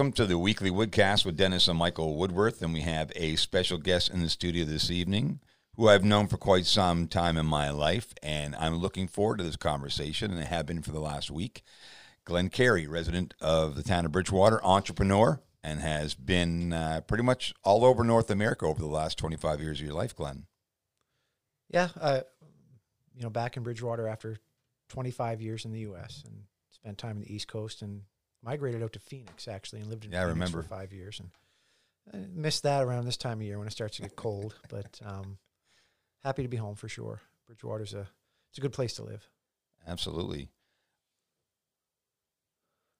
Welcome to the weekly Woodcast with Dennis and Michael Woodworth, and we have a special guest in the studio this evening who I've known for quite some time in my life, and I'm looking forward to this conversation, and I have been for the last week. Glenn Carey, resident of the town of Bridgewater, entrepreneur, and has been uh, pretty much all over North America over the last 25 years of your life, Glenn. Yeah, uh, you know, back in Bridgewater after 25 years in the U.S. and spent time in the East Coast and migrated out to Phoenix actually and lived in Yeah, I remember. for five years and I missed that around this time of year when it starts to get cold. But um, happy to be home for sure. Bridgewater's a it's a good place to live. Absolutely.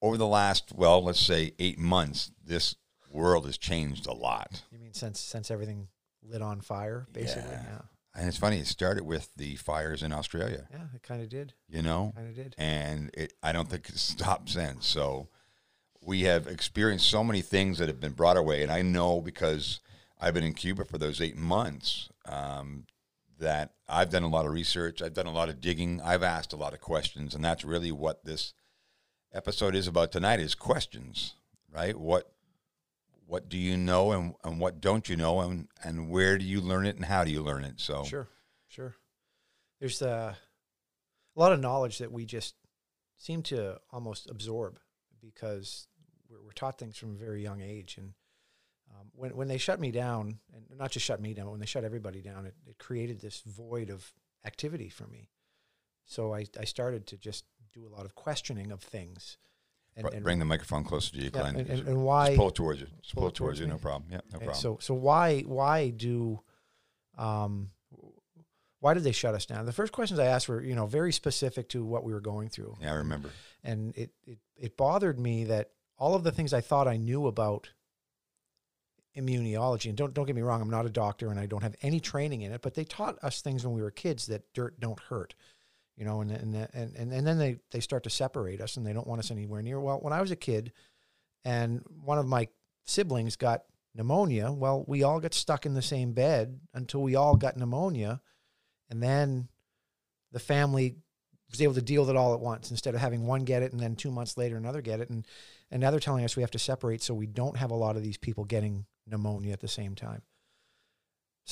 Over the last, well, let's say eight months, this world has changed a lot. You mean since since everything lit on fire, basically? Yeah. Yeah, And it's funny, it started with the fires in Australia, yeah, it kind of did, you know, kind of did. and it, I don't think it stopped since. So we have experienced so many things that have been brought our way. And I know because I've been in Cuba for those eight months um, that I've done a lot of research, I've done a lot of digging, I've asked a lot of questions. And that's really what this episode is about tonight is questions, right? What what do you know and, and what don't you know and, and where do you learn it and how do you learn it? So Sure, sure. There's uh, a lot of knowledge that we just seem to almost absorb because we're, we're taught things from a very young age. And um, when when they shut me down, and not just shut me down, but when they shut everybody down, it, it created this void of activity for me. So I, I started to just do a lot of questioning of things. And, Br- and- bring the microphone closer to you, yeah, Glenn. and, and, and why Just pull it towards you. Just pull, Pull it towards towards you. No problem. Yeah, no problem. So so why why do um why did they shut us down? The first questions I asked were, you know, very specific to what we were going through. yeah, I remember. And it it, it bothered me that all of the things I thought I knew about immunology, and don't don't get me wrong, I'm not a doctor and I don't have any training in it, but they taught us things when we were kids that dirt don't hurt. You know, and and and and, then they, they start to separate us and they don't want us anywhere near. Well, when I was a kid and one of my siblings got pneumonia, well, we all got stuck in the same bed until we all got pneumonia. And then the family was able to deal with it all at once instead of having one get it and then two months later another get it. And, and now they're telling us we have to separate so we don't have a lot of these people getting pneumonia at the same time.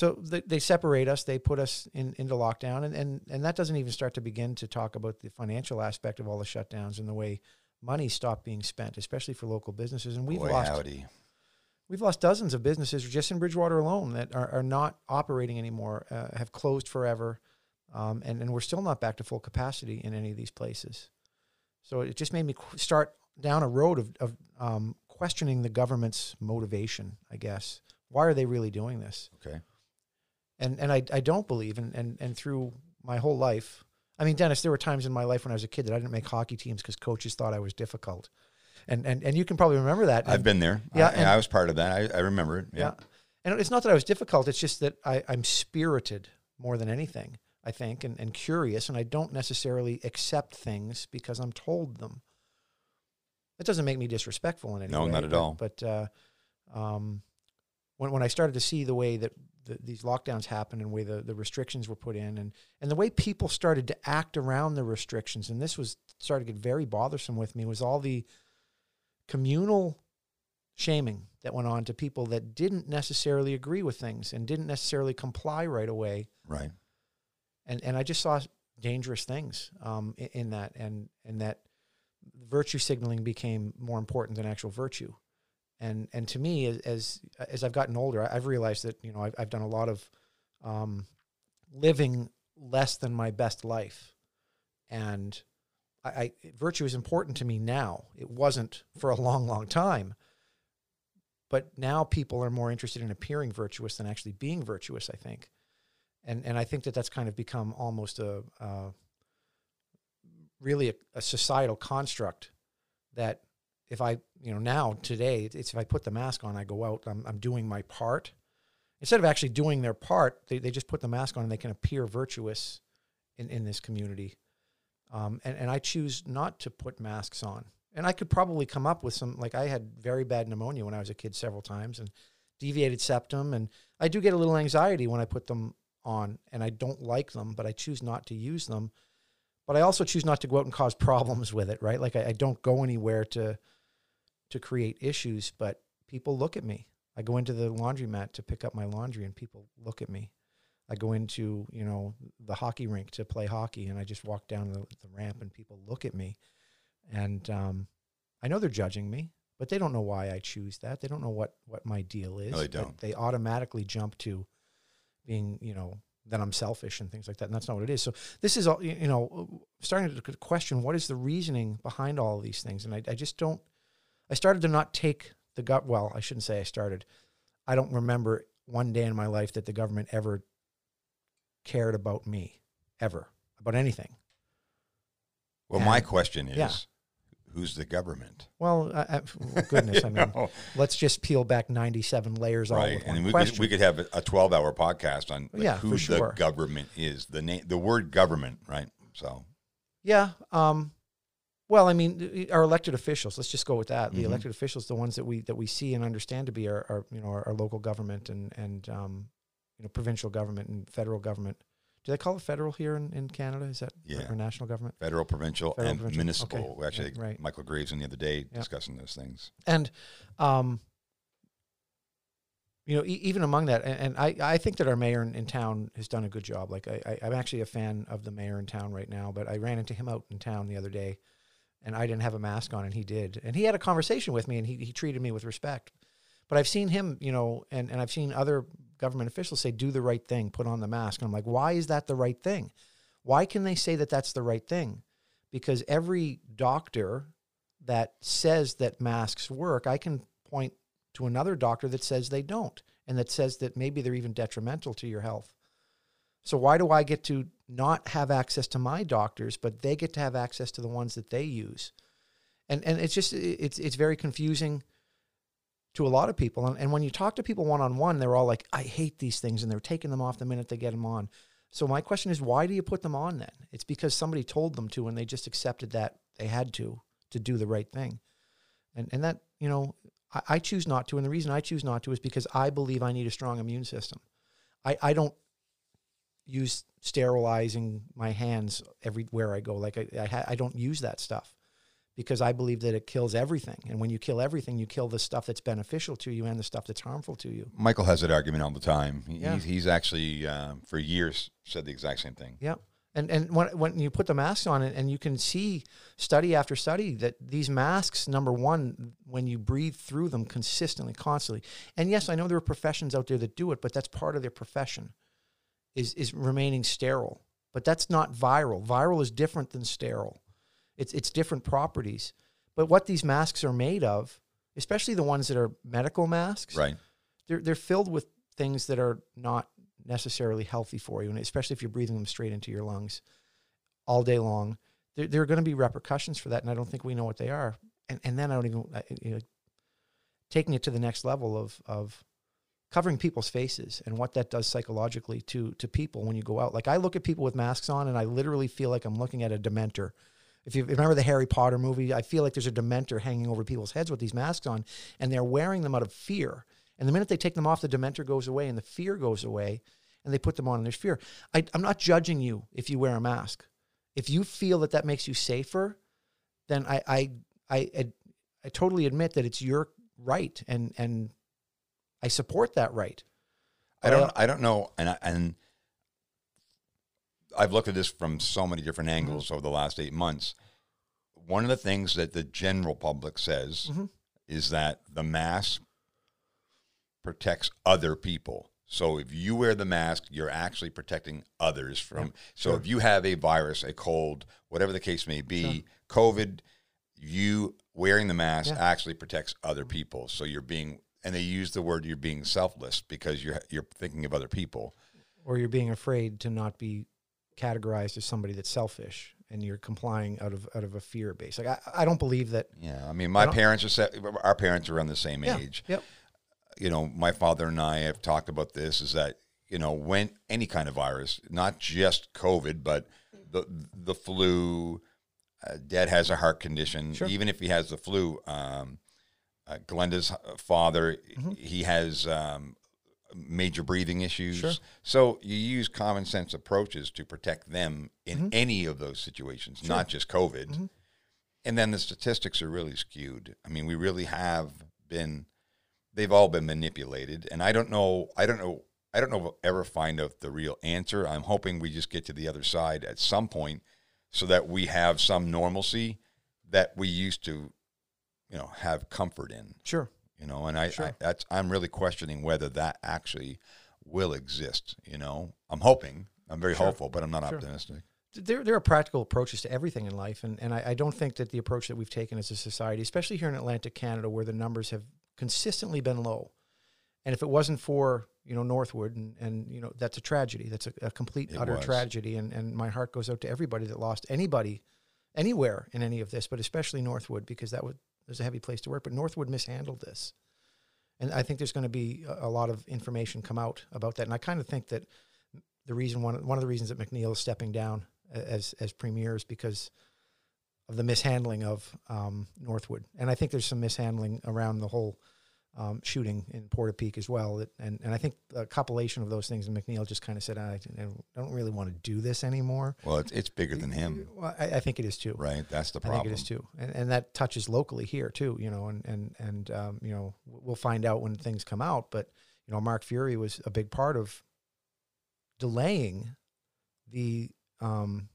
So they, they separate us, they put us in, into lockdown, and, and, and that doesn't even start to begin to talk about the financial aspect of all the shutdowns and the way money stopped being spent, especially for local businesses. And we've Boy, lost howdy. We've lost dozens of businesses just in Bridgewater alone that are, are not operating anymore, uh, have closed forever, um, and, and we're still not back to full capacity in any of these places. So it just made me qu- start down a road of, of um, questioning the government's motivation, I guess. Why are they really doing this? Okay. And, and I, I don't believe, and, and, and through my whole life, I mean, Dennis, there were times in my life when I was a kid that I didn't make hockey teams because coaches thought I was difficult. And, and, and you can probably remember that. I've been there. Yeah, I, and- I was part of that. I, I remember it. yeah. Yeah. And it's not that I was difficult. It's just that I, I'm spirited more than anything, I think, and, and curious. And I don't necessarily accept things because I'm told them. It doesn't make me disrespectful in any No, way. not at but- all. But uh, um, when, when I started to see the way that the, these lockdowns happened and the way the, the restrictions were put in and, and the way people started to act around the restrictions, and this was started to get very bothersome with me, was all the communal shaming that went on to people that didn't necessarily agree with things and didn't necessarily comply right away. Right. And and I just saw dangerous things um, in, in that, and and that virtue signaling became more important than actual virtue. And and to me, as as, I've gotten older, I've realized that you know I've, I've done a lot of um, living less than my best life, and I, I virtue is important to me now. It wasn't for a long, long time. But now people are more interested in appearing virtuous than actually being virtuous. I think, and and I think that that's kind of become almost a uh, really a, a societal construct that if I you know now today it's if I put the mask on, I go out, I'm I'm doing my part. Instead of actually doing their part, they, they just put the mask on and they can appear virtuous in, in this community. Um, and, and I choose not to put masks on. And I could probably come up with some, like I had very bad pneumonia when I was a kid several times and deviated septum. And I do get a little anxiety when I put them on and I don't like them, but I choose not to use them. But I also choose not to go out and cause problems with it, right? Like I, I don't go anywhere to to create issues, but people look at me. I go into the laundromat to pick up my laundry, and people look at me. I go into you know the hockey rink to play hockey, and I just walk down the, the ramp, and people look at me, and um, I know they're judging me, but they don't know why I choose that. They don't know what what my deal is. No, they don't. They automatically jump to being you know that I'm selfish and things like that, and that's not what it is. So this is all you know starting to question what is the reasoning behind all of these things, and I, I just don't. I started to not take the gut. Well, I shouldn't say I started. I don't remember one day in my life that the government ever cared about me, ever about anything. Well, my question is, yeah. who's the government? Well, goodness, I mean, know? let's just peel back ninety-seven layers all right, with one we question. could, we could have a- twelve-hour podcast on like, Yeah, who the sure. government is. The name, the word government, right? So Yeah. Um, well, I mean, our elected officials. Let's just go with that. The Mhm. elected officials, the ones that we that we see and understand to be our, our you know our, our local government and and um, you know provincial government and federal government. Do they call it federal here in, in Canada? Is that Yeah. our national government? federal, provincial, Federal, and provincial, municipal. okay. We Actually, Yeah, right. Michael Graves in the other day Yeah. discussing those things. And um, you know, e- even among that, and, and I, I think that our mayor in, in town has done a good job. Like I, I, I'm actually a fan of the mayor in town right now, but I ran into him out in town the other day, and I didn't have a mask on, and he did, and he had a conversation with me, and he, he treated me with respect. But I've seen him, you know, and, and I've seen other government officials say, "Do the right thing, put on the mask." And I'm like, why is that the right thing? Why can they say that that's the right thing? Because every doctor that says that masks work, I can point to another doctor that says they don't and that says that maybe they're even detrimental to your health. So why do I get to not have access to my doctors, but they get to have access to the ones that they use? And and it's just it's it's very confusing to a lot of people. And, and when you talk to people one on one, they're all like, "I hate these things," and they're taking them off the minute they get them on. So my question is, why do you put them on then? It's because somebody told them to, and they just accepted that they had to to do the right thing. And and that you know, I, I choose not to, and the reason I choose not to is because I believe I need a strong immune system. I I don't use sterilizing my hands everywhere I go. Like I I, ha- I don't use that stuff because I believe that it kills everything. And when you kill everything, you kill the stuff that's beneficial to you and the stuff that's harmful to you. Michael has that argument all the time. He, Yeah. he's, he's actually uh, for years said the exact same thing. Yeah. And and when when you put the masks on and, and you can see study after study that these masks, number one, when you breathe through them consistently, constantly. And yes, I know there are professions out there that do it, but that's part of their profession is is remaining sterile. But that's not viral. Viral is different than sterile. It's it's different properties. But what these masks are made of, especially the ones that are medical masks, Right. they're they're filled with things that are not necessarily healthy for you, and especially if you're breathing them straight into your lungs all day long. There, there are going to be repercussions for that, and I don't think we know what they are. And and then I don't even you know, taking it to the next level of of covering people's faces and what that does psychologically to to people when you go out. Like I look at people with masks on, and I literally feel like I'm looking at a dementor. If you remember the Harry Potter movie, I feel like there's a dementor hanging over people's heads with these masks on, and they're wearing them out of fear. And the minute they take them off, the dementor goes away and the fear goes away, and they put them on and there's fear. I, I'm not judging you if you wear a mask. If you feel that that makes you safer, then I I I, I, I totally admit that it's your right, and and I support that right. I don't. I don't know, and I, and I've looked at this from so many different angles over the last eight months. One of the things that the general public says Mhm. is that the mask protects other people. So if you wear the mask, you're actually protecting others from. So sure. if you have a virus, a cold, whatever the case may be, COVID, you wearing the mask Yeah. actually protects other people. So you're being, and they use the word you're being selfless because you're you're thinking of other people. or you're being afraid to not be categorized as somebody that's selfish and you're complying out of out of a fear base. Like I, I don't believe that. Yeah, I mean, my don't- parents are set, our parents are around the same Yeah. age. Yep. You know, my father and I have talked about this. Is that you know when any kind of virus, not just COVID, but the the flu. Uh, Dad has a heart condition. Sure. Even if he has the flu, um, uh, Glenda's father, Mm-hmm. he has um, major breathing issues. Sure. So you use common sense approaches to protect them in Mm-hmm. any of those situations, not just COVID. and then the statistics are really skewed. I mean, we really have been they've all been manipulated, and I don't know. I don't know. I don't know if we'll ever find out the real answer. I'm hoping we just get to the other side at some point, so that we have some normalcy that we used to, you know, have comfort in. Sure. You know, and I, Sure. I that's I'm really questioning whether that actually will exist. You know, I'm hoping. I'm very Sure. hopeful, but I'm not Sure. optimistic. there, there are practical approaches to everything in life, and, and I, I don't think that the approach that we've taken as a society, especially here in Atlantic Canada, where the numbers have consistently been low, and if it wasn't for you know Northwood, and, and you know that's a tragedy, that's a, a complete It utter was. tragedy, and, and my heart goes out to everybody that lost anybody, anywhere in any of this, but especially Northwood because that was was a heavy place to work, but Northwood mishandled this, and I think there's going to be a, a lot of information come out about that, and I kind of think that the reason one one of the reasons that McNeil is stepping down as as premier is because of the mishandling of um, Northwood, and I think there's some mishandling around the whole um, shooting in Portapique as well. That, and and I think a compilation of those things, and McNeil just kind of said, I, I don't really want to do this anymore. Well, it's, it's bigger than him, Well, I, I think it is too. right? That's the I problem. think it is too, and and that touches locally here too. You know, and and and um, you know we'll find out when things come out. But you know, Mark Furey was a big part of delaying the um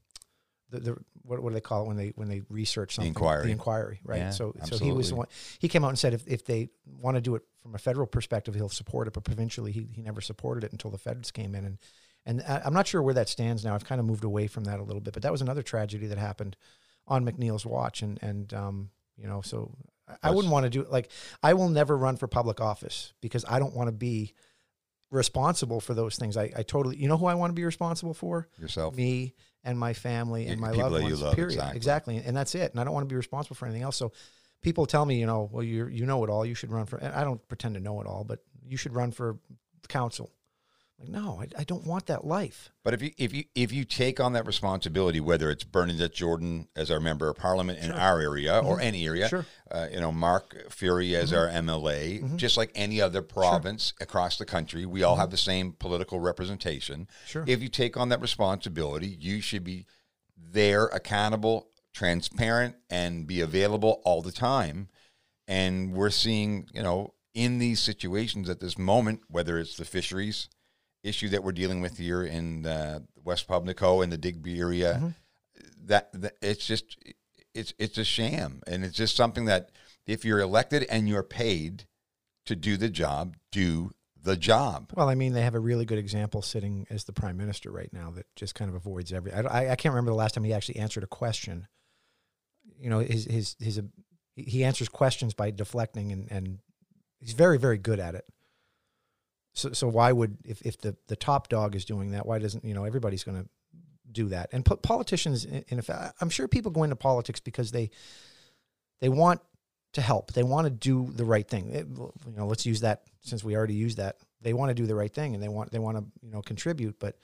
the, the what, what do they call it when they when they research something? inquiry. the inquiry right? Yeah, so so he was the one he came out and said if, if they want to do it from a federal perspective he'll support it but provincially he, he never supported it until the feds came in and and I, I'm not sure where that stands now. I've kind of moved away from that a little bit but that was another tragedy that happened on McNeil's watch and and um you know so I- I wouldn't want to do it like I will never run for public office because I don't want to be responsible for those things. I, I totally you know who I want to be responsible for? Yourself. me and my family and my people loved ones. love, period. exactly. and that's it. And I don't want to be responsible for anything else. So people tell me, you know, well, you you know it all. You should run for. And I don't pretend to know it all, but you should run for council. Like, no, I, I don't want that life. But if you if you if you take on that responsibility, whether it's Bernadette Jordan as our member of parliament in Sure. our area or any area, Sure. uh, you know Mark Furey as our MLA, Mhm. just like any other province across the country, we all have the same political representation. Sure. If you take on that responsibility, you should be there, accountable, transparent, and be available all the time. And we're seeing, you know, in these situations at this moment, whether it's the fisheries issue that we're dealing with here in uh, West Pubnico and the Digby area, Mhm. that, that it's just it's it's a sham, and it's just something that if you're elected and you're paid to do the job, do the job. Well, I mean, they have a really good example sitting as the prime minister right now that just kind of avoids every. I, I, I can't remember the last time he actually answered a question. You know, his his his he answers questions by deflecting, and and he's very very good at it. So so why would if if the the top dog is doing that, why doesn't you know everybody's going to do that? And po- politicians, in, in effect, I'm sure people go into politics because they they want to help. They want to do the right thing. It- you know, let's use that since we already used that. They want to do the right thing and they want they want to you know contribute, but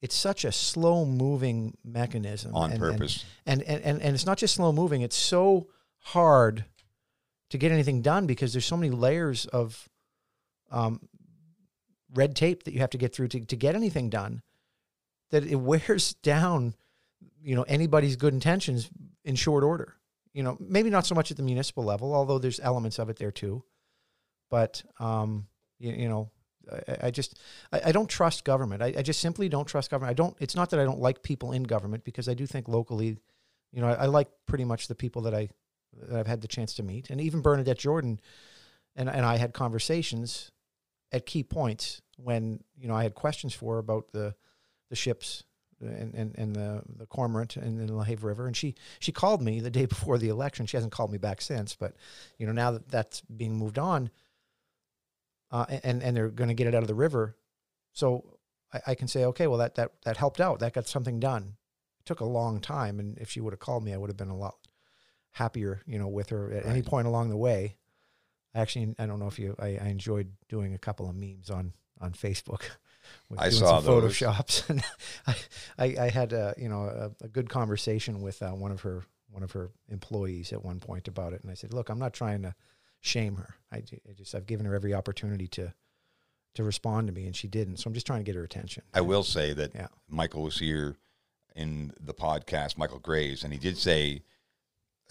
it's such a slow moving mechanism on and, and- purpose. And, and and and it's not just slow moving. It's so hard to get anything done because there's so many layers of um, red tape that you have to get through to, to get anything done that it wears down you know anybody's good intentions in short order. You know maybe not so much at the municipal level although there's elements of it there too. But um you, you know I, I just I, I don't trust government. I, I just simply don't trust government. I don't it's not that i don't like people in government because i do think locally you know i, I like pretty much the people that i that i've had the chance to meet. And even bernadette jordan and, and i had conversations at key points when you know i had questions for her about the the ships and, and, and the, the cormorant and the LaHave River. And she, she called me the day before the election. She hasn't called me back since, but you know, now that that's being moved on uh, and, and they're going to get it out of the river. So I, I can say, okay, well that, that, that helped out. That got something done. It took a long time. And if she would have called me, I would have been a lot happier, you know, with her at any point along the way. Actually, I don't know if you, I, I enjoyed doing a couple of memes on, on Facebook. with I doing saw some those. photoshops and I, I, I had a, you know, a, a good conversation with uh, one of her, one of her employees at one point about it. And I said, look, I'm not trying to shame her. I, I just, I've given her every opportunity to, to respond to me and she didn't. So I'm just trying to get her attention. I will say that Yeah. Michael was here in the podcast, Michael Graves, and he did say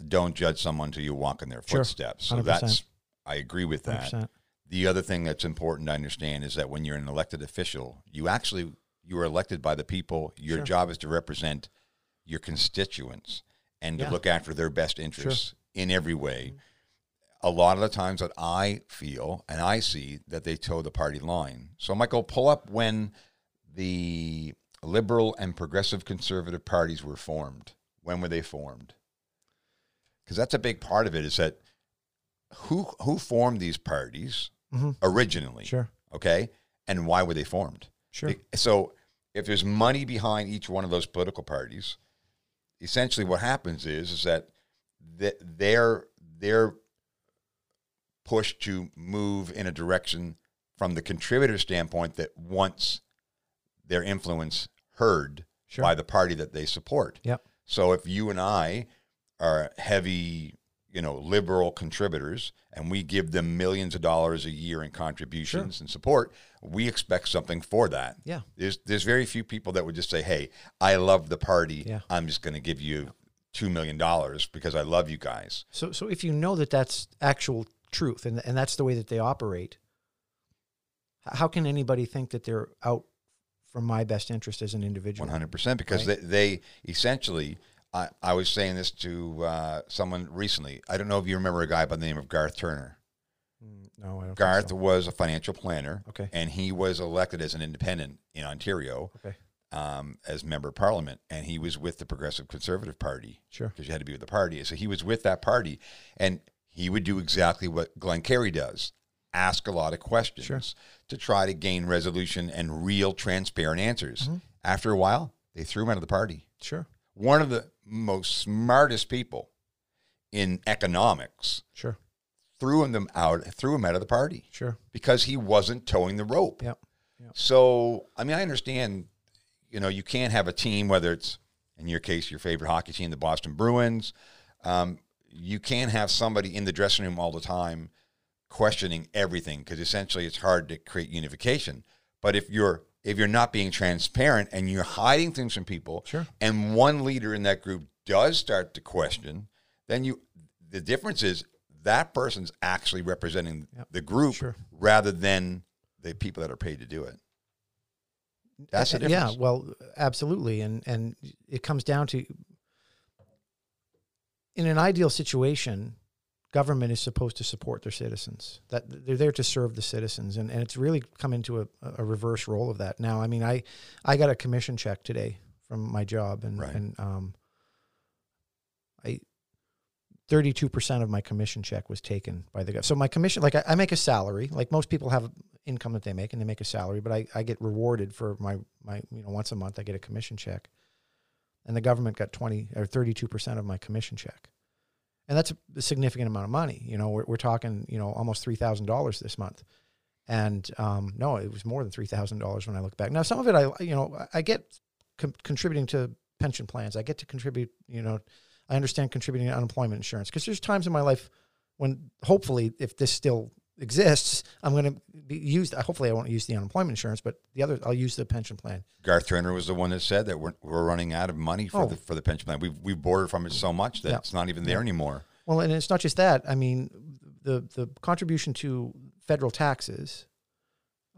don't judge someone till you walk in their Sure. footsteps. So 100%. that's I agree with that. 100%. The other thing that's important to understand is that when you're an elected official, you actually you are elected by the people. Your Sure. job is to represent your constituents and to look after their best interests in every way. A lot of the times that I feel and I see that they toe the party line. So Michael, pull up when the liberal and progressive conservative parties were formed. When were they formed? Because that's a big part of it is that who who formed these parties Mhm. originally? Sure. Okay, and why were they formed? Sure. So if there's money behind each one of those political parties, essentially what happens is is that th- they're they're pushed to move in a direction from the contributor standpoint that wants their influence heard Sure. by the party that they support. Yep. So if you and I are heavy, you know, liberal contributors and we give them millions of dollars a year in contributions and support, we expect something for that. Yeah. There's there's very few people that would just say, "Hey, I love the party. Yeah. I'm just going to give you 2 million dollars because I love you guys." So, so if you know that that's actual truth and, and that's the way that they operate, how can anybody think that they're out for my best interest as an individual? 100% because Right. they, they essentially I, I was saying this to uh, someone recently. I don't know if you remember a guy by the name of Garth Turner. Mm, No, I don't. Garth so. was a financial planner, Okay. and he was elected as an independent in Ontario Okay. um, as member of parliament, and he was with the Progressive Conservative Party Sure. because you had to be with the party. So he was with that party, and he would do exactly what Glenn Carey does: ask a lot of questions Sure. to try to gain resolution and real, transparent answers. Mm-hmm. After a while, they threw him out of the party. Sure. One of the most smartest people in economics Sure. threw him out, threw him out of the party Sure. because he wasn't towing the rope. Yep. So, I mean, I understand, you know, you can't have a team, whether it's in your case, your favorite hockey team, the Boston Bruins. Um, you can't have somebody in the dressing room all the time questioning everything because essentially it's hard to create unification. But if you're if you're not being transparent and you're hiding things from people, Sure. and one leader in that group does start to question, then you the difference is that person's actually representing Yep. the group Sure. rather than the people that are paid to do it. That's the Uh, Yeah, well, absolutely, and and it comes down to in an ideal situation, government is supposed to support their citizens. That they're there to serve the citizens, and, and it's really come into a, a reverse role of that now. I mean, I I got a commission check today from my job, and Right. and um, I. 32% of my commission check was taken by the government. So my commission, like I, I make a salary, like most people have income that they make and they make a salary, but I, I get rewarded for my, my, you know, once a month I get a commission check and the government got 20 or 32% of my commission check. And that's a significant amount of money. You know, we're, we're talking, you know, almost $3,000 this month. And um, no, it was more than $3,000 when I look back. Now, some of it, I, you know, I- get con- contributing to pension plans. I get to contribute, you know, I understand contributing to unemployment insurance because there's times in my life when hopefully, if this still exists, I'm going to be used. Hopefully, I won't use the unemployment insurance, but the other, I'll use the pension plan. Garth Turner was the one that said that we're, we're running out of money for Oh. the for the pension plan. We've we've borrowed from it so much that Yeah. it's not even there anymore. Well, and it's not just that. I mean, the the contribution to federal taxes,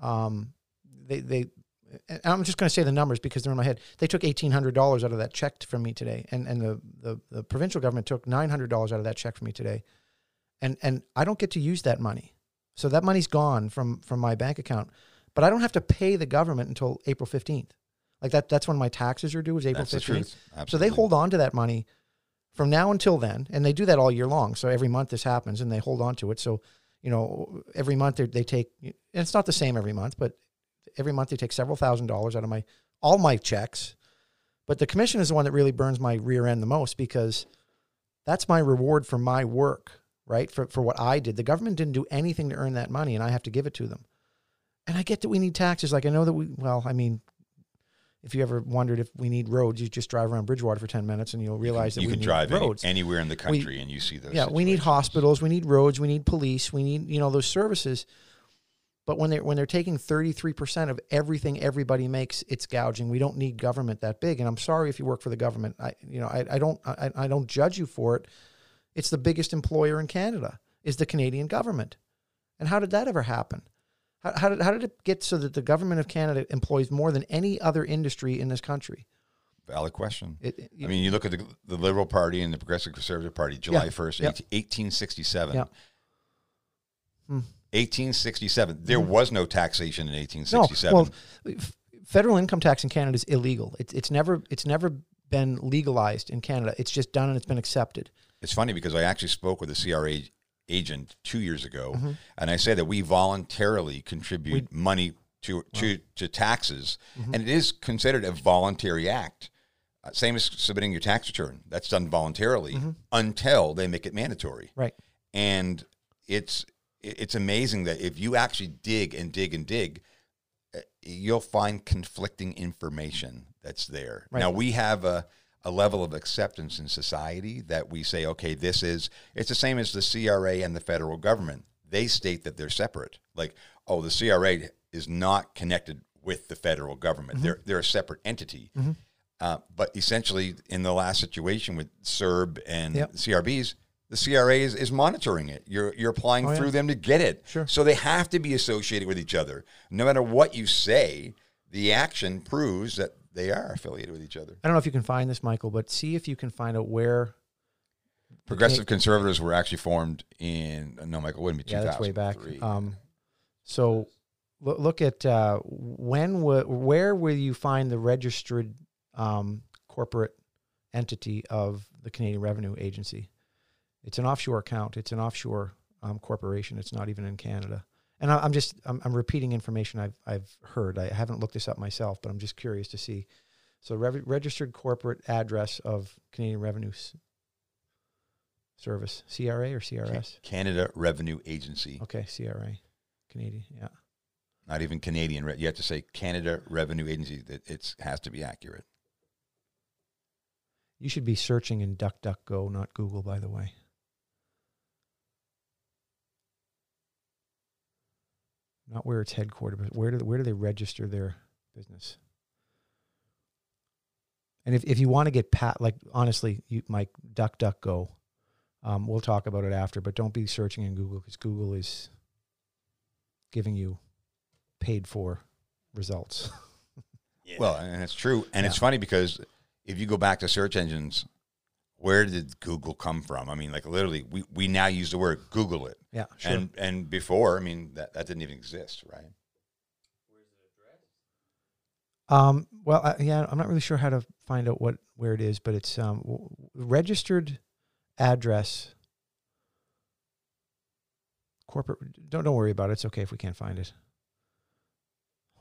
um, they they, and I'm just going to say the numbers because they're in my head. They took eighteen hundred dollars out of that check from me today, and and the the, the provincial government took nine hundred dollars out of that check from me today, and and I don't get to use that money, so that money's gone from from my bank account, but I don't have to pay the government until April fifteenth. Like that, that's when my taxes are due. Is April That's fifteenth. truth. So they hold on to that money from now until then, and they do that all year long. So every month this happens, and they hold on to it. So you know, every month they they take, and it's not the same every month, but every month they take several thousand dollars out of my all my checks. But the commission is the one that really burns my rear end the most because that's my reward for my work, right? For for what I did. The government didn't do anything to earn that money, and I have to give it to them. And I get that we need taxes. Like I know that we, well, I mean, if you ever wondered if we need roads, you just drive around Bridgewater for ten minutes and you'll realize that you we can need drive any, roads. anywhere in the country and you see those. yeah, we need hospitals, we need roads, we need police, we need you know those services. But when they're when they're taking thirty three percent of everything everybody makes, it's gouging. We don't need government that big. And I'm sorry if you work for the government. I you know I, I don't I, I don't judge you for it. It's the biggest employer in Canada. Is the Canadian government, and how did that ever happen? How, how did how did it get so that the government of Canada employs more than any other industry in this country? Valid question. It, it- I mean, you look at the, the Liberal Party and the Progressive Conservative Party, July Yeah. 1st, Yeah. 1867. Yeah. Hmm. 1867. There was no taxation in 1867. no, 1867. well, federal income tax in Canada is illegal. It's it's never it's never been legalized in Canada. It's just done and it's been accepted. It's funny because I actually spoke with a CRA agent two years ago, Mm-hmm. and I say that we voluntarily contribute money to to, to taxes, Mm-hmm. and it is considered a voluntary act. Uh, same as submitting your tax return. That's done voluntarily Mm-hmm. until they make it mandatory. Right. and it's it's amazing that if you actually dig and dig and dig uh, you'll find conflicting information that's there Right. now we have a, a level of acceptance in society that we say okay this is it's the same as the cra and the federal government they state that they're separate like oh the cra is not connected with the federal government Mm-hmm. they're they're a separate entity uh, but essentially, in the last situation with CERB and Yep. CRBs, the CRA is, is monitoring it. You're you're applying Oh, yeah. through them to get it. Sure. So they have to be associated with each other. No matter what you say, the action proves that they are affiliated with each other. I don't know if you can find this, Michael, but see if you can find out where. Progressive conservatives were actually formed in no, Michael, wouldn't be Yeah, that's way back. 2003. Um, so look at uh, when w- where will you find the registered um, corporate entity of the Canadian Revenue Agency? It's an offshore account. It's an offshore um, corporation. It's not even in Canada. And I, I'm just I'm, I'm repeating information I've I've heard. I haven't looked this up myself, but I'm just curious to see. So rev- registered corporate address of Canadian Revenue Service, CRA or CRS? Canada Revenue Agency, Okay, CRA, Canadian. Yeah. not even Canadian. You have to say Canada Revenue Agency. That it has to be accurate. You should be searching in DuckDuckGo, not Google, by the way. Not where it's headquartered, but where do where do they register their business? And if, if you want to get pat, like honestly, you Mike, duck, duck, go. Um, we'll talk about it after, but don't be searching in Google because Google is giving you paid for results. Well, and it's true, and it's funny because if you go back to search engines, where did Google come from? I mean, like literally, we, we now use the word Google it, Yeah, sure. and and before, I mean, that, that didn't even exist, right? Where's the address? Um, well, I, yeah, I'm not really sure how to find out what where it is, but it's um, w- registered address. Corporate. Don't don't worry about it. It's okay if we can't find it.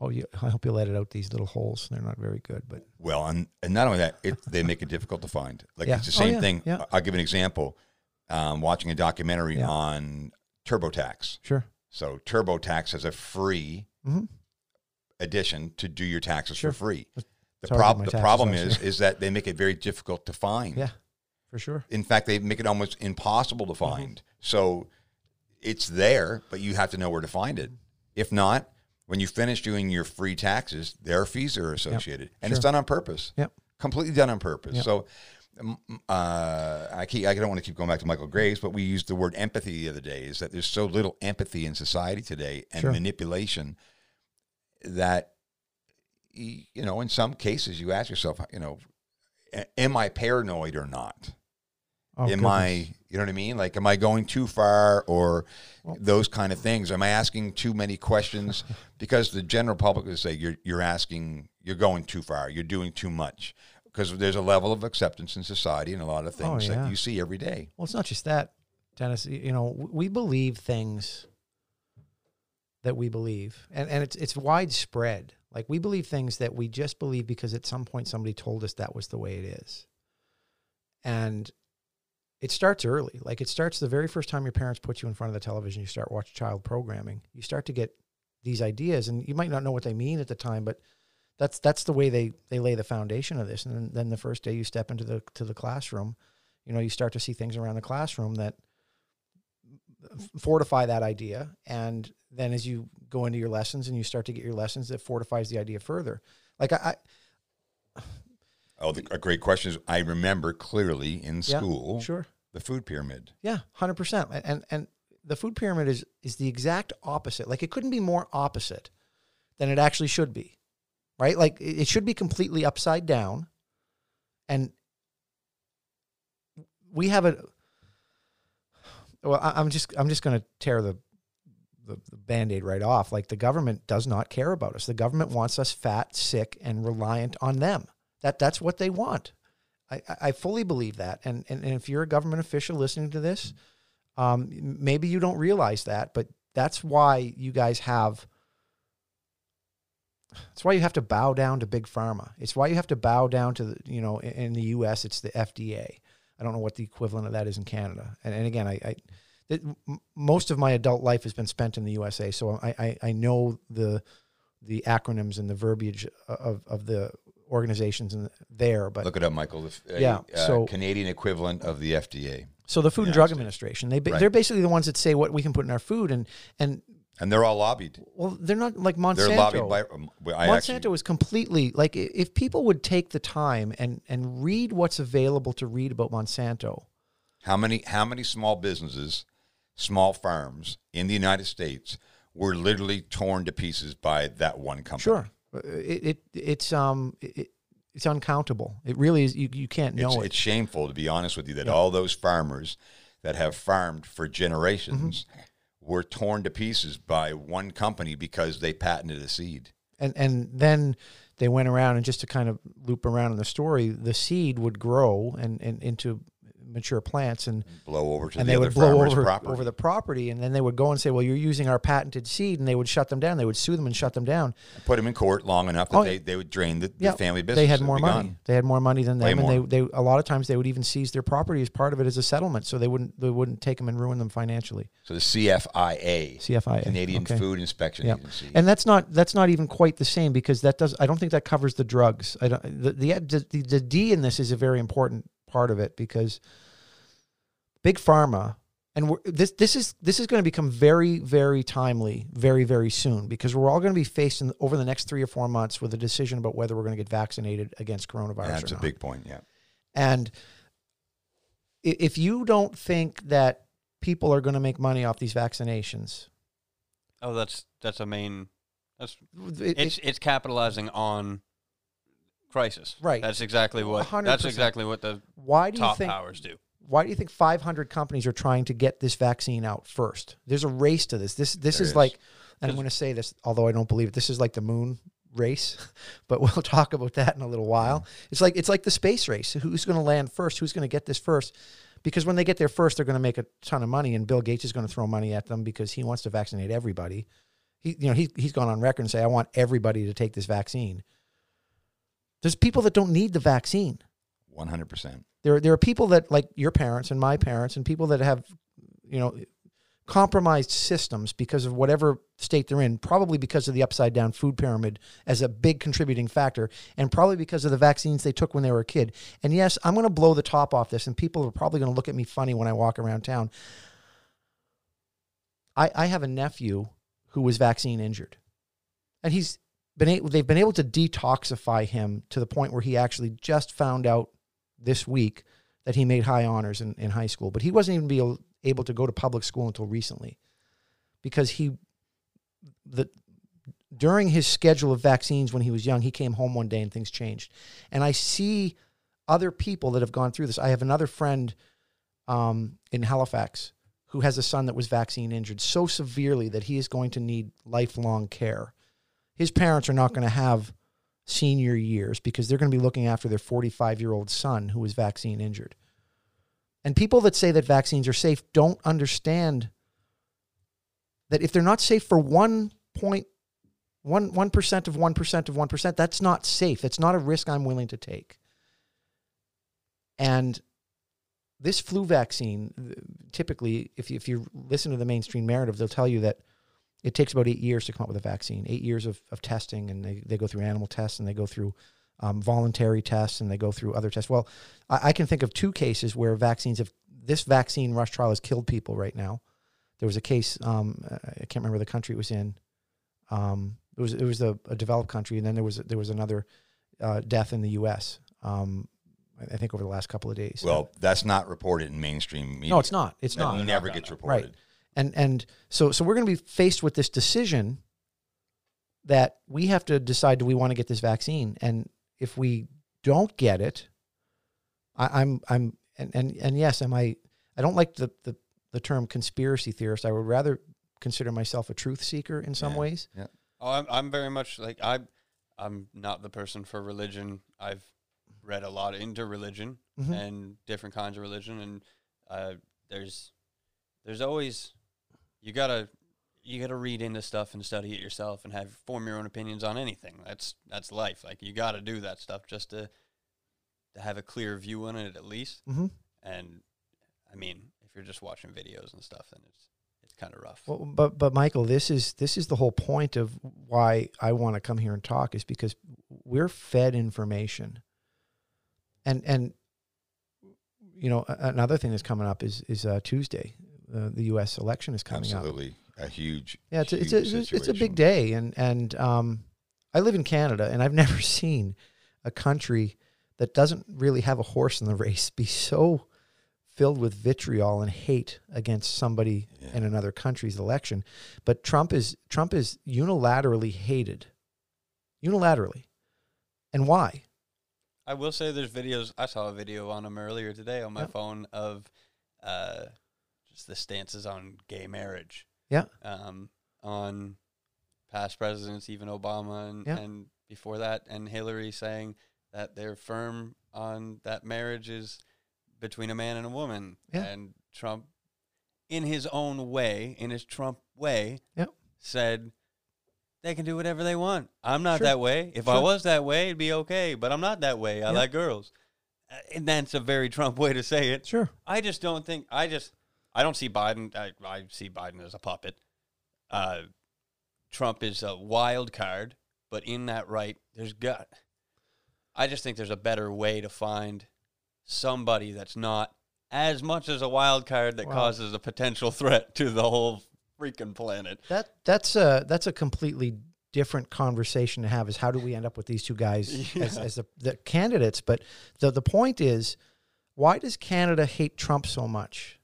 Oh, you, I hope you let it out these little holes. They're not very good, but Well, and, and not only that, it, they make it difficult to find. Like Yeah. it's the Oh, same yeah, thing. yeah. I'll give an example. Um, watching a documentary on TurboTax. sure. So TurboTax has a free hmm addition to do your taxes Sure. for free. The, That's how I did prob- the problem is is that they make it very difficult to find. Yeah, for sure. In fact, they make it almost impossible Mm-hmm. to find. So it's there, but you have to know where to find it. If not, when you finish doing your free taxes, their fees are associated, and it's done on purpose. Yep. completely done on purpose. Yep. So. Uh, I keep, I don't want to keep going back to Michael Graves, but we used the word empathy the other day. Is that there's so little empathy in society today and Sure. manipulation that you know in some cases you ask yourself, you know, am I paranoid or not? Oh, am goodness. I, you know what I mean? Like, am I going too far or those kind of things? Am I asking too many questions? because the general public would say you're, you're asking, you're going too far, you're doing too much. Because there's a level of acceptance in society and a lot of oh, things Oh, yeah. that you see every day. Well, it's not just that, Dennis. You know, we believe things that we believe, and and it's it's widespread. Like we believe things that we just believe because at some point somebody told us that was the way it is, and it starts early. Like it starts the very first time your parents put you in front of the television. You start watching child programming. You start to get these ideas, and you might not know what they mean at the time, but that's that's the way they they lay the foundation of this. And then, then the first day you step into the to the classroom, you know, you start to see things around the classroom that fortify that idea. And then as you go into your lessons and you start to get your lessons, that fortifies the idea further. Like I, I Oh, the, a great question is I remember clearly in Yeah, school sure, The food pyramid. Yeah, hundred percent. And and the food pyramid is is the exact opposite. Like it couldn't be more opposite than it actually should be, right? Like it it should be completely upside down, and we have a. Well, I- I'm just I'm just going to tear the, the the band-aid right off. Like the government does not care about us. The government wants us fat, sick, and reliant on them. That that's what they want. I, I- fully believe that. And, and and if you're a government official listening to this, um, maybe you don't realize that, but that's why you guys have. That's why you have to bow down to big pharma. It's why you have to bow down to the, you know, in, in the U.S. it's the FDA. I don't know what the equivalent of that is in Canada. And, and again, I, I it, most of my adult life has been spent in the USA, so I, I, I know the the acronyms and the verbiage of, of the organizations in there. But Look it up, Michael. The, a, Yeah, uh, so- Canadian equivalent of the FDA, so the Food and Drug States. Administration, They right. they're basically the ones that say what we can put in our food, and and and they're all lobbied. well, they're not like Monsanto. They're lobbied by. um, I Monsanto actually, is completely like if people would take the time and and read what's available to read about Monsanto. how many how many small businesses, small farms in the United States were literally torn to pieces by that one company? Sure, Uh, it, it it's um it, it's uncountable. It really is. You you can't know It's, it. it's shameful to be honest with you that all those farmers that have farmed for generations Mm-hmm. were torn to pieces by one company because they patented a seed. and and then they went around and just to kind of loop around in the story, the seed would grow and, and into mature plants and Blow over to and the they other would blow farmer's over property. over the property and then they would go and say well you're using our patented seed and they would shut them down they would sue them and shut them down Put them in court long enough that Oh, they, they would drain the, the family business. they had more money gone. they had more money than Way them more. and they, they a lot of times they would even seize their property as part of it as a settlement so they wouldn't they wouldn't take them and ruin them financially So the CFIA, CFIA Canadian okay. Food Inspection Yeah. Agency. And that's not that's not even quite the same because that does I don't think that covers the drugs. I don't the the the, the D in this is a very important part of it because big pharma and we're, this this is this is going to become very very timely very very soon because we're all going to be facing over the next 3 or 4 months with a decision about whether we're going to get vaccinated against coronavirus That's or a not. big point. Yeah. And if you don't think that people are going to make money off these vaccinations Oh, that's that's a main. That's it- it- it's it's capitalizing on crisis. Right. That's exactly what. 100%. That's exactly what the why do you top think powers do. why do you think 500 companies are trying to get this vaccine out first? There's a race to this. This this is, is. like, and I'm going to say this, although I don't believe it. This is like the moon race, but we'll talk about that in a little while. Mm-hmm. It's like it's like the space race. Who's going to land first? Who's going to get this first? Because when they get there first, they're going to make a ton of money, and Bill Gates is going to throw money at them because he wants to vaccinate everybody. He, you know, he he's gone on record and say, "I want everybody to take this vaccine." There's people that don't need the vaccine. One hundred percent. There, there are people that like your parents and my parents and people that have, you know, compromised systems because of whatever state they're in, probably because of the upside down food pyramid as a big contributing factor, and probably because of the vaccines they took when they were a kid. And yes, I'm going to blow the top off this, and people are probably going to look at me funny when I walk around town. I, I have a nephew who was vaccine injured, and he's been they've been able to detoxify him to the point where he actually just found out this week that he made high honors in, in high school, but he wasn't even be able, able to go to public school until recently because he the during his schedule of vaccines when he was young, he came home one day and things changed. And I see other people that have gone through this. I have another friend um, in Halifax who has a son that was vaccine injured so severely that he is going to need lifelong care. His parents are not going to have senior years because they're going to be looking after their 45 year old son who was vaccine injured. And people that say that vaccines are safe don't understand that if they're not safe for one point one one percent of one percent of one percent, that's not safe. It's not a risk I'm willing to take. And this flu vaccine, typically, if you, if you listen to the mainstream narrative, they'll tell you that it takes about eight years to come up with a vaccine, eight years of, of testing, and they, they go through animal tests and they go through um, voluntary tests and they go through other tests. Well, I, I can think of two cases where vaccines have, this vaccine rush trial has killed people right now. There was a case, um, I can't remember the country it was in. Um, it was it was a, a developed country, and then there was there was another uh, death in the U.S. Um, I I think over the last couple of days. Well, that's not reported in mainstream media. no, it's not. It's That not. never gets reported. Right. And and so so we're going to be faced with this decision that we have to decide: do we want to get this vaccine? And if we don't get it, I, I'm I'm and, and and yes, am I? I don't like the the the term conspiracy theorist. I would rather consider myself a truth seeker in some Yeah. ways. Oh, I'm I'm very much like I I'm not the person for religion. I've read a lot into religion Mhm. and different kinds of religion and uh, there's there's always you gotta you gotta read into stuff and study it yourself and have form your own opinions on anything. That's that's life. Like you gotta do that stuff just to to have a clear view on it at least. Mm-hmm. And I mean, if you're just watching videos and stuff, then it's it's kind of rough. Well, but but Michael, this is this is the whole point of why I want to come here and talk is because we're fed information, and and you know another thing that's coming up is is uh, Tuesday, uh, the U.S. election is coming up. Absolutely, a huge. Yeah, it's a, it's a huge it's, it's a big day, and and um, I live in Canada, and I've never seen a country that doesn't really have a horse in the race be so filled with vitriol and hate against somebody Yeah. in another country's election. But Trump is Trump is unilaterally hated, unilaterally, and why? I will say there's videos. I saw a video on him earlier today on my Yep. phone of uh, just the stances on gay marriage. Yeah. Um, on past presidents, even Obama and, Yeah. and before that, and Hillary saying that they're firm on that marriage is between a man and a woman. Yeah. And Trump, in his own way, in his Trump way, Yep. said they can do whatever they want. I'm not Sure. that way. If I was that way, it'd be okay. But I'm not that way. I like girls. Uh, And that's a very Trump way to say it. Sure. I just don't think. I just. I don't see Biden. I, I see Biden as a puppet. Uh, Trump is a wild card, but in that right, there's got. I just think there's a better way to find somebody that's not as much as a wild card that Wow. causes a potential threat to the whole freaking planet. That that's a that's a completely different conversation to have. Is how do we end up with these two guys as, as the, the candidates? But the the point is, why does Canada hate Trump so much?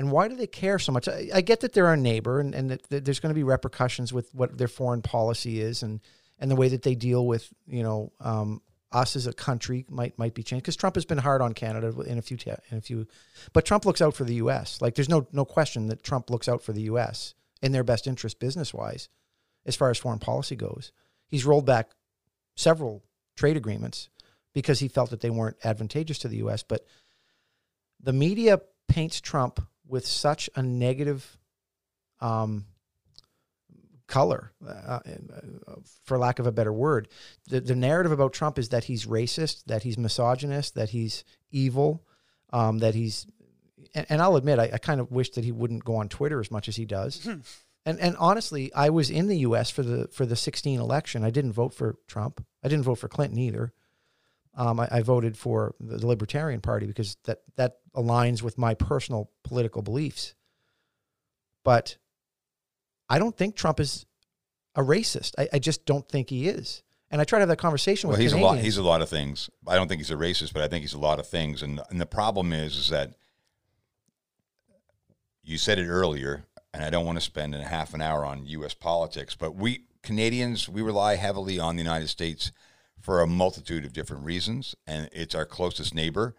And why do they care so much? I, I get that they're our neighbor, and, and that, that there's going to be repercussions with what their foreign policy is, and and the way that they deal with you know um, us as a country might might be changed because Trump has been hard on Canada in a few in a few, but Trump looks out for the U.S. Like there's no no question that Trump looks out for the U.S. in their best interest business wise, as far as foreign policy goes. He's rolled back several trade agreements because he felt that they weren't advantageous to the U.S. But the media paints Trump with such a negative um, color, uh, uh, for lack of a better word. The, the narrative about Trump is that he's racist, that he's misogynist, that he's evil, um, that he's, and, and I'll admit, I, I kind of wish that he wouldn't go on Twitter as much as he does. and and honestly, I was in the U.S. for the for the 16 election. I didn't vote for Trump. I didn't vote for Clinton either. Um, I, I voted for the, Libertarian Party because that that aligns with my personal political beliefs. But I don't think Trump is a racist. I, I just don't think he is. And I try to have that conversation Well, with he's a lot. He's a lot of things. I don't think he's a racist, but I think he's a lot of things. And and the problem is, is that you said it earlier, and I don't want to spend a half an hour on U.S. politics, but we Canadians we rely heavily on the United States for a multitude of different reasons, and it's our closest neighbor.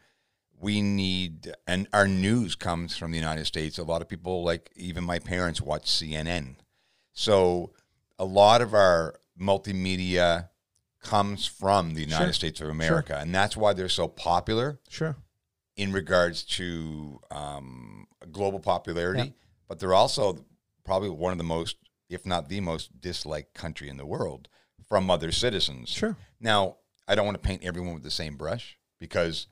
We need, and our news comes from the United States. A lot of people, like even my parents, watch CNN. So a lot of our multimedia comes from the United Sure. States of America, and that's why they're so popular sure. in regards to um, global popularity. Yeah. But they're also probably one of the most, if not the most, disliked country in the world from other citizens. Sure. Now, I don't want to paint everyone with the same brush because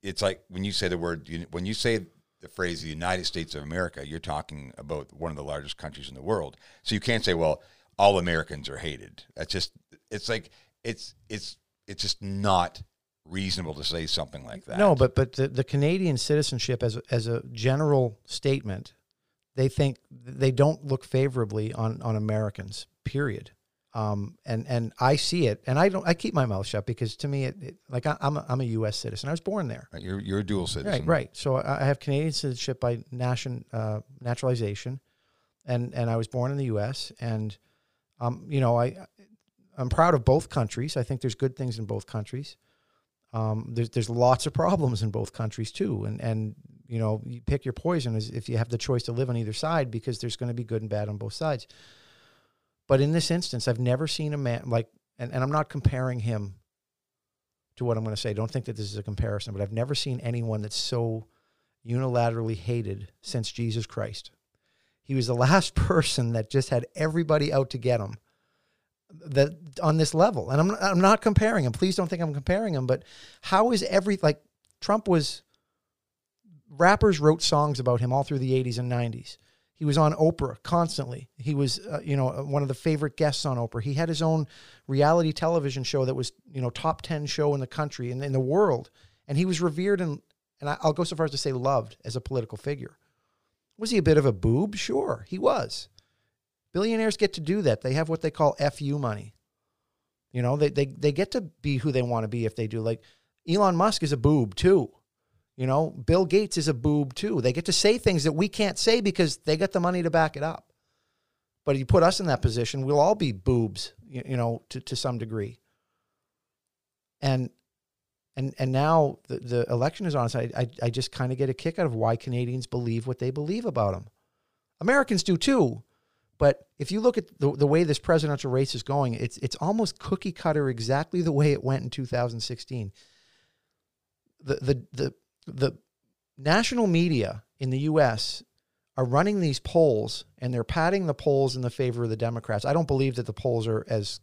it's like when you say the word, when you say the phrase the United States of America, you're talking about one of the largest countries in the world. So you can't say, well, all Americans are hated. That's just, it's like, it's, it's, it's just not reasonable to say something like that. No, but but the, the Canadian citizenship as a, as a general statement, they think they don't look favorably on on Americans. Period. Um, and and I see it, and I don't. I keep my mouth shut because to me, it, it like I, I'm a, I'm a U.S. citizen. I was born there. Right, You're you're a dual citizen. Right, right. So I I have Canadian citizenship by nation uh, naturalization, and and I was born in the U.S. and um, you know I I'm proud of both countries. I think there's good things in both countries. Um, there's there's lots of problems in both countries too, and and you know you pick your poison as if you have the choice to live on either side because there's going to be good and bad on both sides. But in this instance, I've never seen a man like, and, and I'm not comparing him to what I'm going to say. Don't think that this is a comparison, but I've never seen anyone that's so unilaterally hated since Jesus Christ. He was the last person that just had everybody out to get him that on this level. And I'm I'm not comparing him. Please don't think I'm comparing him, but how is every like Trump was rappers wrote songs about him all through the 80s and 90s. He was on Oprah constantly. He was, uh, you know, uh, one of the favorite guests on Oprah. He had his own reality television show that was, you know, top 10 show in the country and in the world. And he was revered and, and I'll go so far as to say loved as a political figure. Was he a bit of a boob? Sure, he was. Billionaires get to do that. They have what they call FU money. You know, they, they, they get to be who they want to be if they do. Like Elon Musk is a boob too. You know, Bill Gates is a boob too. They get to say things that we can't say because they got the money to back it up. But if you put us in that position, we'll all be boobs, you, you know, to, to some degree. And and and now the, the election is on. So I, I, I just kind of get a kick out of why Canadians believe what they believe about him. Americans do too. But if you look at the, the way this presidential race is going, it's it's almost cookie cutter exactly the way it went in 2016. The the the the national media in the US are running these polls and they're patting the polls in the favor of the Democrats. I don't believe that the polls are as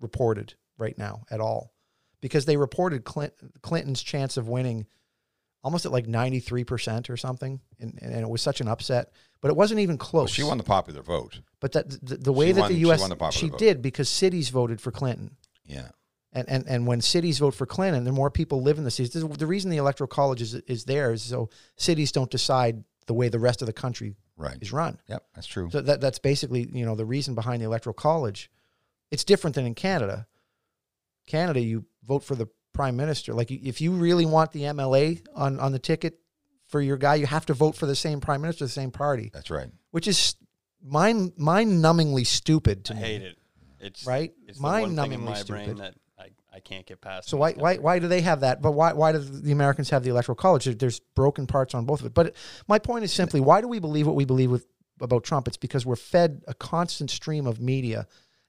reported right now at all because they reported Clint, Clinton's chance of winning almost at like 93% or something and, and it was such an upset but it wasn't even close Well, she won the popular vote. but that the, the way She that won- the she U.S. won the popular vote, she did because cities voted for Clinton, Yeah. And and and when cities vote for Clinton, the more people live in the cities. The reason the electoral college is is there is so cities don't decide the way the rest of the country Right. is run. Yep. That's true. So that that's basically you know the reason behind the electoral college. It's different than in Canada. Canada, you vote for the prime minister. Like if you really want the MLA on on the ticket for your guy, you have to vote for the same prime minister, the same party, That's right. which is mind mind numbingly stupid to I me. hate it. It's Right? It's the one thing in Mind-numbingly my brain stupid. That I, I can't get past. So why, why why do they have that? But why why do the Americans have the electoral college? There's broken parts on both of it. But my point is simply, why do we believe what we believe with about Trump? It's because we're fed a constant stream of media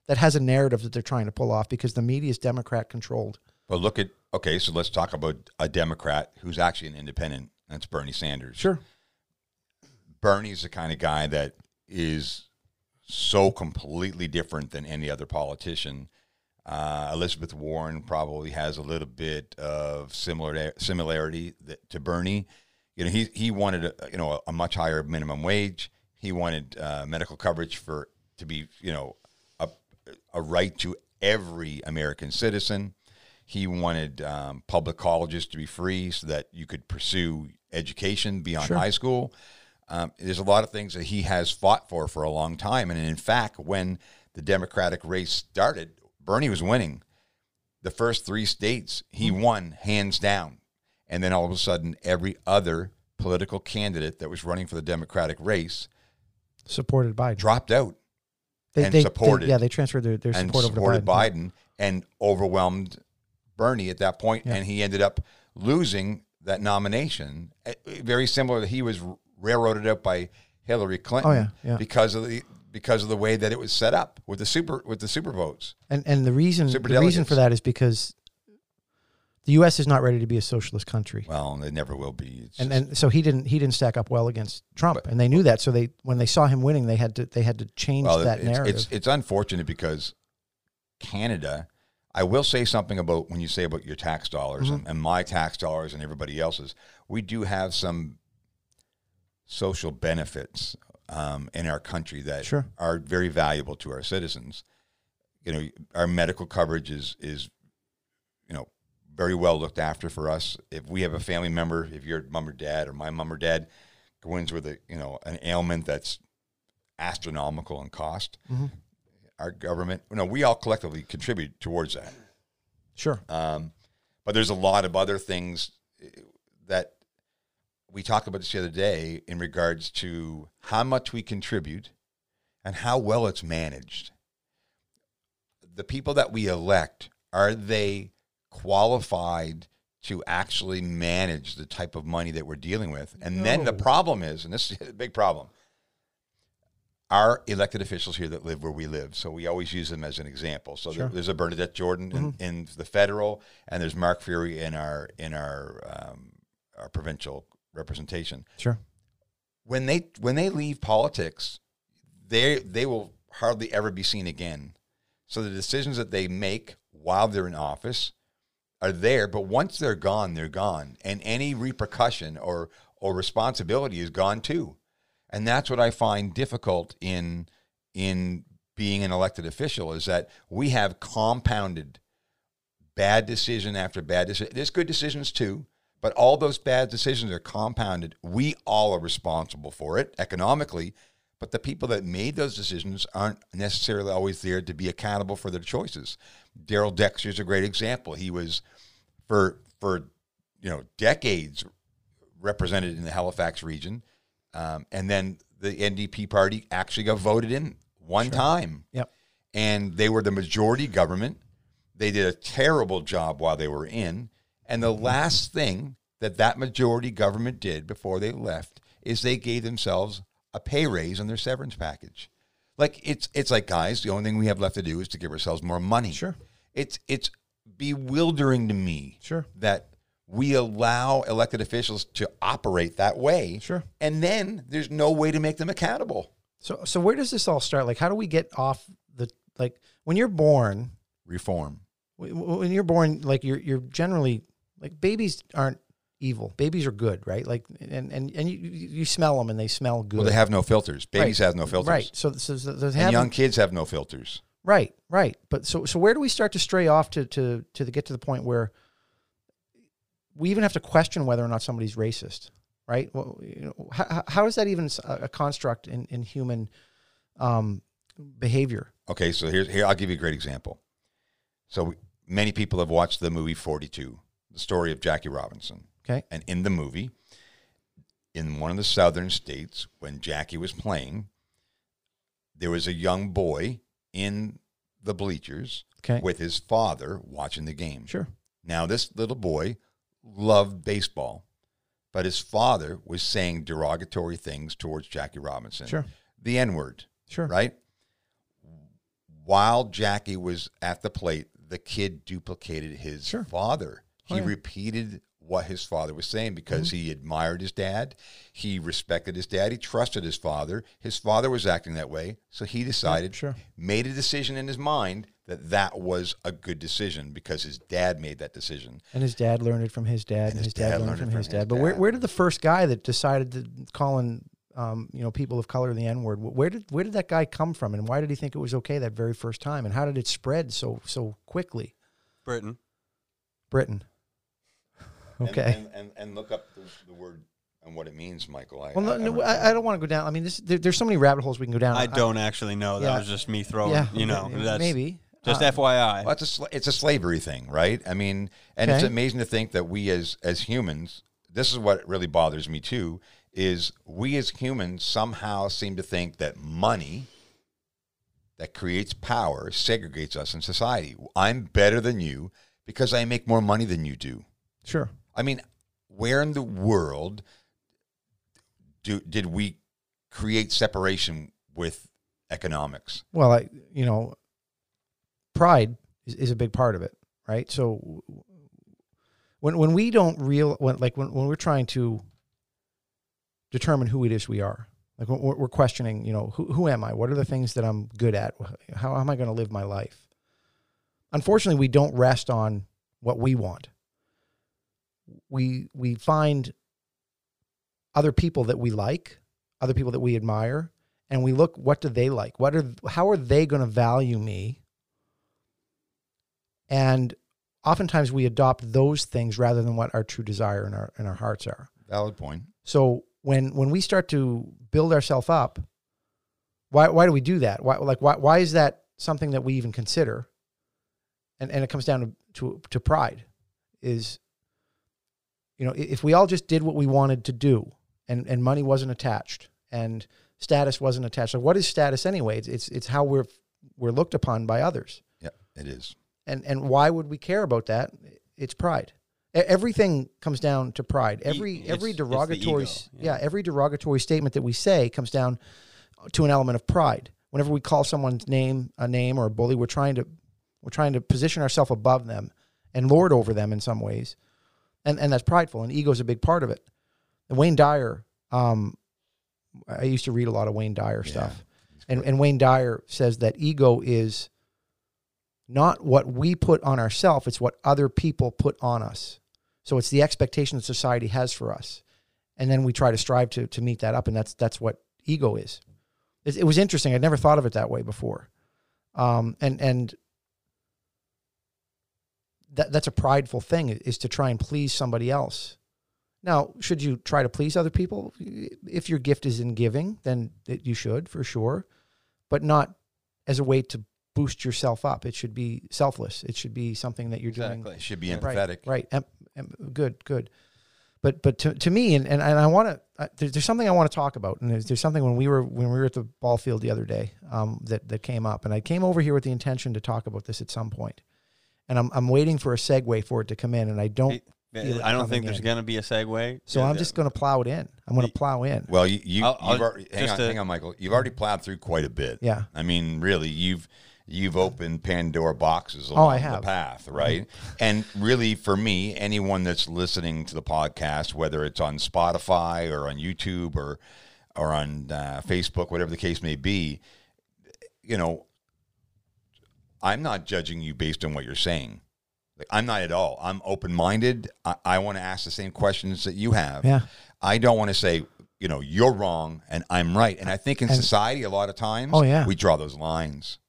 that has a narrative that they're trying to pull off because the media is Democrat controlled. But look at okay. So let's talk about a Democrat who's actually an independent. That's Bernie Sanders. Sure. Bernie's the kind of guy that is so completely different than any other politician. Uh, Elizabeth Warren probably has a little bit of similar similarity that, to Bernie. You know, he he wanted a, you know a, much higher minimum wage. He wanted uh, medical coverage for to be you know a a right to every American citizen. He wanted um, public colleges to be free so that you could pursue education beyond Sure. high school. Um, there's a lot of things that he has fought for for a long time. And in fact, when the Democratic race started, Bernie was winning. The first three states, he won hands down. And then all of a sudden, every other political candidate that was running for the Democratic race Supported Biden. dropped out They, and they- they- supported- yeah, they transferred their, their support over to supported Biden. Biden, and overwhelmed Bernie at that point, Yeah. and he ended up losing that nomination. Eh, Very similar, he was railroaded out by Hillary Clinton Oh, yeah, yeah. because of the because of the way that it was set up with the super with the super votes. And and the reason the Superdelegates. reason for that is because the U.S. is not ready to be a socialist country. Well, they never will be. It's and and so he didn't he didn't stack up well against Trump, But- and they knew that. So they when they saw him winning, they had to they had to change well, that it's, narrative. it's it's unfortunate because Canada. I will say something about when you say about your tax dollars Mm-hmm. and, and my tax dollars and everybody else's. We do have some social benefits um, in our country that Sure. are very valuable to our citizens. You know, our medical coverage is is you know very well looked after for us. If we have a family member, if your mom or dad or my mom or dad go in with a you know an ailment that's astronomical in cost, Mhm. our government. No, we all collectively contribute towards that. Sure. Um, but there's a lot of other things eh, that we talked about this the other day in regards to how much we contribute and how well it's managed. The people that we elect, are they qualified to actually manage the type of money that we're dealing with? And then the problem is, and this is a big problem, our elected officials here that live where we live. So we always use them as an example. So there- Sure. there's a Bernadette Jordan in, in the federal, and there's Mark Furey in our in our um, our provincial representation. Sure. When they when they leave politics, they they will hardly ever be seen again. So the decisions that they make while they're in office are there, but once they're gone, they're gone, and any repercussion or or responsibility is gone too. And that's what I find difficult in in being an elected official is that we have compounded bad decision after bad decision. There's good decisions too, but all those bad decisions are compounded. We all are responsible for it economically, but the people that made those decisions aren't necessarily always there to be accountable for their choices. Darrell Dexter is a great example. He was for for you know decades represented in the Halifax region, um, and then the NDP party actually got voted in one time Yep. and they were the majority government. They did a terrible job while they were in. And the last thing that that majority government did before they left is they gave themselves a pay raise on their severance package. Like it's it's like guys, the only thing we have left to do is to give ourselves more money. Sure. It's it's bewildering to me Sure. that we allow elected officials to operate that way. Sure. And then there's no way to make them accountable. So so where does this all start? Like, how do we get off the like when you're born? Reform. wh- wh- When you're born, like you're you're generally like babies aren't evil. Babies are good, right? Like and and and you you smell them and they smell good. Well, they have no filters. Babies Right. have no filters. Right. So so, so they And have young kids have no filters. Right, right. But so so where do we start to stray off to to to the, get to the point where we even have to question whether or not somebody's racist, right? Well, you know, how, how is that even a construct in in human um, behavior? Okay, so here's here I'll give you a great example. So we, many people have watched the movie 42, the story of Jackie Robinson. Okay. And in the movie, in one of the southern states, when Jackie was playing, there was a young boy in the bleachers Okay, with his father watching the game. sure, Now, this little boy loved baseball, but his father was saying derogatory things towards Jackie Robinson. sure, The N word, sure. right? While Jackie was at the plate, the kid duplicated his Sure. father. He Oh, yeah. Mm-hmm. repeated what his father was saying because he admired his dad. He respected his dad. He trusted his father. His father was acting that way. So he decided, sure. made a decision in his mind that that was a good decision because his dad made that decision. And his dad learned it from his dad, and, his, dad, learned it from his dad. But where where did the first guy that decided to calling um, you know people of color the N word? Where did where did that guy come from, and why did he think it was okay that very first time? And how did it spread so so quickly? Britain. Britain. And- Okay. And, and, and, look up the, the word and what it means, Michael. I, Well, no, I- no, I'm- I, I don't want to go down. I mean, this, there, there's so many rabbit holes we can go down. I don't actually know. That yeah. was just me throwing. yeah, you know, m- that's maybe just Uh, FYI. Well, it's a sla- it's a slavery thing, right? I mean, and it's amazing to think that we as as humans, this is what really bothers me too, is we as humans somehow seem to think that money that creates power segregates us in society. I'm better than you because I make more money than you do. Sure. I mean, where in the world do did we create separation with economics? Well, I you know, pride is, is a big part of it, right? So when when we don't real when like when, when we're trying to determine who it is we are, like we're, we're questioning, you know, who who am I? What are the things that I'm good at? How am I going to live my life? Unfortunately, we don't rest on what we want. We we find other people that we like, other people that we admire, and we look what do they like? What are how are they going to value me? And oftentimes we adopt those things rather than what our true desire in our in our hearts are. Valid point. so when when we start to build ourselves up why why do we do that? Why like why why is that something that we even consider, and, and it comes down to, to, to pride, is, you know, if we all just did what we wanted to do and, and money wasn't attached and status wasn't attached, like what is status anyway? It's, it's, it's how we're, we're looked upon by others. Yeah, it is. And, and why would we care about that? It's pride. Everything comes down to pride. Every it's- every derogatory, yeah. yeah, every derogatory statement that we say comes down to an element of pride. Whenever we call someone's name a name or a bully, we're trying to we're trying to position ourselves above them and lord over them in some ways, and and that's prideful. And ego is a big part of it. And Wayne Dyer, um, I used to read a lot of Wayne Dyer Yeah, stuff, and and Wayne Dyer says that ego is not what we put on ourselves; it's what other people put on us. So it's the expectation that society has for us, and then we try to strive to to meet that up, and that's that's what ego is. It, it was interesting. I'd never thought of it that way before, um, and and that that's a prideful thing is to try and please somebody else. Now, should you try to please other people? If your gift is in giving, then it, you should for sure, but not as a way to boost yourself up. It should be selfless. It should be something that you're doing Exactly. It should be Right, empathetic. Right. Em, em, good. Good. But but to, to me and, and, and I want to there's, there's something I want to talk about and there's, there's something when we were when we were at the ball field the other day um, that that came up and I came over here with the intention to talk about this at some point and I'm I'm waiting for a segue for it to come in and I don't Hey, feel it I don't think there's going to be a segue. so Yeah, I'm yeah. just going to plow it in. I'm going to plow in. Well, you, you I'll- you've I'll- already, hang just on, to- hang on, Michael. You've already plowed through quite a bit. Yeah. I mean, really, you've you've opened Pandora boxes Oh, along I the path, right? and really, for me, anyone that's listening to the podcast, whether it's on Spotify or on YouTube or or on uh, Facebook, whatever the case may be, you know, I'm not judging you based on what you're saying. Like, I'm not at all. I'm open minded. I, I want to ask the same questions that you have. Yeah. I don't want to say, you know, you're wrong and I'm right. And I think in And- society, a lot of times, Oh, yeah. we draw those lines.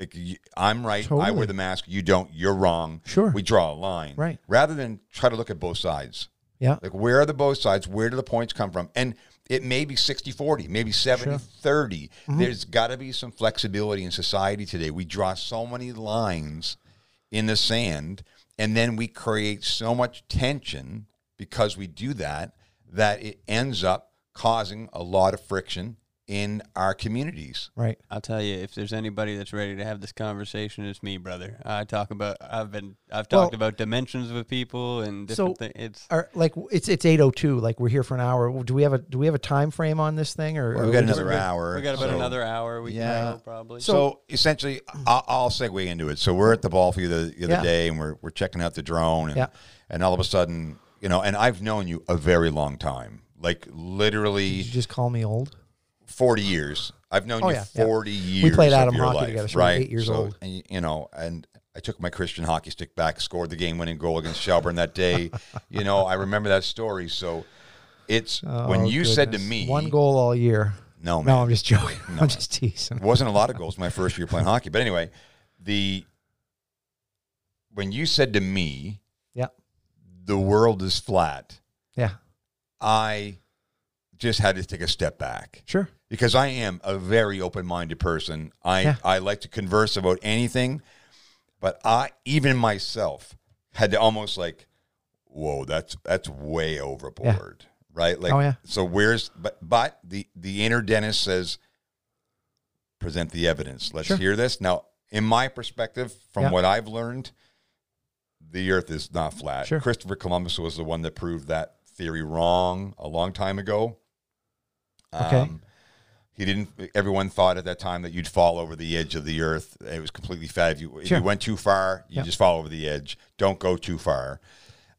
Like, I'm right. I wear the mask. You don't. You're wrong. Sure. We draw a line. Right. Rather than try to look at both sides. Yeah. Like, where are the both sides? Where do the points come from? And it may be 60 40, maybe 70 30. Mm-hmm. There's got to be some flexibility in society today. We draw so many lines in the sand, and then we create so much tension because we do that that it ends up causing a lot of friction in our communities. Right. I'll tell you, if there's anybody that's ready to have this conversation, it's me, brother. I talk about, I've been, I've Well- talked about dimensions with people and So- things. It's Or like it's it's 802 like we're here for an hour. Do we have a do we have a time frame on this thing or Well, we got another hour. we got about so- another hour. We Yeah. can probably. So, essentially, I'll, I'll segue into it. So we're at the ball field the, the other Yeah. day, and we're we're checking out the drone, and Yeah. and all of a sudden, you know, and I've known you a very long time, like Did literally you just call me old? Forty years. I've known Oh, you yeah, yeah. forty years. We played of Atom hockey life, together, so right? eight years So, old. and, you know, and I took my Christian hockey stick back, scored the game-winning goal against Shelburne that day. you know, I remember that story. So it's when Oh, you said to me, one goal all year. no, man, No, I'm just joking. I'm just teasing. It wasn't a lot of goals my first year playing hockey. But anyway, the when you said to me, Yeah. the world is flat, Yeah. I just had to take a step back Sure. Because I am a very open-minded person. I Yeah. I like to converse about anything, but I even myself had to almost like, whoa, that's that's way overboard, right? Like, Oh, yeah. so where's but but the the inner dentist says, present the evidence. Let's Sure. hear this now. In my perspective, from Yeah. what I've learned, the Earth is not flat. Sure. Christopher Columbus was the one that proved that theory wrong a long time ago. Okay. Um, He didn't. Everyone thought at that time that you'd fall over the edge of the earth. It was completely flat. If you, if Sure. you went too far, you Yeah. just fall over the edge. Don't go too far.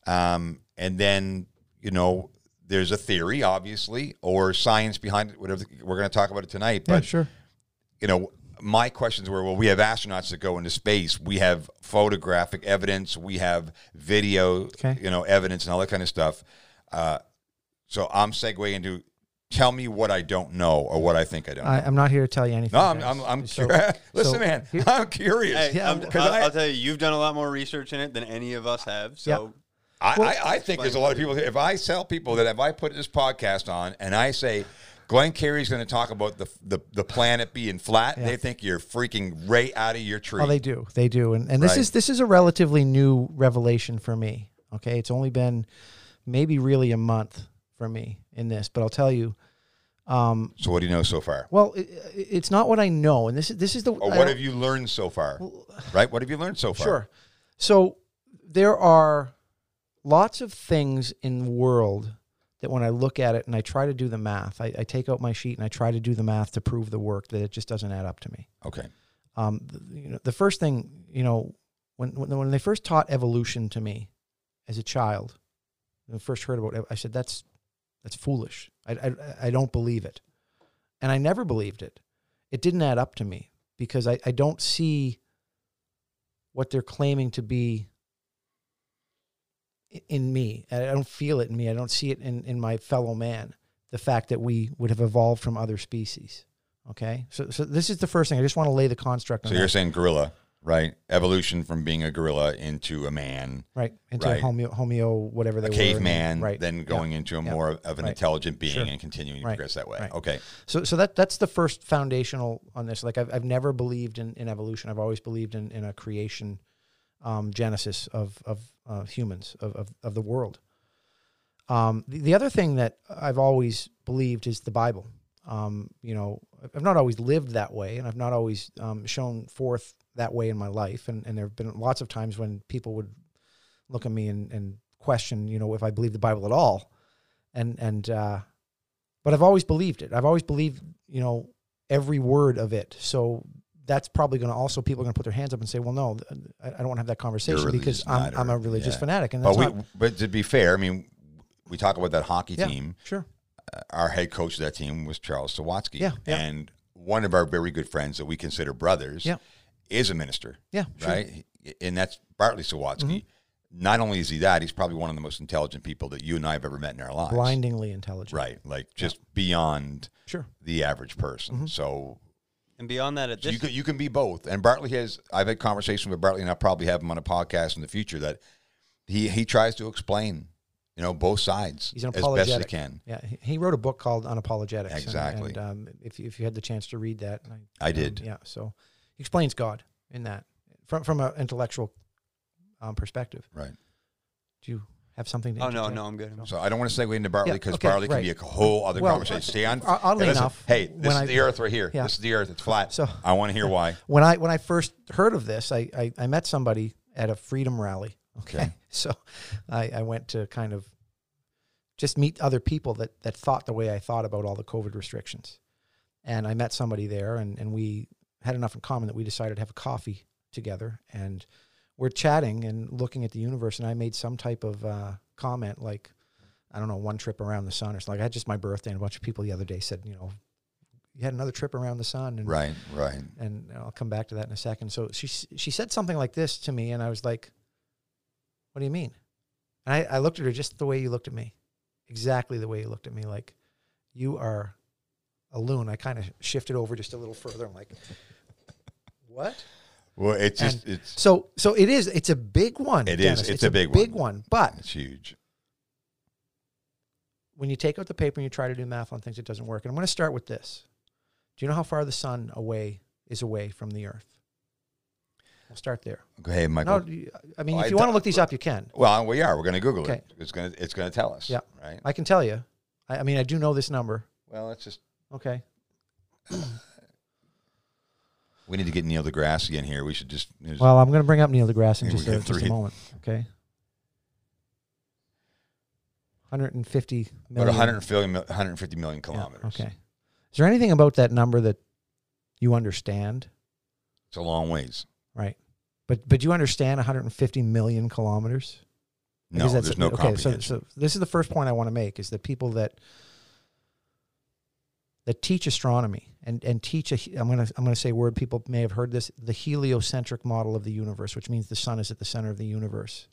Um, and then you know, there's a theory, obviously, or science behind it. Whatever we're going to talk about it tonight. Yeah, sure. you know, my questions were, well, we have astronauts that go into space. We have photographic evidence. We have video, Okay. you know, evidence and all that kind of stuff. Uh, so I'm segueing into tell me what I don't know or what I think I don't I, know. I'm not here to tell you anything. No, I'm. I'm, I'm So- curious. Listen, so man, here- I'm curious. Hey, Yeah, I'm, I'll, I- I'll tell you, you've done a lot more research in it than any of us have. So I, Well- I, I think there's a lot of people. If I tell people that if I put this podcast on and I say, Glenn Carey's going to talk about the, the the planet being flat. Yeah. They think you're freaking right out of your tree. Oh, they do. They do. And and this Right. is this is a relatively new revelation for me. Okay, it's only been maybe really a month for me in this, but I'll tell you. Um, so what do you know so far? well, it, it's not what I know, and this is this is the. Or what have you learned so far? Right? What have you learned so far? Sure. So there are lots of things in the world that when I look at it and I try to do the math, I, I take out my sheet and I try to do the math to prove the work that it just doesn't add up to me. Okay. Um, the, you know, the first thing, you know, when, when when they first taught evolution to me as a child, when I first heard about it, I said that's that's foolish. I, I I don't believe it, and I never believed it. It didn't add up to me because I, I don't see what they're claiming to be in me. I don't feel it in me. I don't see it in, in my fellow man. The fact that we would have evolved from other species. Okay, so so this is the first thing. I just want to lay the construct. So you're that. saying gorilla, right? Evolution from being a gorilla into a man, right into Right. homeo, homeo, whatever they a were, caveman, right? then yeah. going into a yeah, more of an right. intelligent being Sure. and continuing to Right. progress that way. Okay. So so that that's the first foundational on this. Like I've I've never believed in, in evolution. I've always believed in, in a creation um, genesis of of uh, humans of, of of the world. Um, the, the other thing that I've always believed is the Bible. Um, you know, I've not always lived that way, and I've not always um, shown forth that way in my life. And and there have been lots of times when people would look at me and, and question, you know, if I believe the Bible at all. And and uh, but I've always believed it. I've always believed, you know, every word of it. So that's probably going to also people are going to put their hands up and say, well, no, I, I don't want to have that conversation because I'm. I'm a religious Yeah. fanatic, and But we, not but to be fair, I mean, we talk about that hockey Yeah. team. sure. Our head coach of that team was Charles Sawatsky. Yeah, yeah. And one of our very good friends that we consider brothers Yeah. Is a minister. Yeah, sure. right? And that's Bartley Sawatsky. Not only is he that, he's probably one of the most intelligent people that you and I have ever met in our lives. Blindingly intelligent. Right. Like just beyond Sure. the average person. So, And beyond that, at so this you, can, you can be both. And Bartley has, I've had conversations with Bartley, and I'll probably have him on a podcast in the future that he, he tries to explain, you know, both sides He's an as best he can. Yeah, he- he wrote a book called Unapologetics. and- Exactly. And, um, if you, if you had the chance to read that, I, I um, did. yeah. So he explains God in that from from an intellectual um, perspective. Right. Do you have something? To Oh no, interject? no, I'm good. So I don't want to segue into Bartley Yeah, because okay, Bartley can be a whole other Well, conversation. Stay on. o- oddly Hey, listen, enough, hey, this is I- the Earth right here. Yeah. This is the Earth. It's flat. So I want to hear why. when I when I first heard of this, I I, I met somebody at a freedom rally. Okay, Okay. so I, I went to kind of just meet other people that that thought the way I thought about all the COVID restrictions, and I met somebody there, and and we had enough in common that we decided to have a coffee together, and we're chatting and looking at the universe, and I made some type of uh, comment like. I don't know, one trip around the sun or something. Like I had just my birthday, and a bunch of people the other day said, you know, you had another trip around the sun, and Right, right. and I'll come back to that in a second. So she she said something like this to me, and I was like, "What do you mean?" And I, I looked at her just the way you looked at me, exactly the way you looked at me, like you are a loon. I kind of shifted over just a little further. I'm like, "What?" Well, it's just it's So so it is. It's a big one. It is. Dennis. It's a big one. big one. But it's huge. when you take out the paper and you try to do math on things, it doesn't work. And I'm going to start with this. Do you know how far the sun away is away from the Earth? We'll start there. Go ahead, Michael. No, I mean, Well, if I you want to look these up, you can. well, we are. We're going to Google Okay. it. It's going to it's going to tell us. Yeah. Right. I can tell you. I, I mean, I do know this number. Well, it's just Okay. we need to get Neil deGrasse again here. We should just. just- Well, I'm going to bring up Neil deGrasse in just, a, just a moment. Okay. 150 about million. 150 million, 150 million Yeah, kilometers. okay. Is there anything about that number that you understand? It's a long ways. Right. But but you understand 150 million kilometers? No, there's no okay. So, so this is the first point I want to make is that people that that teach astronomy and and teach a I'm gonna I'm gonna say a word people may have heard this the heliocentric model of the universe, which means the sun is at the center of the universe.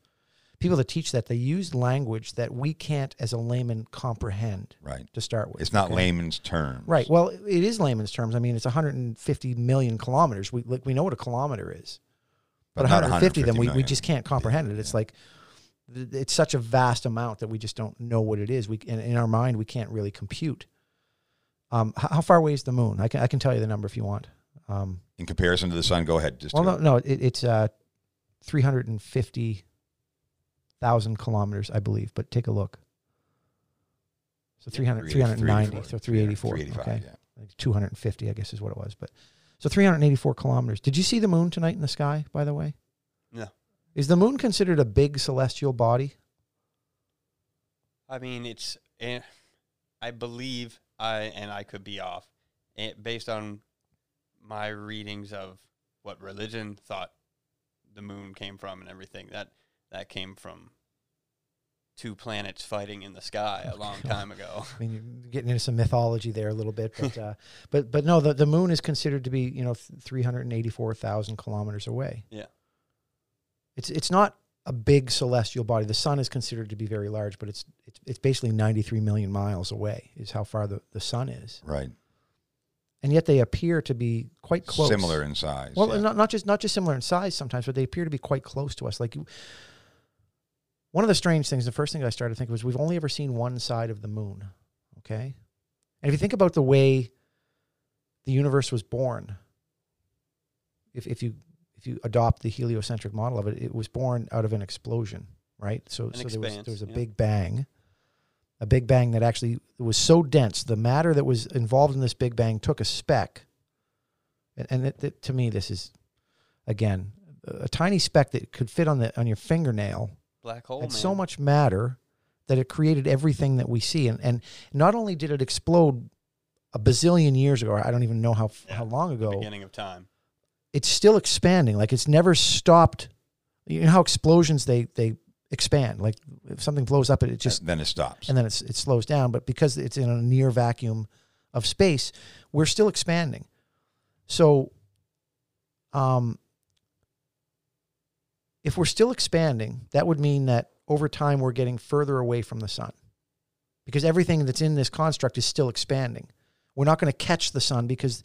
People that teach that they use language that we can't as a layman comprehend right. to start with. It's not okay? layman's terms. Right. Well, it is layman's terms. I mean, it's 150 million kilometers. We like, we know what a kilometer is, but, But not 150 then we, we just can't comprehend it. It's like it's such a vast amount that we just don't know what it is. We in, in our mind we can't really compute. Um, how, how far away is the moon? I can I can tell you the number if you want. Um, In comparison to the sun, go ahead. Just well, no, no, it, it's uh, three hundred and fifty thousand kilometers, I believe. But take a look. So 300, 390, so 384. 385, okay. yeah. like 250 i guess is what it was but so 384 kilometers did you see the moon tonight in the sky by the way No. is the moon considered a big celestial body I mean, it's. Eh, I believe I and I could be off, eh, based on my readings of what religion thought the moon came from and everything. That that came from two planets fighting in the sky a long time ago. i mean you're getting into some mythology there a little bit but uh, but but no the, the moon is considered to be you know 384000 kilometers away Yeah. it's it's not a big celestial body the sun is considered to be very large but it's it's, it's basically 93 million miles away is how far the, the sun is Right. and yet they appear to be quite close Similar in size. Well, yeah. not not just not just similar in size sometimes, but they appear to be quite close to us. Like you- one of the strange things, the first thing I started thinking was we've only ever seen one side of the moon. Okay, and if you think about the way the universe was born, if if you if you adopt the heliocentric model of it, it was born out of an explosion, right? So An so there was there was a yeah. big bang. A big bang that actually was so dense, the matter that was involved in this big bang took a speck, and, and it, it- to me, this is again a tiny speck that could fit on the on your fingernail Black hole. had man. so much matter that it created everything that we see. And and not only did it explode a bazillion years ago, I don't even know how Yeah, how long ago, beginning of time. It's still expanding. Like it's never stopped. You know how explosions they they expand. Like if something blows up, it, just And then it stops. and then it's, it slows down. But because it's in a near vacuum of space, we're still expanding. So, um, if we're still expanding, that would mean that over time we're getting further away from the sun because everything that's in this construct is still expanding. We're not going to catch the sun because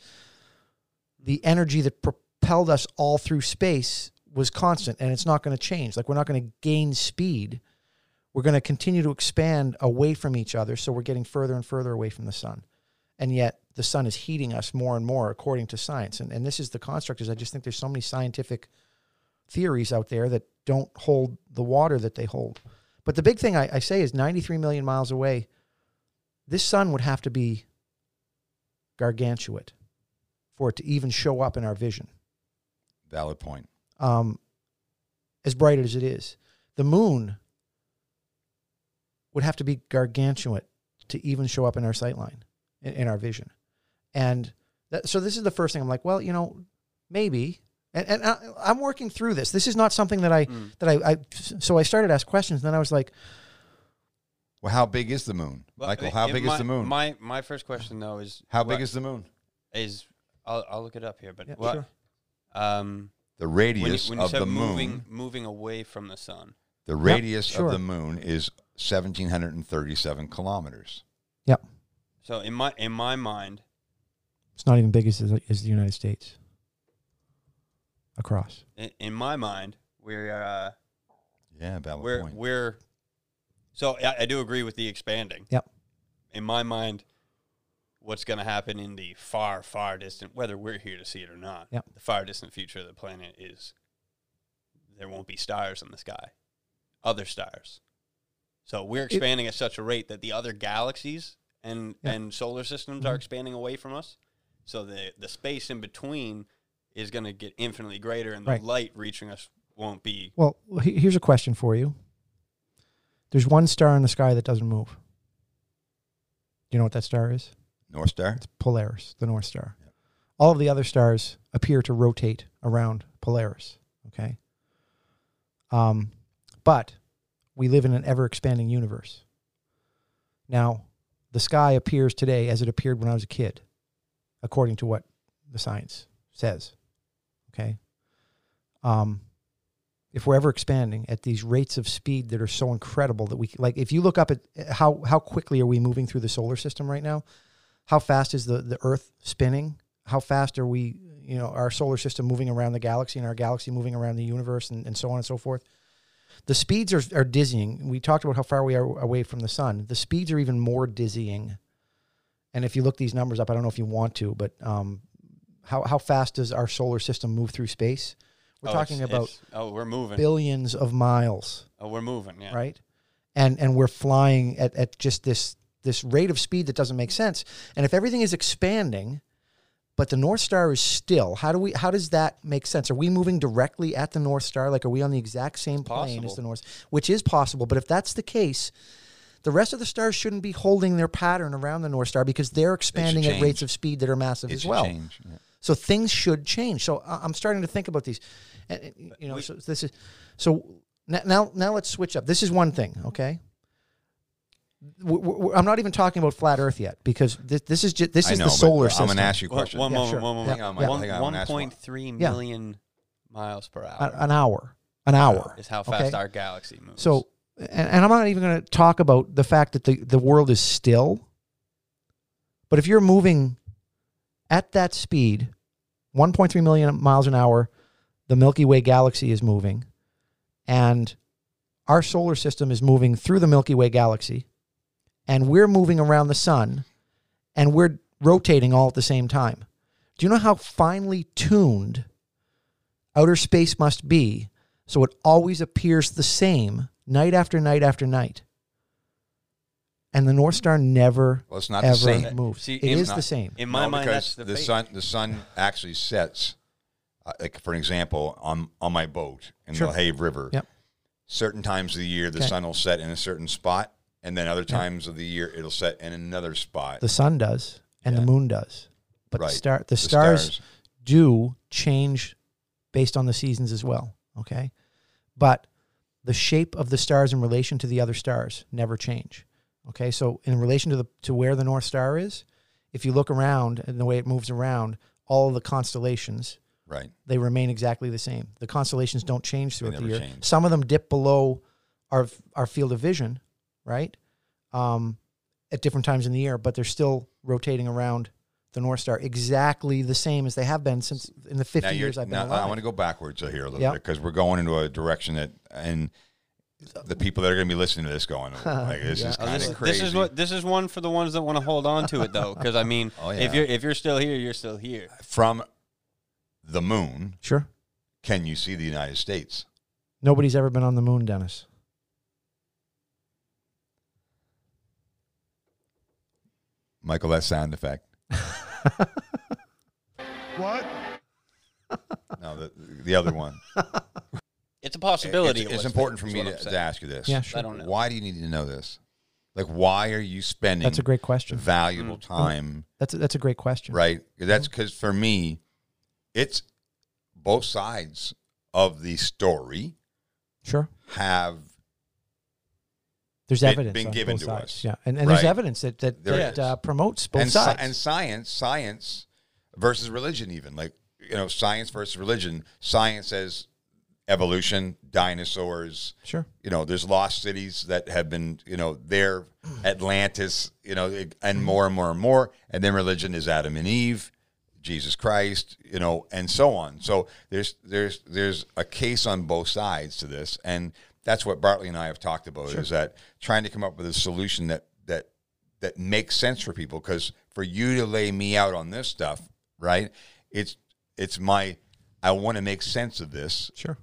the energy that propelled us all through space was constant and it's not going to change. Like we're not going to gain speed. We're going to continue to expand away from each other so we're getting further and further away from the sun. And yet the sun is heating us more and more according to science. And, and this is the construct is i just think there's so many scientific theories out there that don't hold the water that they hold. But the big thing i, I say is 93 million miles away this sun would have to be gargantuan for it to even show up in our vision Valid point. um, as bright as it is. The moon would have to be gargantuan to even show up in our sight line, in, in our vision. And that, so this is the first thing I'm like, well, you know, maybe. And, and I, I'm working through this. This is not something that I, Mm. that I, I, so I started to ask questions. And then I was like, Well, how big is the moon, Well, Michael? How big my, is the moon? My my first question though is how what big is the moon? is I'll I'll look it up here, but yeah, what sure. Um The when you, radius when you of the moving moon. moving away from the sun. The radius sure. of the moon is 1,737 kilometers. Yep. So in my in my mind, It's not even big as, as the United States across. in, in my mind, we're uh, Yeah, valid we're point. we're so I, I do agree with the expanding. Yep. In my mind, what's going to happen in the far far distant, whether we're here to see it or not, Yep. the far distant future of the planet is there won't be stars in the sky, other stars. So we're expanding at such a rate that the other galaxies and Yeah. and solar systems are Mhm. expanding away from us. So the the space in between is going to get infinitely greater, and the Right. light reaching us won't be. Well, here's a question for you. There's one star in the sky that doesn't move. Do you know what that star is? North Star? It's Polaris, the North Star. All of the other stars appear to rotate around Polaris. Okay. Um, but we live in an ever expanding universe. Now, the sky appears today as it appeared when I was a kid, according to what the science says. Okay. Um, if we're ever expanding at these rates of speed that are so incredible that we like, if you look up at how how quickly are we moving through the solar system right now, how fast is the the Earth spinning? How fast are we, you know, our solar system moving around the galaxy and our galaxy moving around the universe and, and so on and so forth? The speeds are, are dizzying. We talked about how far we are away from the sun. The speeds are even more dizzying. and if you look these numbers up, I don't know if you want to, but um, how how fast does our solar system move through space? We're Oh, talking it's- about it's- oh, we're moving. billions of miles, oh, we're moving. Yeah. right? And and we're flying at, at just this this rate of speed that doesn't make sense. And if everything is expanding, but the North Star is still, how do we how does that make sense? Are we moving directly at the North Star? Like are we on the exact same plane as the North? Which is possible, but if that's the case, the rest of the stars shouldn't be holding their pattern around the North Star because they're expanding at rates of speed that are massive It as well. Yeah. So things should change. So I- I'm starting to think about these, and and, you know, we- so this is so now now let's switch up. This is one thing, okay. W- w- w- I'm not even talking about flat Earth yet because this, this is just this I is know, the but solar I'm system. going to ask you a One, question. one Yeah, moment. sure. One moment. Yeah, Hang on, yeah. Michael. Hang on. I One wanna ask one. point three Yeah. million miles per hour A- an hour, an hour is how fast okay? our galaxy moves. So, and, and I'm not even going to talk about the fact that the, the world is still. But if you're moving at that speed, 1.3 million miles an hour, the Milky Way galaxy is moving, and our solar system is moving through the Milky Way galaxy, and we're moving around the sun, and we're rotating all at the same time. Do you know how finely tuned outer space must be so it always appears the same night after night after night. And the North Star never Well, it's not ever the same. moves. See, it in- is not- the same. in my No, mind, because that's the, the fate. sun. The sun actually sets. Uh, like for an example, on on my boat in Sure. the LaHave River. Yep. Certain times of the year, the Okay. sun will set in a certain spot, and then other times of the year, it'll set in another spot. The sun does and Yeah. the moon does. But Right. the star the, The stars, do change based on the seasons as well. Okay. But the shape of the stars in relation to the other stars never change. Okay. So in relation to the to where the North Star is, if you look around and the way it moves around, all the constellations Right. they remain exactly the same. The constellations don't change throughout the year. change. Some of them dip below our our field of vision, right? Um, at different times in the year, but they're still rotating around the North Star exactly the same as they have been since in the 50 years I've been now, alive. I want to go backwards here a little Yep. bit because we're going into a direction that and the people that are going to be listening to this going like this Yeah. is Oh, kind this, of is- crazy. this is what this is one for the ones that want to hold on to it though, because I mean, Oh, if you're if you're still here, you're still here. from the moon. sure. Can you see the United States? Nobody's ever been on the moon, Dennis. Michael, that sound effect. What? No, the the other one. It's a possibility. It's, it it's was, important for me what to, I'm to ask you this. Yeah, sure. I don't know. Why do you need to know this? Like, why are you spending That's a great question. valuable mm. time? That's a, that's a great question. Right. That's because for me, it's both sides of the story Sure. have There's Been- evidence been on given both to sides. us. Yeah, and, and there's evidence that that, that uh, promotes both and, sides. and science, science versus religion, even like you know, science versus religion. Science says evolution, dinosaurs. sure. You know, there's lost cities that have been, you know, there, Atlantis, you know, and more and more and more. And then religion is Adam and Eve, Jesus Christ, you know, and so on. So there's there's there's a case on both sides to this, and that's what Bartley and I have talked about is that trying to come up with a solution that that that makes sense for people. Because for you to lay me out on this stuff, right? It's it's my I want to make sense of this Sure.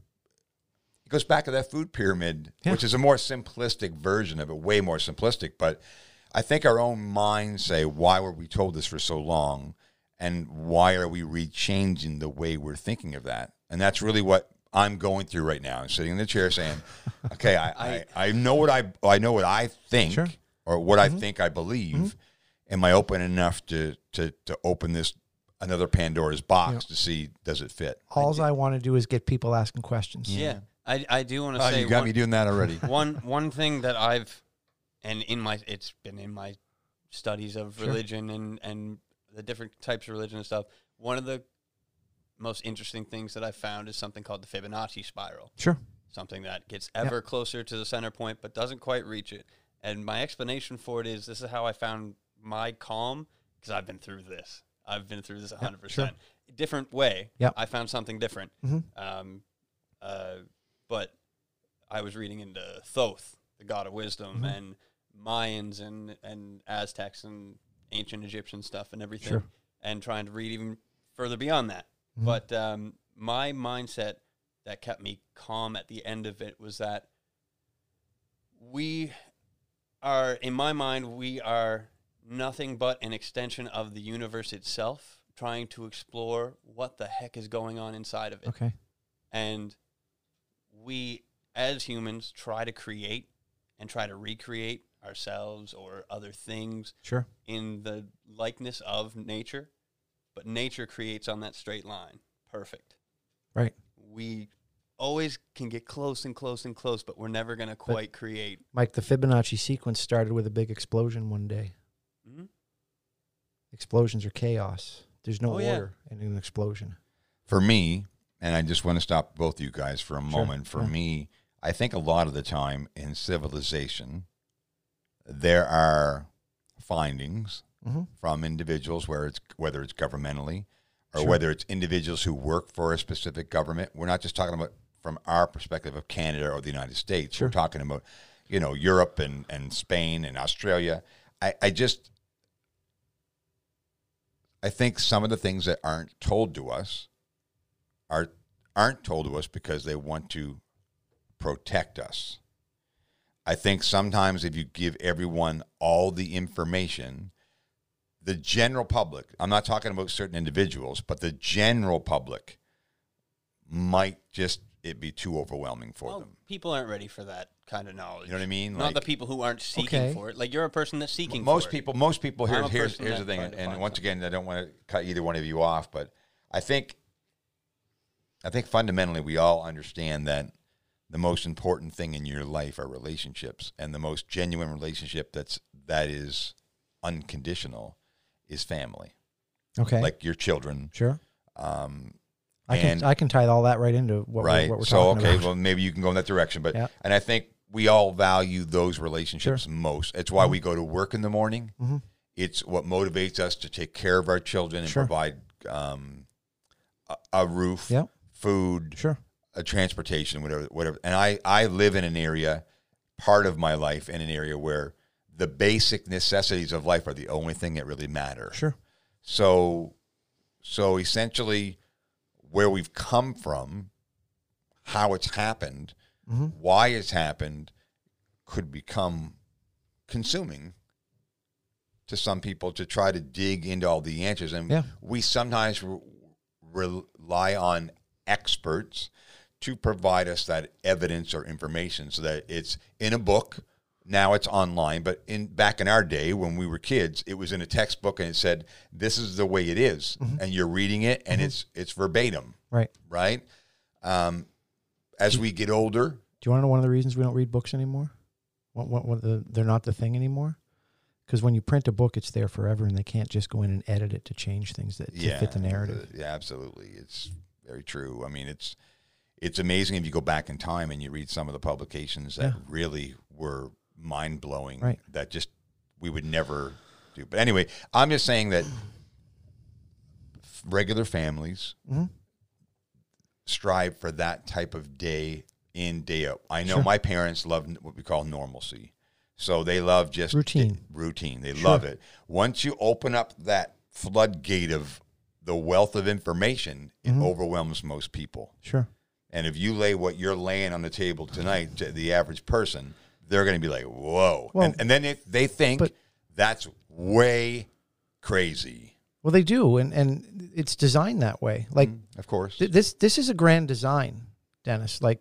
it goes back to that food pyramid, Yeah. which is a more simplistic version of it, way more simplistic. But I think our own minds say, why were we told this for so long? And why are we rechanging the way we're thinking of that? And that's really what I'm going through right now. I'm sitting in the chair saying, okay, I, I, I know what I, I know what I think Sure. Mm-hmm. or what I think I believe. Am I open enough to, to, to open this another Pandora's box to see does it fit? All I want to do is get people asking questions. Yeah, I, I do want to Oh, say you got one, me doing that already. one one thing that I've and in my it's been in my studies of Sure. religion and and the different types of religion and stuff. One of the most interesting things that I've found is something called the Fibonacci spiral. Sure. Something that gets ever closer to the center point but doesn't quite reach it. And my explanation for it is this is how I found my calm because I've been through this. I've been through this 100%. sure. Different way. Yep. I found something different. Mhm. Um, uh, but I was reading into Thoth, the god of wisdom, Mhm. and Mayans and, and Aztecs and ancient Egyptian stuff and everything, Sure. and trying to read even further beyond that. Mhm. But um, my mindset that kept me calm at the end of it was that we are, in my mind, we are nothing but an extension of the universe itself, trying to explore what the heck is going on inside of it. Okay. And we, as humans, try to create and try to recreate ourselves or other things Sure. in the likeness of nature, but nature creates on that straight line. Perfect. Right. We always can get close and close and close, but we're never going to quite create. Mike, the Fibonacci sequence started with a big explosion one day. Mhm. Explosions are chaos. There's no Oh, yeah. order in an explosion. for me, and I just want to stop both of you guys for a Sure, moment. For yeah. me, I think a lot of the time in civilization, there are findings Mhm. from individuals where it's whether it's governmentally or Sure. whether it's individuals who work for a specific government. We're not just talking about from our perspective of Canada or the United States. Sure. We're talking about, you know, Europe and, and Spain and Australia. I, I just I think some of the things that aren't told to us are aren't told to us because they want to protect us. I think sometimes if you give everyone all the information, the general public, I'm not talking about certain individuals, but the general public might just it be too overwhelming for Well, them. people aren't ready for that kind of knowledge. You know what I mean? Not the people who aren't seeking Okay. for it. Like you're a person that's seeking. most for it. people most people I'm here's here's the thing tried and, once something. again I don't want to cut either one of you off but I think I think fundamentally we all understand that the most important thing in your life are relationships and the most genuine relationship that's that is unconditional is family Okay. like your children sure. um I can and- I can tie all that right into what right we're, what we're so talking okay about. well maybe you can go in that direction but Yeah. and I think we all value those relationships most it's why we go to work in the morning Mhm. it's what motivates us to take care of our children and Sure. provide um, a, a roof, food, Sure. a transportation, whatever, whatever. And I, I live in an area, part of my life in an area where the basic necessities of life are the only thing that really matter. Sure. So, so essentially, where we've come from, how it's happened, Mhm. why it's happened, could become consuming to some people to try to dig into all the answers. And Yeah. we sometimes re- rely on experts to provide us that evidence or information so that it's in a book. Now it's online, but in back in our day when we were kids, it was in a textbook and it said, "This is the way it is," and you're reading it and it's it's verbatim, Right. right? Um, as we get older, Do you want to know one of the reasons we don't read books anymore? What, what, what the, they're not the thing anymore? Because when you print a book, it's there forever, and they can't just go in and edit it to change things that to yeah, fit the narrative. uh, yeah, absolutely. It's very true. I mean, it's it's amazing if you go back in time and you read some of the publications that Yeah. really were mind blowing. Right. That just we would never do. But anyway, I'm just saying that regular families Mhm. strive for that type of day in day out. I know Sure. my parents love what we call normalcy. So they love just Routine. routine. They Sure. love it. Once you open up that floodgate of the wealth of information, it Mhm. overwhelms most people. Sure. And if you lay what you're laying on the table tonight to the average person, they're going to be like, "Whoa!" Well, and, and then if they think but- that's way crazy. Well, they do, and and it's designed that way. Like mm, Of course, th- this, this is a grand design, Dennis. Like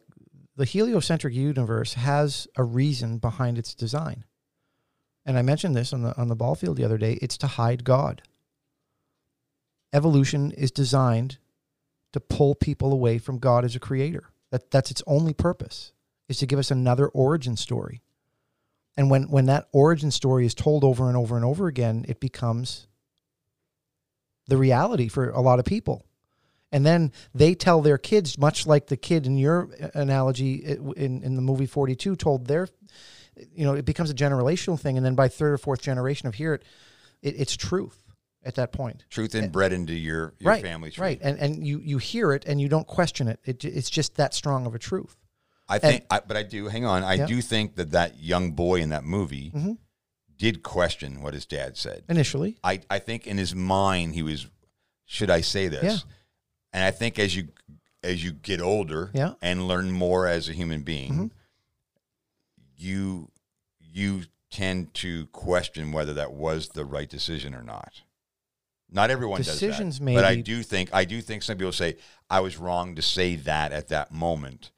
the heliocentric universe has a reason behind its design, and I mentioned this on the on the ball field the other day. It's to hide God. Evolution is designed to pull people away from God as a creator. That that's its only purpose is to give us another origin story. And when when that origin story is told over and over and over again, it becomes the reality for a lot of people. And then they tell their kids, much like the kid in your analogy uh, in, in the movie 42 told their, you know, it becomes a generational thing. And then by third or fourth generation of hear it, it it's truth at that point. truth inbred into your, your right. family tree. Right. And, and you, you hear it and you don't question it. it. It's just that strong of a truth. I think, I, but I do. Hang on. I Yeah. do think that that young boy in that movie Mhm. did question what his dad said. initially. I, I think in his mind he was, should I say this? Yeah. And I think as you as you get older Yeah. and learn more as a human being, Mhm. you you tend to question whether that was the right decision or not. Not everyone Decisions does that, but I do think I do think some people say I was wrong to say that at that moment.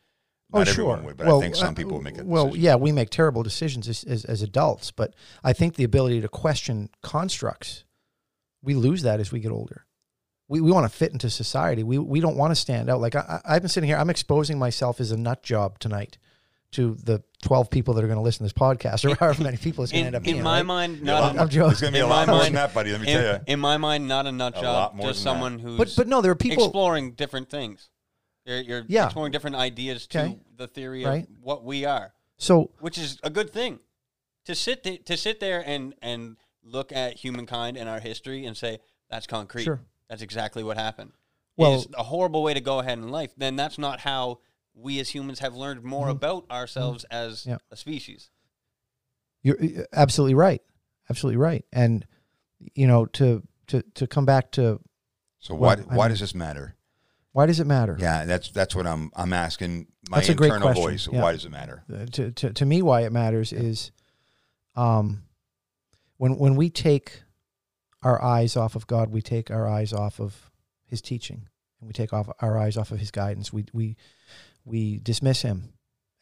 Oh, sure. everyone would, but well, I think some uh, people would make it. Well, yeah, we make terrible decisions as, as, as adults, but I think the ability to question constructs, we lose that as we get older. We, we want to fit into society. We, we don't want to stand out. Like I, I- I've been sitting here, I'm exposing myself as a nut job tonight to the 12 people that are going to listen to this podcast or however many people it's going to end In, up being. in my right? mind, not lot a, more- I'm joking. There's going to be a In lot my more mind- than that, buddy. Let me in, tell you. in my mind, not a nut job, lot just than that. someone who's But, but no, there are people. exploring different things. You're, you're Yeah. exploring different ideas to Okay. the theory Right. of what we are, So, which is a good thing. To sit th- to sit there and and look at humankind and our history and say that's concrete. Sure. That's exactly what happened. Well- is a horrible way to go ahead in life. Then that's not how we as humans have learned more about ourselves as Mm-hmm. Yeah. a species. You're you're absolutely right. Absolutely right. And you know, to to to come back to So Well, why I why mean- does this matter? Why does it matter? Yeah, that's that's what I'm I'm asking my That's a great internal question, voice. yeah. Why does it matter? Uh, to, to to me, why it matters is, um, when when we take our eyes off of God, we take our eyes off of His teaching, and we take off our eyes off of His guidance. We we we dismiss Him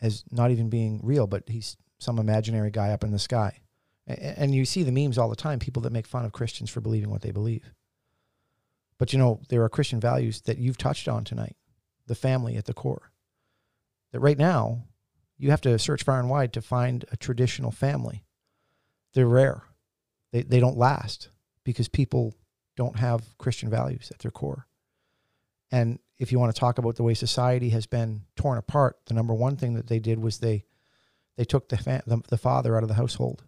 as not even being real, but He's some imaginary guy up in the sky. And you see the memes all the time, people that make fun of Christians for believing what they believe. But you know, there are Christian values that you've touched on tonight, the family at the core. That right now, you have to search far and wide to find a traditional family. They're rare. They they don't last because people don't have Christian values at their core. And if you want to talk about the way society has been torn apart, the number one thing that they did was they they took the fa- the, the father out of the household.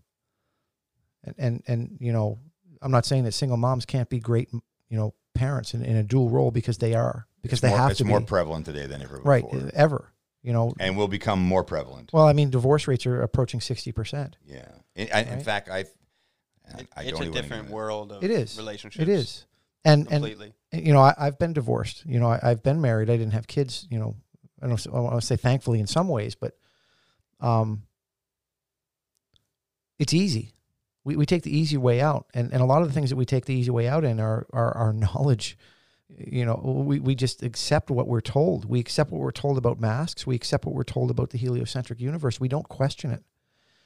And and and you know, I'm not saying that single moms can't be great, you know, parents in, in a dual role because they are because It's they more, have it's to It's more be prevalent today than ever right before. ever. You know, and will become more prevalent. well, I mean, divorce rates are approaching sixty percent. Yeah. In, I, in fact, I, I, It- I it's don't a different world of It is. relationships. It is, and and you know, I, I've been divorced. You know, I, I've been married. I didn't have kids. You know, I don't. I want to say thankfully in some ways, but um, it's easy. We we take the easy way out, and and a lot of the things that we take the easy way out in are are our knowledge. You know, we, we just accept what we're told. We accept what we're told about masks. We accept what we're told about the heliocentric universe. We don't question it.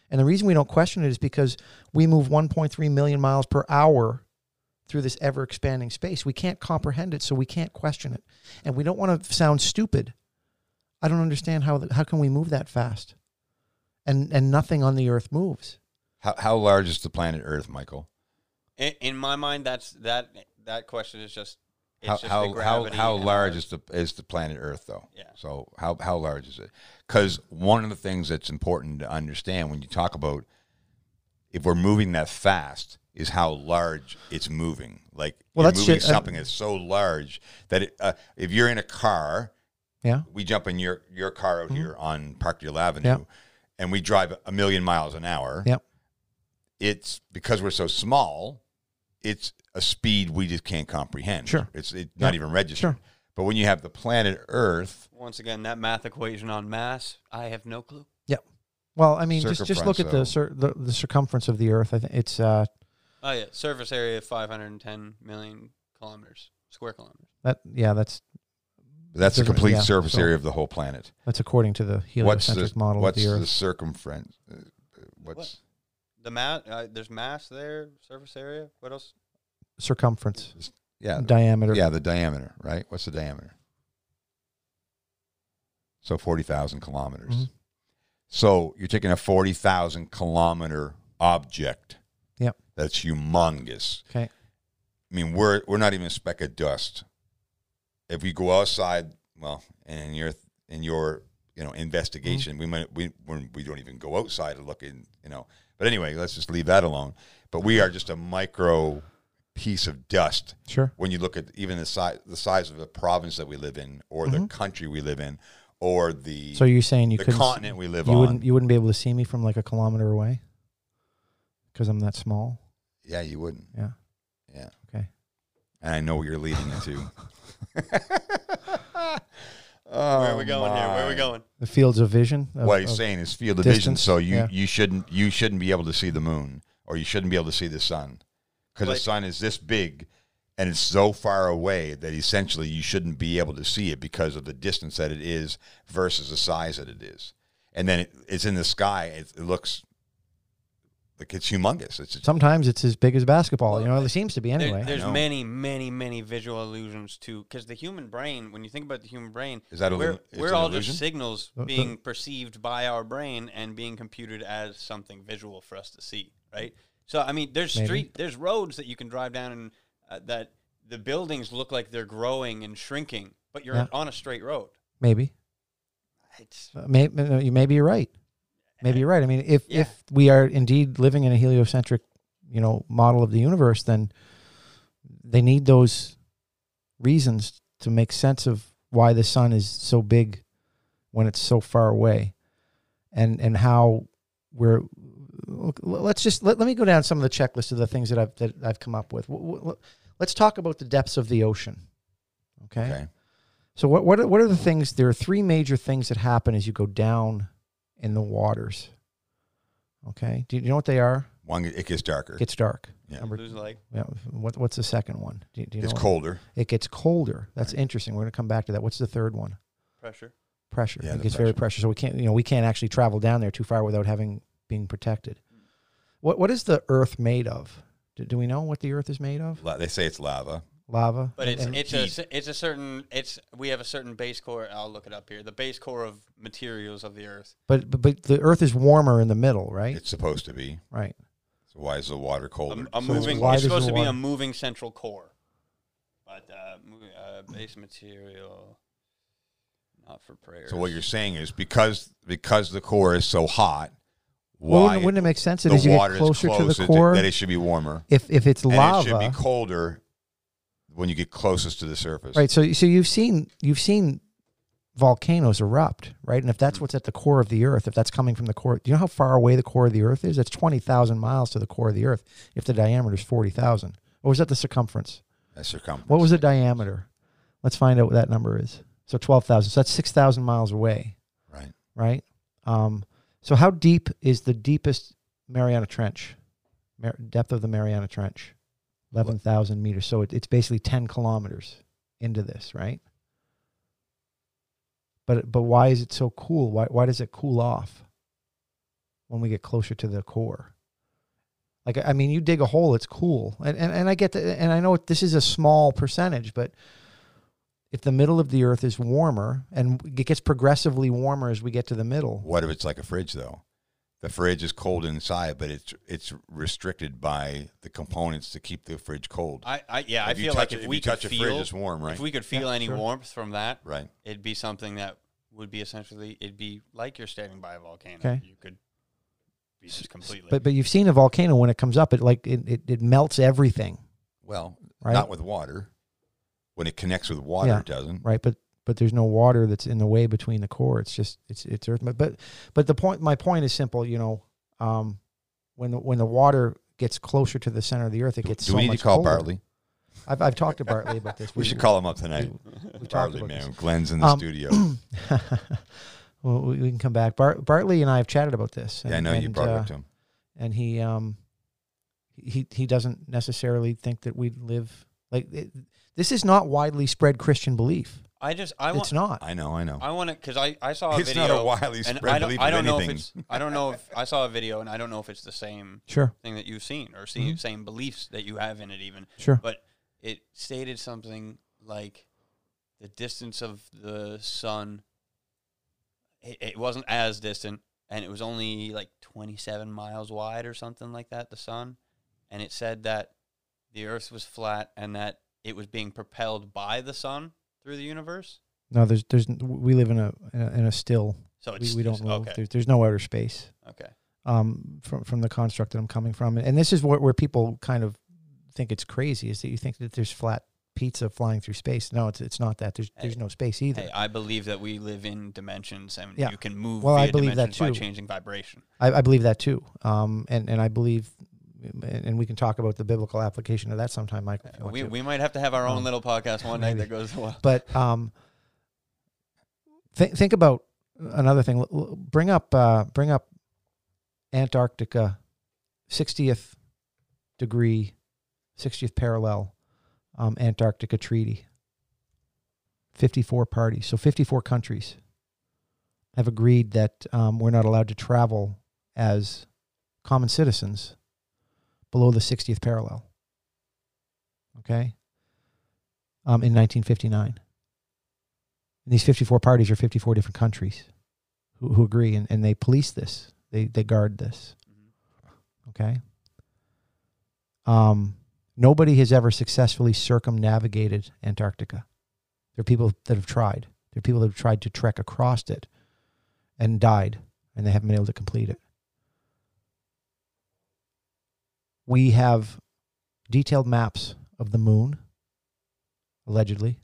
And the reason we don't question it is because we move 1.3 million miles per hour through this ever expanding space. We can't comprehend it, so we can't question it. And we don't want to sound stupid. I don't understand how how can we move that fast? And and nothing on the earth moves. How, how large is the planet Earth, Michael? In, in my mind, that's that that question is just it's How just the how how, how large our- is the is the planet Earth though? Yeah. So how how large is it? Because one of the things that's important to understand when you talk about if we're moving that fast is how large it's moving. Like Well, you're that's moving ju- uh, something that's so large that it, uh, if you're in a car, Yeah. we jump in your your car out here on Parkdale Avenue, Mm-hmm. Yeah. and we drive a million miles an hour. Yep. It's because we're so small. It's a speed we just can't comprehend. Sure. It's it, not Yeah. even registered. Sure. But when you have the planet Earth, once again that math equation on mass. I have no clue. Yep. Well, I mean, just just look at the, Circumference, cir- the the circumference of the Earth. I think it's uh Oh yeah, surface area of 510 million kilometers, square kilometers. that yeah that's that's the complete yeah, surface so- area of the whole planet. that's according to the What's heliocentric the model what's of the Earth. the circumference? uh, What's What? The mass, uh, there's mass there, surface area. What else? circumference, yeah diameter. yeah the diameter right? What's the diameter? So forty thousand kilometers. Mhm. So you're taking a forty thousand kilometer object. Yep. That's humongous. Okay. I mean, we're we're not even a speck of dust. If we go outside, well, in your in your you know investigation, we might we we're, we don't even go outside and look in you know. But anyway, let's just leave that alone. But we are just a micro piece of dust Sure. when you look at even the size the size of the province that we live in, or the Mhm. country we live in, or the So you're saying you the continent we live you on. wouldn't you wouldn't be able to see me from like a kilometer away because I'm that small. Yeah, you wouldn't. Yeah. Yeah. Okay. And I know what you're leading into. Where are we Oh, going here? Where are we going? The fields of vision. Of, What he's of- saying is field of vision. distance, So you, yeah. you shouldn't you shouldn't be able to see the moon, or you shouldn't be able to see the sun, because Like- the sun is this big, and it's so far away that essentially you shouldn't be able to see it because of the distance that it is versus the size that it is. And then it, it's in the sky. It, it looks like it's humongous. It's Sometimes it's as big as basketball. you know, it seems to be There- anyway. there's many, many, many visual illusions too, because the human brain. When you think about the human brain, Is that we're, lu- we're all illusion? just signals being perceived by our brain and being computed as something visual for us to see, right? So I mean, there's Maybe. street, there's roads that you can drive down and uh, that the buildings look like they're growing and shrinking, but you're Yeah. on a straight road. Maybe. It's Uh, may, no, maybe you're right. Maybe you're right. I mean, if Yeah. if we are indeed living in a heliocentric, you know, model of the universe, then they need those reasons to make sense of why the sun is so big when it's so far away, and and how we're. Let's just let, let me go down some of the checklist of the things that I've that I've come up with. Let's talk about the depths of the ocean. Okay. okay. So what what are, what are the things? There are three major things that happen as you go down in the waters. Okay, do you, know what they are? One, it gets darker. It gets dark. Yeah. Number lose like yeah. What what's the second one? Do, do you it's know what- colder. It gets colder. That's Right. interesting. We're going to come back to that. What's the third one? pressure. Pressure. Yeah, it the gets very pressure. pressure. So we can't you know we can't actually travel down there too far without having being protected. What what is the Earth made of? Do, do we know what the Earth is made of? La- They say it's lava. Lava. But it's it's heat. a cer- it's a certain it's we have a certain base core. I'll look it up here. The base core of materials of the Earth. but, but but the Earth is warmer in the middle, right? It's supposed to be. right. So why is the water colder? a So moving. why It's supposed to be water- a moving central core. But uh, uh, base material, not for prayers. So what you're saying is because because the core is so hot, Well, why wouldn't, wouldn't it make sense that the as you water get closer is to the core, that it should be warmer, if if it's and it should be lava, colder when you get closest to the surface. right? So so you've seen you've seen volcanoes erupt, right? And if that's what's at the core of the Earth, if that's coming from the core, do you know how far away the core of the Earth is? It's twenty thousand miles to the core of the Earth. If the diameter is forty thousand, or was that the circumference? That's circumference. What was the diameter? Let's find out what that number is. So twelve thousand. So that's six thousand miles away. Right. right? Um, so how deep is the deepest Mariana Trench? Mar- depth of the Mariana Trench, eleven thousand meters. So it, it's basically ten kilometers into this, right? But but why is it so cool? Why why does it cool off when we get closer to the core? Like I mean, you dig a hole, it's cool, and and, and I get that, and I know this is a small percentage, but if the middle of the Earth is warmer and it gets progressively warmer as we get to the middle, What if it's like a fridge though? The fridge is cold inside, but it's it's restricted by the components to keep the fridge cold. I, I yeah, I if you feel touch like it, if if we you could touch a feel fridge, it's warm, right? if we could feel Yeah, any sure. warmth from that, right. it'd be something that would be essentially it'd be like you're standing by a volcano. Okay. You could be just completely. but but you've seen a volcano when it comes up, it like it, it, it melts everything, Well, Right. not with water. When it connects with water, Yeah. it doesn't. right? But but there's no water that's in the way between the core. It's just it's it's earth. But but, the point my point is simple. You know, um, when the when the water gets closer to the center of the earth, it gets do so we need much to call colder. Bartley? I've I've talked to Bartley about this. We should call him up tonight. we Bartley, man. this. Glenn's in the Um, studio. well, we, we can come back. Bart, Bartley and I have chatted about this. yeah, I and- know you and, brought it uh, up to him. and he um he he doesn't necessarily think that we live like it, this is not widely spread Christian belief. I just I want it's not. I know, I know. I want to because I I saw a It's video not a widely spread I don't belief I of don't know if anything. it's I don't know if I saw a video and I don't know if it's the same Sure, thing that you've seen or see, Mhm. same beliefs that you have in it even. sure. But it stated something like the distance of the sun. It, it wasn't as distant, and it was only like 27 miles wide or something like that. The sun, and it said that the Earth was flat and that it was being propelled by the sun through the universe. No, there's there's we live in a in a, in a still. So We, it's we don't move. Okay. There's there's no outer space. Okay. Um, from from the construct that I'm coming from, and this is what where people kind of think it's crazy is that you think that there's flat pizza flying through space. No, it's it's not that. There's there's no space either. Hey, I believe that we live in dimensions and Yeah. you can move Well, I believe that dimensions by too. changing vibration. I, I believe that too. Um, and and I believe and we can talk about the biblical application of that sometime, Michael. if you want We, to. we might have to have our own Um, little podcast one night that goes well. But um, th- think about another thing. Bring up uh, bring up Antarctica, sixtieth degree, sixtieth parallel, um, Antarctica Treaty. Fifty-four parties, so fifty-four countries have agreed that um, we're not allowed to travel as common citizens below the sixtieth parallel. Okay. Um, in 1959. And these 54 parties are 54 different countries who, who agree and, and they police this. They they guard this. Okay. Um, nobody has ever successfully circumnavigated Antarctica. There are people that have tried. There are people that have tried to trek across it and died, and they haven't been able to complete it. We have detailed maps of the moon, allegedly,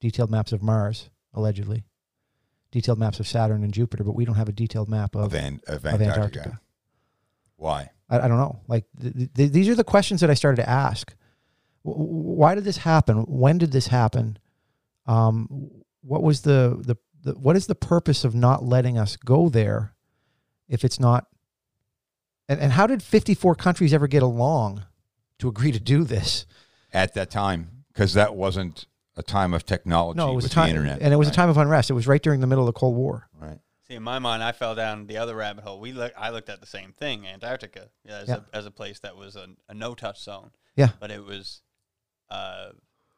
detailed maps of Mars, allegedly, detailed maps of Saturn and Jupiter, but we don't have a detailed map of, of, An- of of Antarctica. Antarctica. Why? I, I don't know. Like th- th- these are the questions that I started to ask. W- why did this happen? When did this happen? Um, what was the, the the what is the purpose of not letting us go there if it's not? And and how did fifty four countries ever get along to agree to do this? At that time, because that wasn't a time of technology No, it was a time, the internet. and it was right? a time of unrest. It was right during the middle of the Cold War. Right. See, in my mind, I fell down the other rabbit hole. We look, I looked at the same thing, Antarctica, as, Yeah. a, as a place that was a, a no-touch zone. Yeah. But it was uh,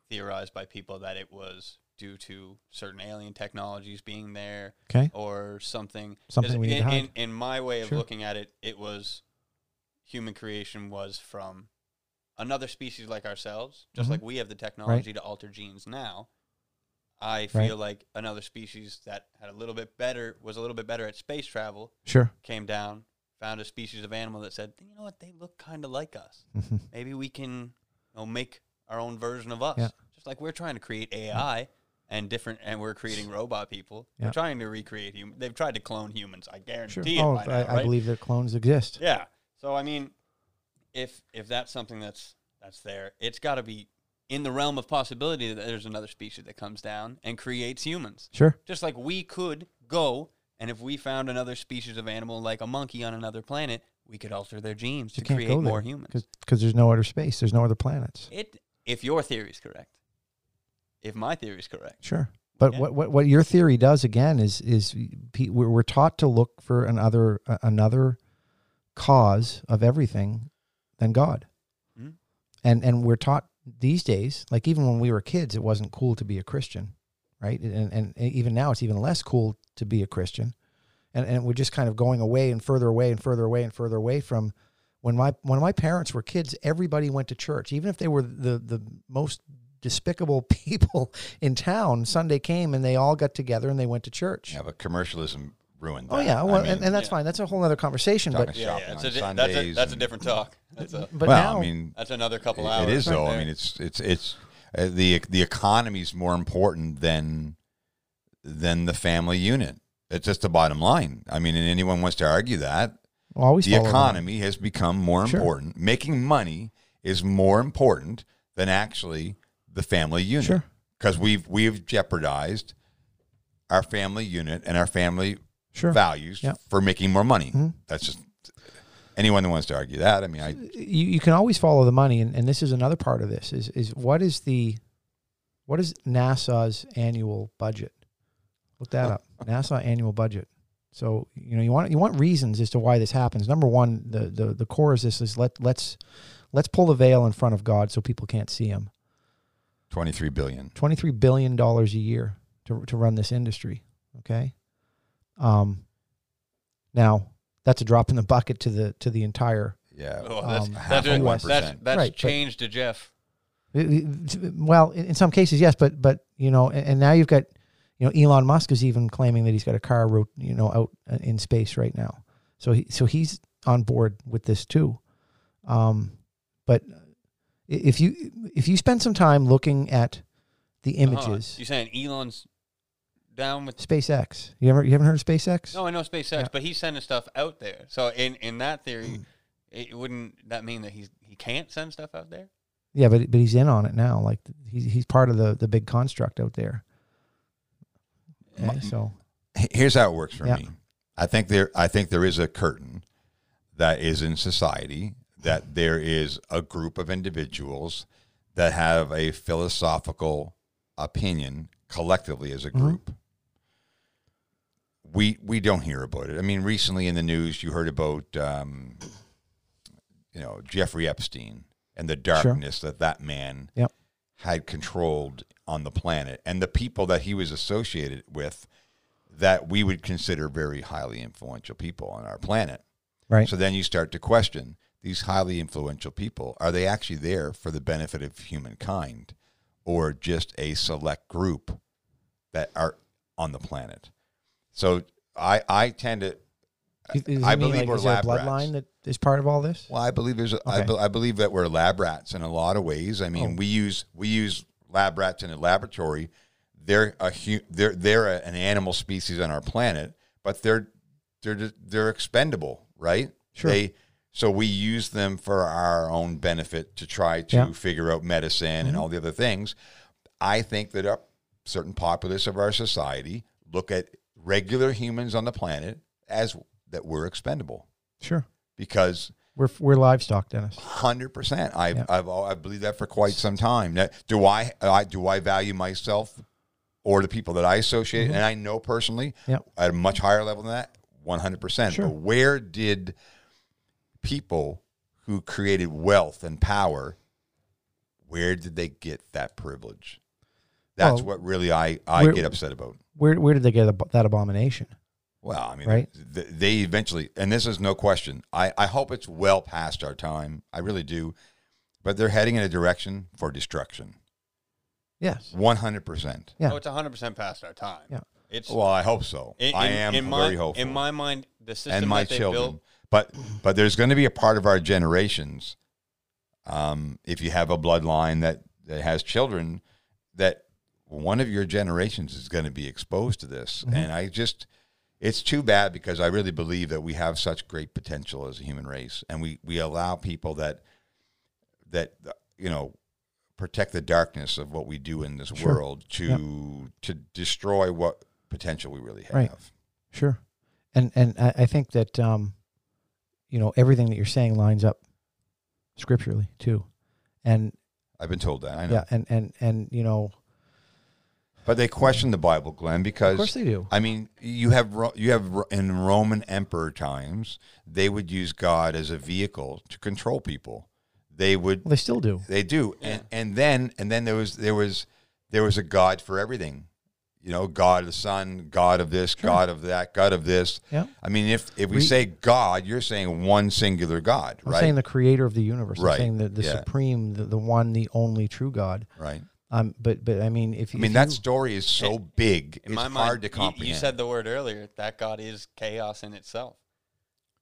theorized by people that it was due to certain alien technologies being there Okay, or something. Something we need in, to hide. in, in my way of Sure. looking at it, it was human creation was from another species like ourselves, just Mhm. like we have the technology to alter genes now. I feel Right. like another species that had a little bit better was a little bit better at space travel sure. came down, found a species of animal that said, you know what, they look kind of like us. Mhm. Maybe we can you know, make our own version of us. Yeah. Just like we're trying to create AI and different, and we're creating robot people. Yeah. We're trying to recreate human. They've tried to clone humans. I Sure. guarantee it. Oh, by now, I, I believe that clones exist. Yeah. So I mean, if if that's something that's that's there, it's got to be in the realm of possibility that there's another species that comes down and creates humans. Sure. Just like we could go and if we found another species of animal like a monkey on another planet, we could alter their genes You to create more humans. because there's no other space. There's no other planets. It if your theory is correct. If my theory is correct. Sure. But Yeah. what, what what your theory does again is is we're, we're taught to look for another another cause of everything than God, Mhm. and and we're taught these days, like even when we were kids, it wasn't cool to be a Christian, right? And and even now, it's even less cool to be a Christian, and and we're just kind of going away and further away and further away and further away from. When my when my parents were kids, everybody went to church, even if they were the the most despicable people in town. Sunday came and they all got together and they went to church. Yeah, but commercialism ruined that. Oh yeah, I well, mean, and, and that's yeah. fine. That's a whole other conversation. Talking But Yeah, yeah. It's a, di- that's a that's a different talk. That's a but well, now, I mean, that's another couple it- hours. it is right though. there. I mean, it's it's it's uh, the the economy is more important than than the family unit. It's just the bottom line. I mean, and anyone wants to argue that I'll always the follow that. economy has become more Sure. important. Making money is more important than actually the family unit. Sure. Because we've we've jeopardized our family unit and our family Sure. values Yeah. for making more money. Mhm. That's just anyone that wants to argue that. I mean, I you, you can always follow the money, and, and this is another part of this is is what is the what is NASA's annual budget? Look that up. NASA annual budget. So you know you want you want reasons as to why this happens. Number one, the the the core is this is let let's let's pull the veil in front of God so people can't see Him. Twenty three billion. Twenty three billion dollars a year to to run this industry. Okay. Um. Now that's a drop in the bucket to the to the entire Yeah. Oh, that's, um, that's, of that's, that's, that's Right, but- changed to Jeff. Well, in, in some cases, yes, but but you know, and, and now you've got, you know, Elon Musk is even claiming that he's got a car, ro- you know, out uh, in space right now. So he so he's on board with this too. Um, but i- if you if you spend some time looking at the Uh-huh. images, You saying Elon's down with? SpaceX, you ever you haven't heard of SpaceX? No, I know SpaceX, Yeah. but he's sending stuff out there. So in in that theory, it, wouldn't that mean that he's he can't send stuff out there? Yeah, but but he's in on it now. Like he's he's part of the the big construct out there. Okay, so Here's how it works for Yeah. me. I think there I think there is a curtain that is in society that there is a group of individuals that have a philosophical opinion collectively as a Mhm. group. We we don't hear about it. I mean, recently in the news, you heard about um, you know Jeffrey Epstein and the darkness that that man Yep. had controlled on the planet, and the people that he was associated with that we would consider very highly influential people on our planet. right. So then you start to question these highly influential people are they actually there for the benefit of humankind or just a select group that are on the planet? So I I tend to I believe like, we're is there a lab rats. bloodline that is part of all this? well, I believe there's. A, I, Okay. be, I believe that we're lab rats in a lot of ways. I mean, Oh. we use we use lab rats in a laboratory. They're a hu- they're they're a, an animal species on our planet, but they're they're they're expendable, right? Sure. They so we use them for our own benefit to try to Yeah. figure out medicine Mhm. and all the other things. I think that a certain populace of our society look at regular humans on the planet as that we're expendable Sure. because We're we're livestock, Dennis. Hundred percent. I've Yeah. I've I believe that for quite some time. Now, do I, I do I value myself or the people that I associate and I know personally Mm-hmm. At a much higher level than that? One hundred percent. But where did people who created wealth and power? Where did they get that privilege? That's Well, what really I, I where- get upset about. Where where did they get ab- that abomination? Well, I mean, Right. th- they eventually, and this is no question. I, I hope it's well past our time. I really do. But they're heading in a direction for destruction. Yes. 100%. Yeah. Oh, it's 100% past our time. Yeah. It's Well, I hope so. in, I am in very my, hopeful. In my mind, the system and my that they children. built, But but there's going to be a part of our generations, um, if you have a bloodline that, that has children, that one of your generations is going to be exposed to this. Mhm. And I just, it's too bad because I really believe that we have such great potential as a human race, and we we allow people that that you know protect the darkness of what we do in this Sure. world to to destroy what potential we really have. Right. Sure. And and I, I think that um, you know, everything that you're saying lines up scripturally too. And I've been told that. I know. yeah, and and and you know, But they question the Bible, Glenn, because of course they do. I mean, you have you have in Roman emperor times, they would use God as a vehicle to control people. They would Well, they still do. they do. And and then and then there was there was there was a God for everything. You know, God of the Son, God of this, Sure. God of that, God of this. Yeah. I mean, if if we We- say God, you're saying one singular God, I'm right? saying the creator of the universe. Right. I'm saying the, the Yeah. supreme, the, the one, the only true God. right. Um, but but I mean, if I you- mean, if that you- story is so big, in it's my hard mind, to you- comprehend. You, said the word earlier. That God is chaos in itself.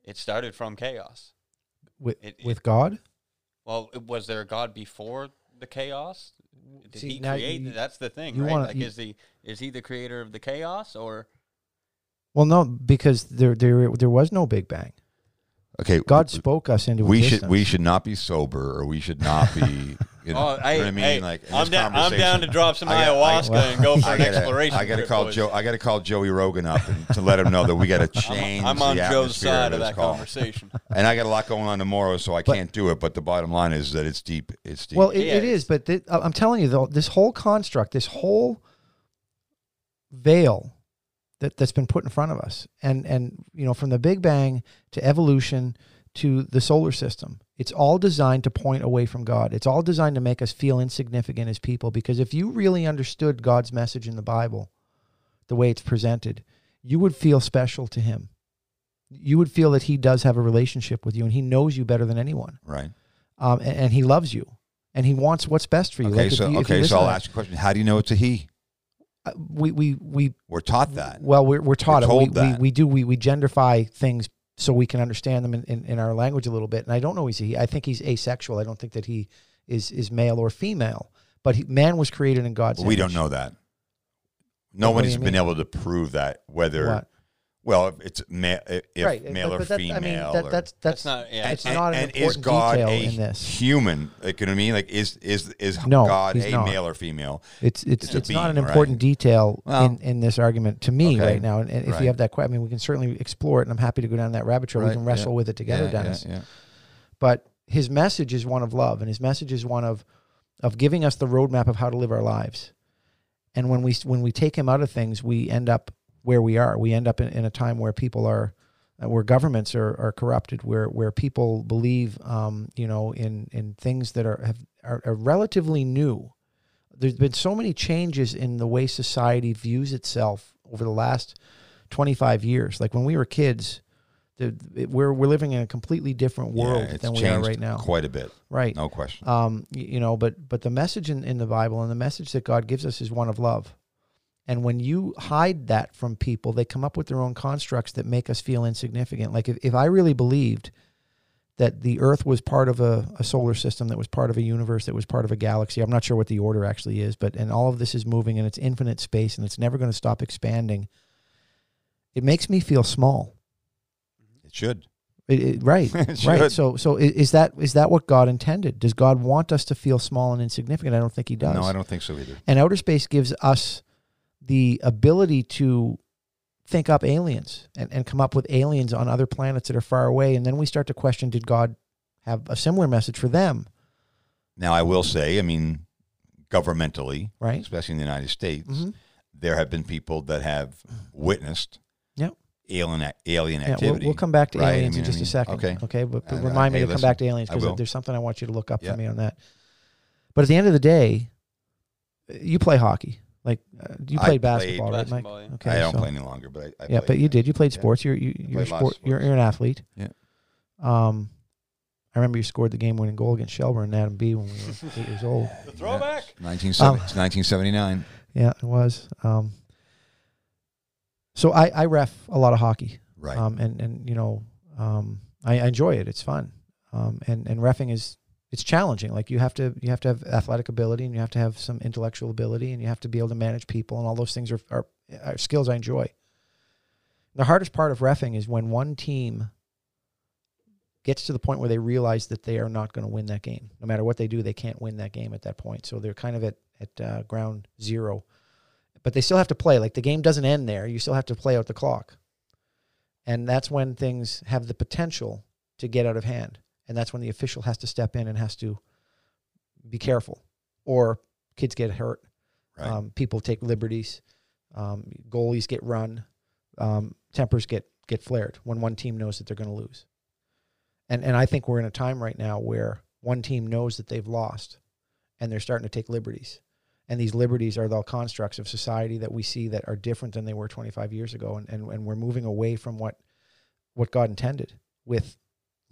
It started from chaos. with it- with God. Well, was there a God before the chaos? Did See, he create? you- That's the thing, right? wanna- like, you- is he is he the creator of the chaos, or Well, no, because there there there was no Big Bang. Okay, God spoke us into we existence. should we should not be sober or we should not be you know, oh, you know what I mean, hey, like I'm down. I'm down to drop some I got- I- ayahuasca well, and go for I an gotta, exploration. I gotta call boys. Joe I gotta call Joey Rogan up and, to let him know that we gotta change I'm, I'm on the Joe's side of that call. conversation. and I got a lot going on tomorrow so I But- can't do it but the bottom line is that it's deep it's deep Well, it, Yeah, it is, but th- I- uh, I'm telling you though, this whole construct, this whole veil that that's been put in front of us, and and you know, from the Big Bang to evolution to the solar system, it's all designed to point away from God. It's all designed to make us feel insignificant as people. Because if you really understood God's message in the Bible, the way it's presented, you would feel special to Him. You would feel that He does have a relationship with you, and He knows you better than anyone right um, and, and he loves you, and he wants what's best for you. okay Like, so you- okay so I'll ask you a question how do you know it's a he Uh, we we we we're taught that well we're we're taught We're it. We, told we we do we we genderify things so we can understand them in, in, in our language a little bit. And I don't know he's he. I think he's asexual. I don't think that he is is male or female. But he, man was created in God's. we don't know that What do nobody's you been able to prove that whether What? Well, if it's ma- if right, male but, or but that, female. I mean, or- that, that's that's That's not. Yeah, it's it's not an and is important God detail a in this. human? Like, you know what I mean? Like, is is is No, God he's a not. male or female? It's it's It's a it's not an important right? detail Well, in, in this argument to me okay, right now. And, and if right. you have that question, I mean, we can certainly explore it, and I'm happy to go down that rabbit trail. Right, we can yeah. wrestle with it together, Yeah, yeah, Dennis. yeah. But his message is one of love, and his message is one of of giving us the roadmap of how to live our lives. And when we when we take him out of things, we end up where we are. We end up in, in a time where people are, uh, where governments are, are corrupted, where where people believe, um, you know, in in things that are have are, are relatively new. There's been so many changes in the way society views itself over the last 25 years. Like when we were kids, the, it, we're we're living in a completely different world it's than we are right now. Quite a bit, Right. no question. Um, y- you know, but but the message in, in the Bible and the message that God gives us is one of love. And when you hide that from people, they come up with their own constructs that make us feel insignificant. Like if, if I really believed that the earth was part of a, a solar system, that was part of a universe, that was part of a galaxy, I'm not sure what the order actually is, but and all of this is moving and its infinite space and it's never going to stop expanding. It makes me feel small. It should. It, it- right, It right. So, so is that is that what God intended? Does God want us to feel small and insignificant? I don't think He does. No, I don't think so either. And outer space gives us the ability to think up aliens and, and come up with aliens on other planets that are far away. And then we start to question: Did God have a similar message for them? Now, I will say, I mean, governmentally, Right. especially in the United States, Mhm. there have been people that have witnessed Yep. alien alien Yeah, we'll, activity. we'll come back to right? I aliens mean, in just I mean, a second. Okay. Okay. But, but Uh, remind me hey, to come listen, back to aliens because there's something I want you to look up Yeah. for me on that. But at the end of the day, you play hockey. Like uh, you I played played basketball, right, basketball, Mike? yeah. Okay. I don't so- play any longer, but I, I yeah, played, but you did. You played Yeah. sports. You're you, you're sport. of You're, you're an athlete. Yeah. Um, I remember you scored the game-winning goal against Shelburne and Atom B when we were eight years old. The throwback. 1970 Um, 1979. Yeah, it was. Um, so I I ref a lot of hockey. Right. Um, and and you know, um, I, I enjoy it. It's fun. Um, and and refing is it's challenging. Like you have to you have to have athletic ability and you have to have some intellectual ability and you have to be able to manage people and all those things are are, are skills I enjoy. The hardest part of refing is when one team gets to the point where they realize that they are not going to win that game. No matter what they do, they can't win that game at that point. So they're kind of at at uh, ground zero, but they still have to play. Like the game doesn't end there. You still have to play out the clock, and that's when things have the potential to get out of hand. And that's when the official has to step in and has to be careful, or kids get hurt. Right. Um, people take liberties. Um, goalies get run. Um, tempers get get flared when one team knows that they're going to lose. And and I think we're in a time right now where one team knows that they've lost, and they're starting to take liberties. And these liberties are the constructs of society that we see that are different than they were 25 years ago, and and, and we're moving away from what what God intended with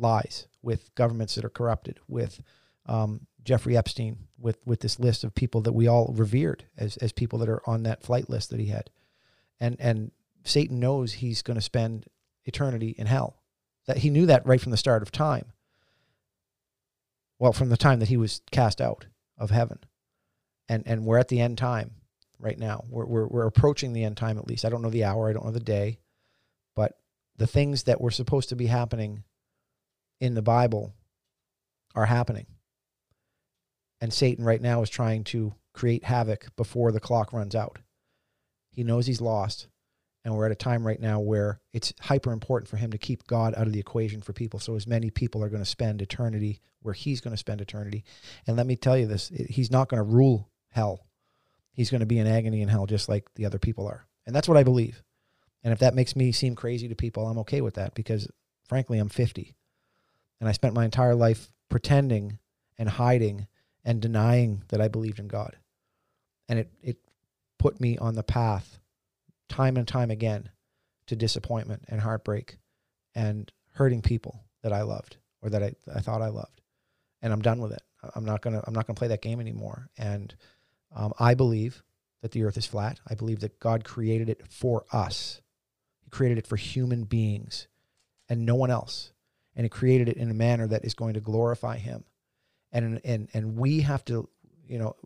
lies, with governments that are corrupted, with um, Jeffrey Epstein, with with this list of people that we all revered as as people that are on that flight list that he had, and and Satan knows he's going to spend eternity in hell. That he knew that right from the start of time. Well, from the time that he was cast out of heaven, and and we're at the end time right now. We're we're we're approaching the end time at least. I don't know the hour. I don't know the day, but the things that were supposed to be happening in the Bible are happening. And Satan right now is trying to create havoc before the clock runs out. He knows he's lost. And we're at a time right now where it's hyper important for him to keep God out of the equation for people. So as many people are going to spend eternity where he's going to spend eternity. And let me tell you this, he's not going to rule hell. He's going to be in agony in hell just like the other people are. And that's what I believe. And if that makes me seem crazy to people, I'm okay with that because frankly, I'm 50. And I spent my entire life pretending and hiding and denying that I believed in God. And it, it put me on the path time and time again to disappointment and heartbreak and hurting people that I loved or that I, I thought I loved. And I'm done with it. I'm not gonna I'm not gonna play that game anymore. And um, I believe that the earth is flat. I believe that God created it for us. He created it for human beings and no one else. And he created it in a manner that is going to glorify him. And and and we have to, you know,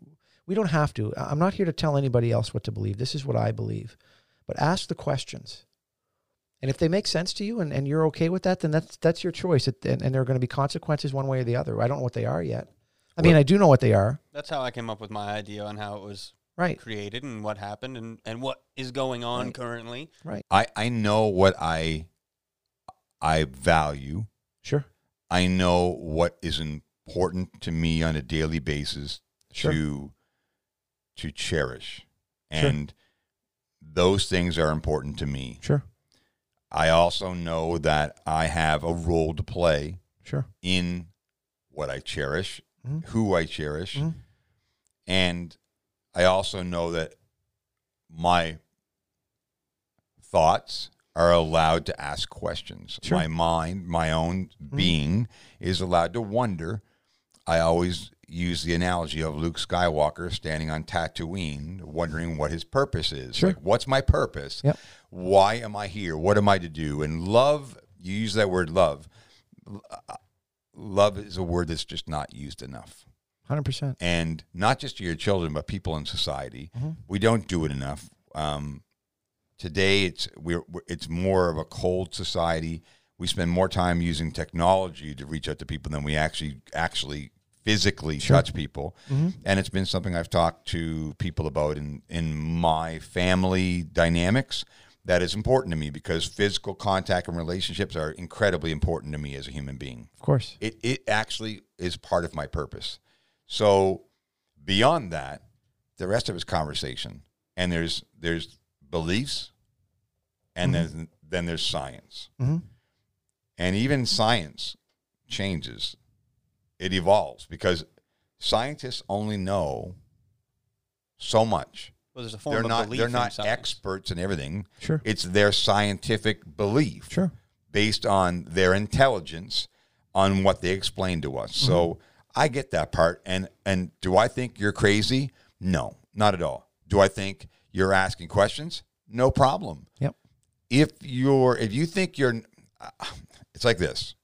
we don't have to. I'm not here to tell anybody else what to believe. This is what I believe. But ask the questions And if they make sense to you and, and you're okay with that, then that's that's your choice. It, and, and there are going to be consequences one way or the other. I don't know what they are yet. I mean, I do know what they are. That's how I came up with my idea on how it was Right. created and what happened and, and what is going on Right. currently. Right. I, I know what I I value. Sure. I know what is important to me on a daily basis Sure. to to cherish. Sure. And those things are important to me. Sure. I also know that I have a role to play Sure. in what I cherish, Mhm. who I cherish, Mhm. and I also know that my thoughts are allowed to ask questions. Sure. My mind, my own being, is allowed to wonder. I always use the analogy of Luke Skywalker standing on Tatooine, wondering what his purpose is. Sure. Like, what's my purpose? Yep. Why am I here? What am I to do? And love, you use that word love. uh, Love is a word that's just not used enough Hundred percent. and not just to your children, but people in society. Mhm. We don't do it enough. Um, today, it's we're, we're it's more of a cold society. We spend more time using technology to reach out to people than we actually actually physically Sure. touch people. Mm-hmm. And it's been something I've talked to people about in in my family dynamics. That is important to me because physical contact and relationships are incredibly important to me as a human being Of course. it, it actually is part of my purpose. So beyond that, the rest of it's conversation. And there's there's beliefs and then then there's science. Mhm. And even science changes. It evolves because scientists only know so much. Well, there's a form They're of not belief they're not science. experts in everything. Sure. It's their scientific belief Sure. based on their intelligence on what they explain to us. So I get that part. And and do I think you're crazy? No, not at all. Do I think you're asking questions? No problem. Yep. If you're if you think you're uh, it's like this.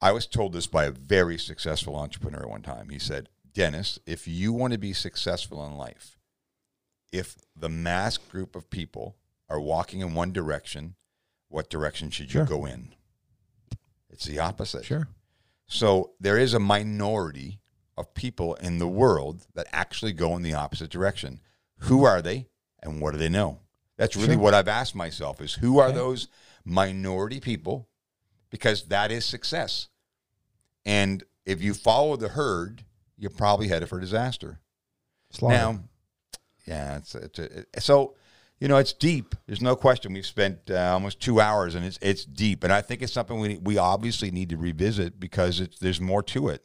I was told this by a very successful entrepreneur one time. He said, Dennis, if you want to be successful in life, if the mass group of people are walking in one direction, what direction should Sure. you go in? It's the opposite. Sure. So there is a minority of people in the world that actually go in the opposite direction. Who are they and what do they know? That's really Sure. what I've asked myself is who are those minority people? Because that is success. And if you follow the herd, you're probably headed for disaster. Slaughter. Now, yeah, it's, it's it, so you know it's deep. There's no question. We've spent uh, almost two hours, and it's it's deep. And I think it's something we we obviously need to revisit because it's there's more to it.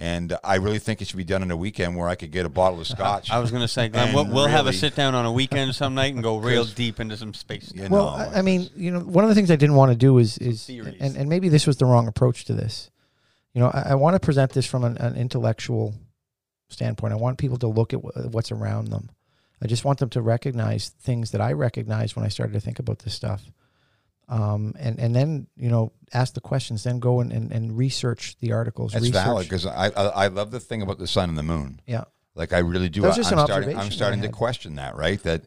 And I really think it should be done in a weekend where I could get a bottle of scotch. I was going to say, Glenn, we'll, we'll have a sit down on a weekend some night and go real deep into some space. you well, I, I mean, you know, one of the things I didn't want to do is is and, and maybe this was the wrong approach to this. You know, I, I want to present this from an, an intellectual standpoint. I want people to look at wh- what's around them. I just want them to recognize things that I recognized when I started to think about this stuff. Um, and, and then, you know, ask the questions, then go and, and, and research the articles. that's research. valid because I, I I love the thing about the sun and the moon. Yeah. Like I really do. That was I- just I'm an starting. observation I'm starting to question that. Right. That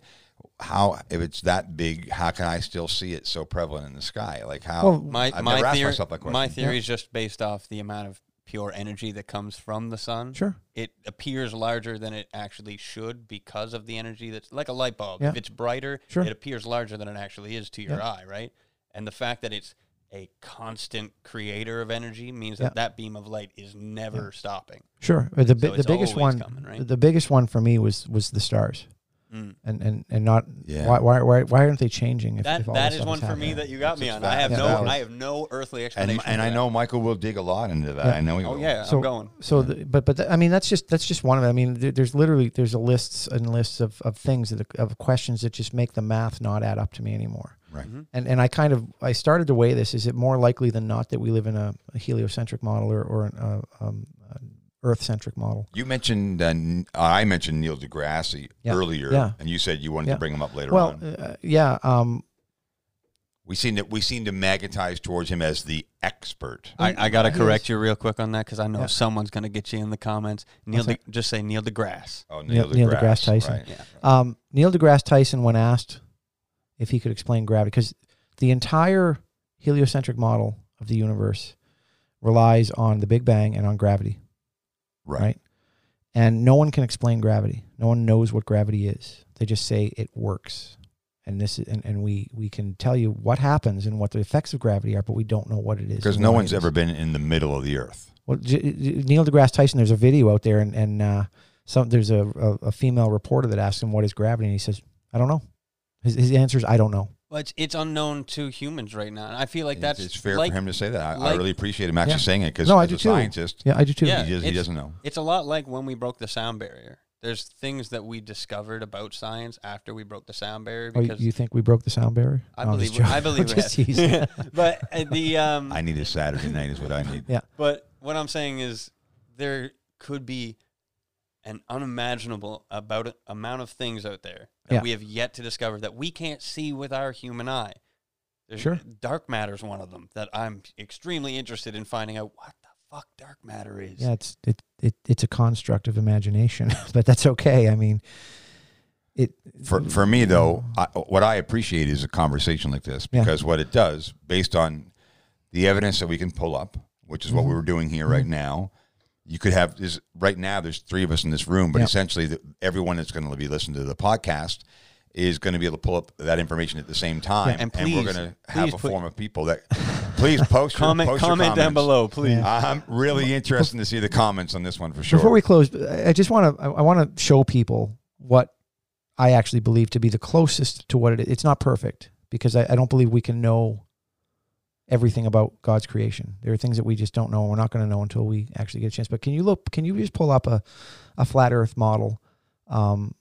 how if it's that big, how can I still see it so prevalent in the sky? Like how? Well, My, I've my never asked theory, myself that question. my theory is just based off the amount of pure energy that comes from the sun. Sure. It appears larger than it actually should because of the energy that's like a light bulb. Yeah. If it's brighter, Sure. it appears larger than it actually is to your Yeah. eye, right? And the fact that it's a constant creator of energy means Yeah. that that beam of light is never stopping. Sure. The, bi- So the biggest one, coming, right? the biggest one for me was, was the stars. Mm. and and and not Yeah. why why why why aren't they changing? If, That if all that this is one for me that you got me on. just I have valid. no Valid. I have no earthly and explanation. and for I know Michael will dig a lot into that. Yeah. I know he Oh will. yeah, So- I'm going. So, the, but but the, I mean that's just that's just one of it. I mean there, there's literally there's a lists and lists of, of things that of questions that just make the math not add up to me anymore. Right. Mhm. And and I kind of I started to weigh this. Is it more likely than not that we live in a, a heliocentric model or or an uh, um, an Earth centric model? You mentioned, uh, N- I mentioned Neil deGrasse Yeah. earlier, Yeah. and you said you wanted Yeah. to bring him up later Well, on. uh, yeah. Um, We seem to we seem to magnetize towards him as the expert. I, I got to He correct you real quick on that because I know Yeah. someone's going to get you in the comments. Neil, de, just say Neil deGrasse. Oh, Neil- Neil deGrasse Tyson. Right. Yeah. um, Neil deGrasse Tyson, when asked if he could explain gravity because the entire heliocentric model of the universe relies on the Big Bang and on gravity, Right. right? And no one can explain gravity. No one knows what gravity is. They just say it works. And this is, and, and we we can tell you what happens and what the effects of gravity are, but we don't know what it is. Because no one's ever been in the middle of the earth. Well, Neil deGrasse Tyson, there's a video out there, and and uh, some there's a, a a female reporter that asks him what is gravity, and he says, "I don't know." His his answer is, "I don't know." Well, it's it's unknown to humans right now, and I feel like that's it's fair like, for him to say that. I, I really appreciate him actually Yeah. saying it because No, I as do a too. scientist, Yeah, I do too. Yeah. he, just, he doesn't know. It's a lot like when we broke the sound barrier. There's things that we discovered about science after we broke the sound barrier Oh, you think we broke the sound barrier? I No, believe we- I believe I'm we just but uh, the um I need a Saturday night is what I need. Yeah. But what I'm saying is there could be an unimaginable about amount of things out there that Yeah. we have yet to discover that we can't see with our human eye. There's, Sure. Dark matter is one of them that I'm extremely interested in finding out what the fuck dark matter is. Yeah, it's it, it it's a construct of imagination, but that's okay. I mean, it For for me though, I, what I appreciate is a conversation like this Yeah. because what it does, based on the evidence that we can pull up, which is what Mm-hmm. we were doing here right now. You could have is right now. There's three of us in this room, but Yeah. essentially, the, everyone that's going to be listening to the podcast is going to be able to pull up that information at the same time, and we're going to have a put- form of people that please post your- Comment post your comment down below, please. Yeah. I'm really interested to see the comments on this one for sure. Before we close, I I just want to I want to show people what I actually believe to be the closest to what it is. It's not perfect because I, I don't believe we can know everything about God's creation. There are things that we just don't know, and we're not going to know until we actually get a chance. But can you look? Can you just pull up a a flat Earth model um,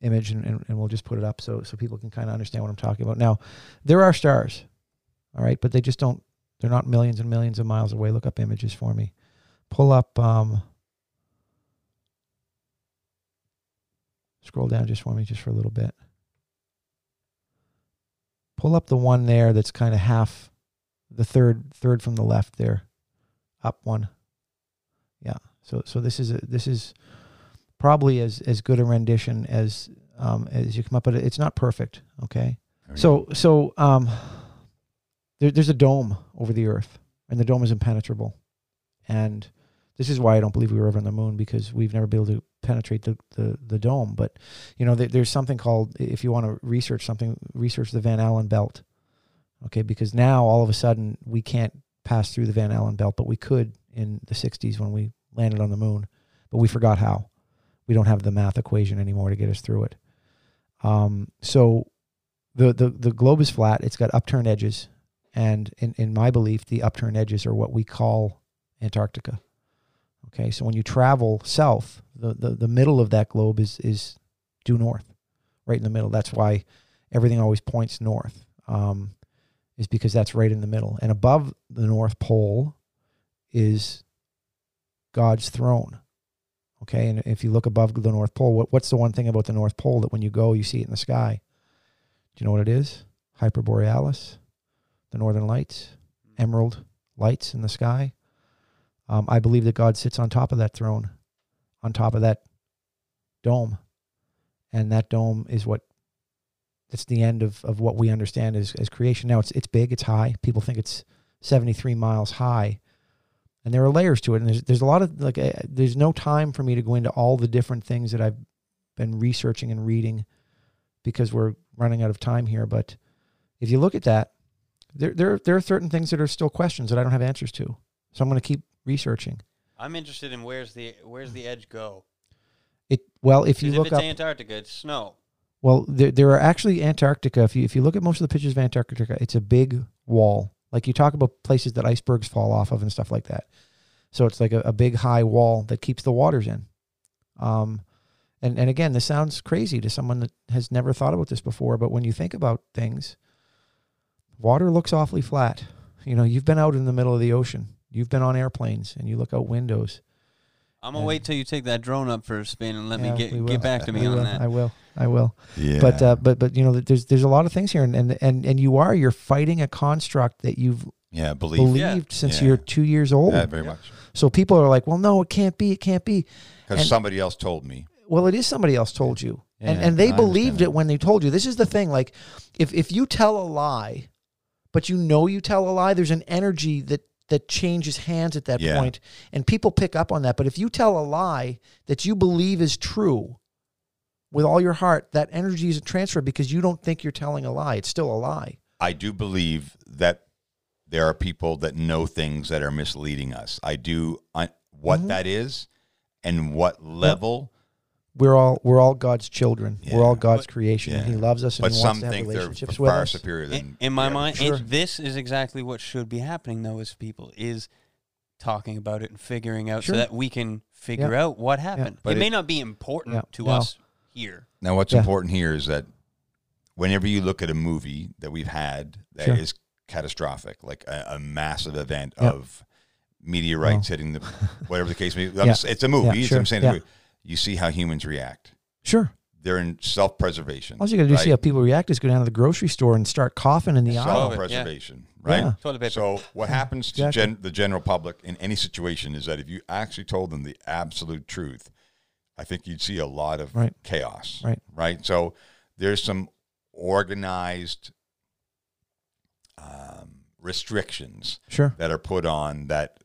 image, and, and, and we'll just put it up so so people can kind of understand what I'm talking about. Now, there are stars, all right, but they just don't. They're not millions and millions of miles away. Look up images for me. Pull up. Um, scroll down just for me, just for a little bit. Pull up the one there that's kind of half, the third third from the left there, up one. Yeah. So so this is a, this is probably as as good a rendition as um, as you come up, but it's not perfect. Okay. So so um, there, there's a dome over the Earth, and the dome is impenetrable, and this is why I don't believe we were ever on the moon because we've never been able to penetrate the the, the dome. But you know, there, there's something called if you want to research something, research the Van Allen belt. Okay, because now all of a sudden we can't pass through the Van Allen belt, but we could in the '60s when we landed on the moon, but we forgot how. We don't have the math equation anymore to get us through it. Um, so the, the the globe is flat. It's got upturned edges, and in in my belief, the upturned edges are what we call Antarctica. Okay, so when you travel south, the, the, the middle of that globe is is due north, right in the middle. That's why everything always points north, um, is because that's right in the middle. And above the North Pole is God's throne. Okay, and if you look above the North Pole, what, what's the one thing about the North Pole that when you go, you see it in the sky? Do you know what it is? Hyperborealis, the northern lights, emerald lights in the sky. Um, I believe that God sits on top of that throne, on top of that dome. And that dome is what that's the end of, of what we understand as, as creation. Now it's it's big, it's high. People think it's 73 miles high. And there are layers to it. And there's there's a lot of like uh, there's no time for me to go into all the different things that I've been researching and reading because we're running out of time here. But if you look at that, there there there are certain things that are still questions that I don't have answers to. So I'm going to keep researching. I'm interested in where's the where's the edge go? It well if you if look it's up Antarctica, it's snow. well there there are actually Antarctica. If you if you look at most of the pictures of Antarctica, it's a big wall. Like you talk about places that icebergs fall off of and stuff like that. So it's like a, a big high wall that keeps the waters in. Um, and and again, this sounds crazy to someone that has never thought about this before. But when you think about things, water looks awfully flat. You know, you've been out in the middle of the ocean. You've been on airplanes, and you look out windows. I'm gonna And- wait till you take that drone up for a spin and let Yeah, me get get back to me I on will, that. I will. I will. Yeah. But uh, but but you know, there's there's a lot of things here, and and and, and you are you're fighting a construct that you've yeah, believe. believed Yeah. since Yeah. you're two years old. yeah, very Yeah. much. So people are like, well, no, it can't be. It can't be. Because somebody else told me. Well, it is somebody else told you. and Yeah, and they I believed it when they told you. This is the thing. Like, if if you tell a lie, but you know you tell a lie, there's an energy that that changes hands at that Yeah. point, and people pick up on that. But if you tell a lie that you believe is true with all your heart, that energy isn't transferred because you don't think you're telling a lie. It's still a lie. I do believe that there are people that know things that are misleading us. I do I, what Mhm. that is and what level, We're all we're all God's children. We're all Yeah. God's creation, and He loves us and but He some wants to have think they're relationships with far us. superior In, than in my the mind. Sure. and this is exactly what should be happening though as people is talking about it and figuring out Sure. so that we can figure out what happened. But it, it- may not be important Yeah. to No. us here. Now, what's Yeah. important here is that whenever you look at a movie that we've had that is Sure. catastrophic, like a, a massive event Yeah. of meteorites Well. hitting the whatever the case may be, Yeah. It's a movie. Yeah, sure. I'm saying Yeah. You see how humans react. Sure. They're in self-preservation. All you got to do to see how people react is go down to the grocery store and start coughing in the aisle. Self- self-preservation, right? Yeah. Toilet paper. So what happens to Exactly. gen- the general public in any situation is that if you actually told them the absolute truth, I think you'd see a lot of Right. chaos. Right. Right. So there's some organized um, restrictions Sure. that are put on that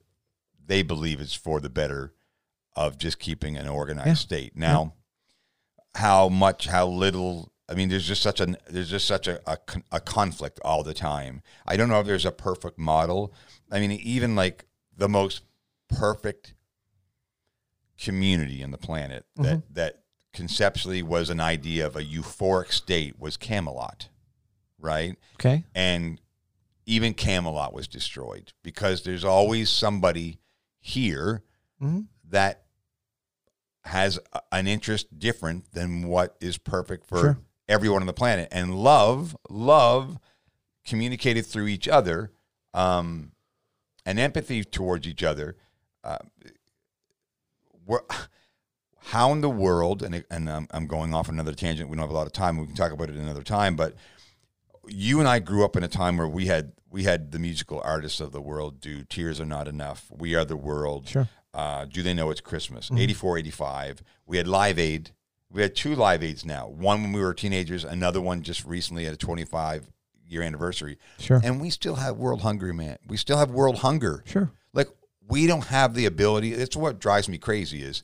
they believe is for the better of just keeping an organized Yeah. state. Now, how much, how little. I mean, there's just such a there's just such a, a a conflict all the time. I don't know if there's a perfect model. I mean, even like the most perfect community on the planet that that conceptually was an idea of a euphoric state was Camelot, right? Okay. and even Camelot was destroyed because there's always somebody here hmm that has an interest different than what is perfect for Sure. everyone on the planet. And love, love communicated through each other, um, and empathy towards each other. Uh, we're, how in the world, and, and um, I'm going off another tangent. We don't have a lot of time. We can talk about it another time. But you and I grew up in a time where we had we had the musical artists of the world do "Tears Are Not Enough," "We Are the World," Sure. Uh, "Do They Know It's Christmas," Mhm. 84, 85. We had Live Aid. We had two Live Aids now. One when we were teenagers, another one just recently at a 25 year anniversary. Sure. And we still have World Hungry, man. We still have World Hunger. Sure. Like we don't have the ability. It's what drives me crazy is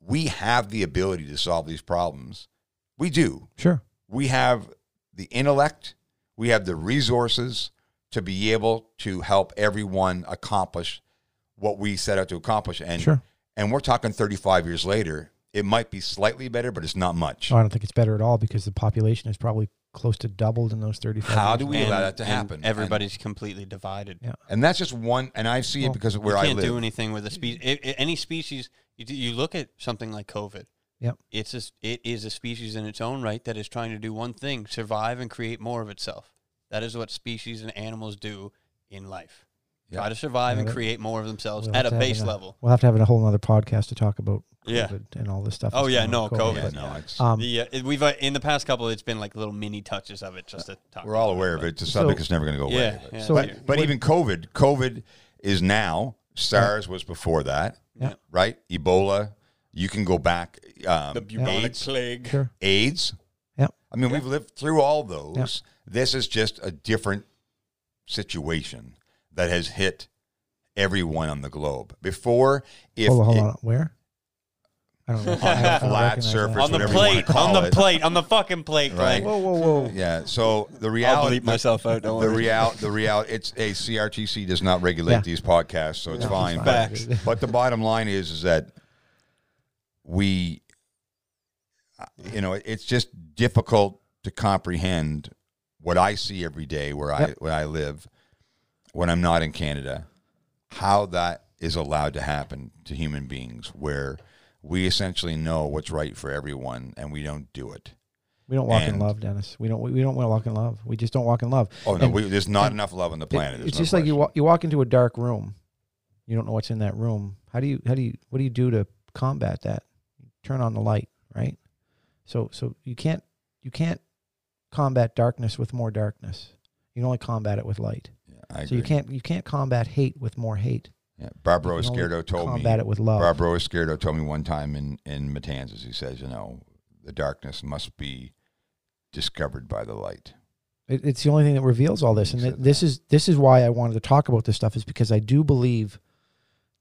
we have the ability to solve these problems. We do. Sure. We have the intellect. We have the resources to be able to help everyone accomplish what we set out to accomplish. And Sure. and we're talking 35 years later. It might be slightly better, but it's not much. Oh, I don't think it's better at all because the population is probably close to doubled in those 35 How years. do we And- allow that to happen? Everybody's completely divided. Yeah. And that's just one. And I see Well, it because of where I can't live. do anything with a species. Any species, you, you look at something like COVID. Yep. It's a, s- it is a species in its own right that is trying to do one thing: survive and create more of itself. That is what species and animals do in life. Yeah. Try to survive Yeah, and that- create more of themselves We'll at have a to have base an- level. We'll have to have a whole other podcast to talk about Yeah. COVID and all this stuff. Oh, that's yeah, going no, on with COVID. yeah, but- no, it's, Um, The uh, it- we've uh, in the past couple, it's been like little mini touches of it just to talk. we're all about aware of but- it. The So- subject is never going to go away. Yeah, but yeah. So- but, but even COVID, COVID is now. SARS was before that, Yeah. right? Ebola. You can go back. Um, the bubonic AIDS, plague. Sure. AIDS. Yep. I mean, we've lived through all those. This is just a different situation that has hit everyone on the globe. Before, if hold on, hold it- on. Where? I don't know. On the I don't- I don't flat surface, on the whatever you wanna plate, on the it. plate, on the fucking plate. Right. Whoa, whoa, whoa. yeah. So the I'll reality, bleep myself out. Don't the worry. real, the real, it's a CRTC does not regulate Yeah. these podcasts, so it's No, fine. it's But, Facts. but the bottom line is, is that we, you know, it's just difficult to comprehend what I see every day where I where I live when I'm not in Canada, how that is allowed to happen to human beings, where we essentially know what's right for everyone and we don't do it. We don't walk in love, Dennis. We don't. We don't want to walk in love. We just don't walk in love. Oh no, we, there's not enough love on the planet. It's no just like you walk, you walk into a dark room. You don't know what's in that room. How do you? How do you? What do you do to combat that? Turn on the light, right? So so you can't you can't combat darkness with more darkness. You can only combat it with light. I So you can't you can't combat hate with more hate. Yeah. Barbara You can only Esquerdo told me. combat it with love. Barbara Esquerdo told me one time in in Matanzas. He says, you know, the darkness must be discovered by the light. It, it's the only thing that reveals all this, and th- this is this is why I wanted to talk about this stuff. Is because I do believe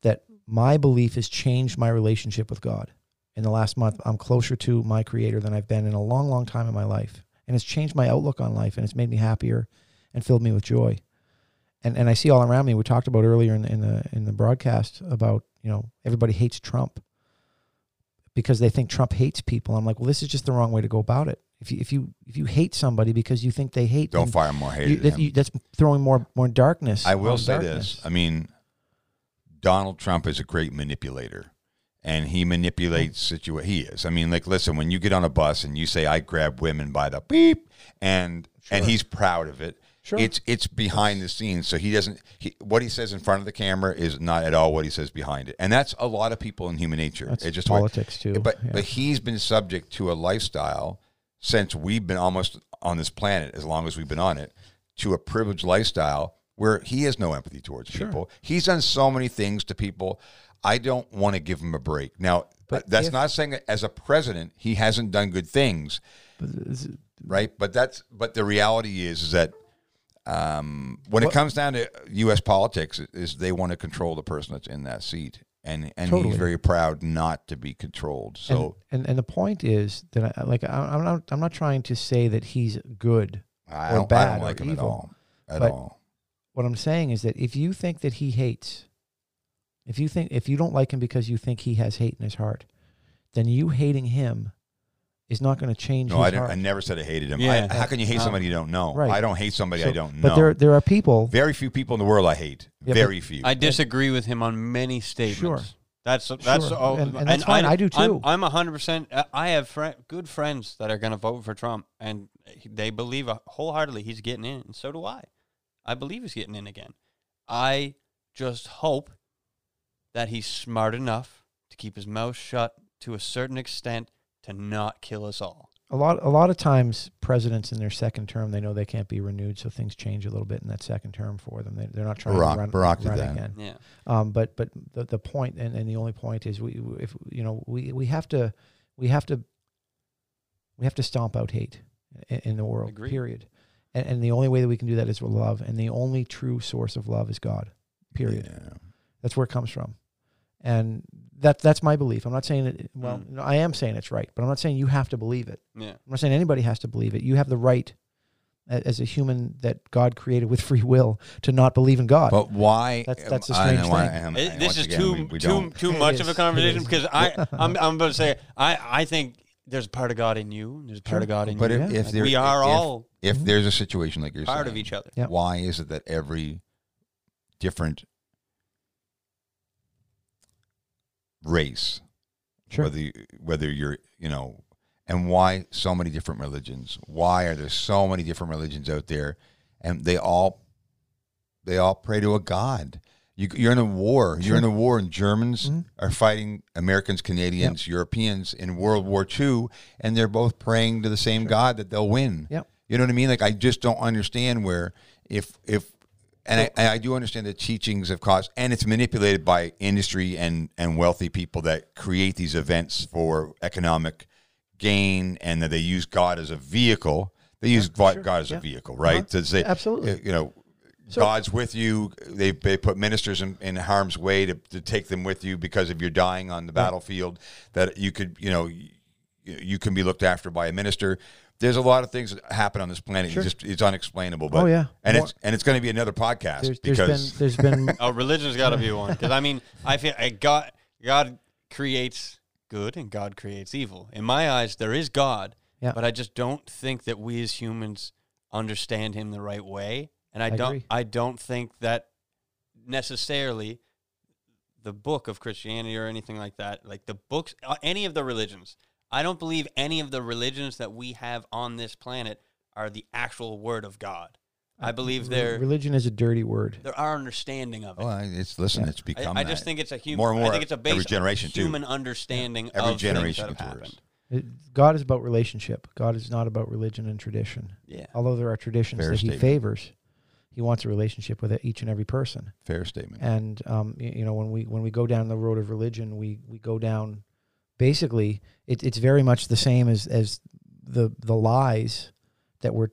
that my belief has changed my relationship with God. In the last month, I'm closer to my Creator than I've been in a long, long time in my life, and it's changed my outlook on life, and it's made me happier, and filled me with joy. And and I see all around me. We talked about earlier in, in the in the broadcast about you know everybody hates Trump because they think Trump hates people. I'm like, well, this is just the wrong way to go about it. If you if you if you hate somebody because you think they hate, Don't fire more hate you, that, you, that's throwing more more darkness. I will say darkness. this. I mean, Donald Trump is a great manipulator. And he manipulates situa He is. I mean, like, listen, when you get on a bus and you say, "I grab women by the beep," and and he's proud of it. Sure. It's it's behind the scenes, so he doesn't. He, what he says in front of the camera is not at all what he says behind it, and that's a lot of people in human nature. That's it's just politics too. but yeah. but he's been subject to a lifestyle since we've been almost on this planet as long as we've been on it to a privileged lifestyle where he has no empathy towards Sure. people. He's done so many things to people. I don't want to give him a break. Now, But uh, that's if- not saying that as a president he hasn't done good things, But right? But that's but the reality is is that um, when Well- it comes down to U.S. politics, is they want to control the person that's in that seat, and and Totally. he's very proud not to be controlled. So. and, and and the point is that I, like I, I'm not I'm not trying to say that he's good. I or bad don't or like him at all. At But- all. What I'm saying is that if you think that he hates, if you think if you don't like him because you think he has hate in his heart, then you hating him is not going to change No, his I, heart. I never said I hated him. Yeah. I, how can you hate somebody you don't know? right. I don't hate somebody I don't know. But there there are people. Very few people in the world I hate. Yeah, Very few. I disagree with him on many statements. Sure. That's that's Sure. oh, And- and that's fine. I do too. I'm a hundred percent. Uh, I have fri good friends that are going to vote for Trump, and they believe uh, wholeheartedly he's getting in, and so do I. I believe he's getting in again. I just hope that he's smart enough to keep his mouth shut to a certain extent to not kill us all. a lot a lot of times presidents in their second term they know they can't be renewed so things change a little bit in that second term for them they, they're not trying Barack- to run, Barack did run that. again Yeah. um, but but the, the point and, and the only point is we if you know we, we have to we have to we have to stomp out hate in, in the world Agreed. period and, and the only way that we can do that is with love and the only true source of love is God period Yeah. that's where it comes from. And that that's my belief. I'm not saying it well, Mm. no, I am saying it's right, but I'm not saying you have to believe it. Yeah. I'm not saying anybody has to believe it. You have the right as a human that God created with free will to not believe in God. But why? That's- that's a I strange know why- thing. and- It- this is again, too we- we too don't- too It much is. of a conversation because I I'm I'm about to say I I think there's a part of God in you. and There's a part Sure. of God in But you. if, if Like, there, we are if, all if Mhm. there's a situation like you're part saying, of each other. Yeah. why is it that every different race, Sure. whether you, whether you're you know, and why so many different religions? Why are there so many different religions out there, and they all they all pray to a god? You, you're in a war. Sure. You're in a war, and Germans Mhm. are fighting Americans, Canadians, Europeans in World War II, and they're both praying to the same God that they'll win. Yep. You know what I mean? Like I just don't understand where if if and I, I do understand the teachings of cost and it's manipulated by industry and and wealthy people that create these events for economic gain and that they use God as a vehicle. They use God, sure. As Yeah. a vehicle, right? Uh-huh. To say, Absolutely. you know, So- God's with you. They, they put ministers in, in harm's way to, to take them with you because if you're dying on the battlefield, that you could, you know, you, you can be looked after by a minister. There's a lot of things that happen on this planet. Sure. You just it's unexplainable. But, Oh, yeah. and More- it's and it's going to be another podcast there's, there's because been there's been Oh, religion's got to be one because I mean I feel uh, God God creates good and God creates evil. In my eyes, there is God, Yeah. but I just don't think that we as humans understand Him the right way, and I, I don't agree. I don't think that necessarily the book of Christianity or anything like that, like the books, uh, any of the religions. I don't believe any of the religions that we have on this planet are the actual word of God. I believe they're religion is a dirty word. they're our understanding of it. Well, it's listen, Yeah. it's become. I, I just that. think it's a human. More and more I think it's a every base generation, too. human understanding Every of generation things that have gets worse. It- God is about relationship. God is not about religion and tradition. Yeah, Although there are traditions Fair that He favors, He wants a relationship with each and every person. fair statement. And um, you know, when we when we go down the road of religion, we we go down basically it, it's very much the same as as the the lies that we're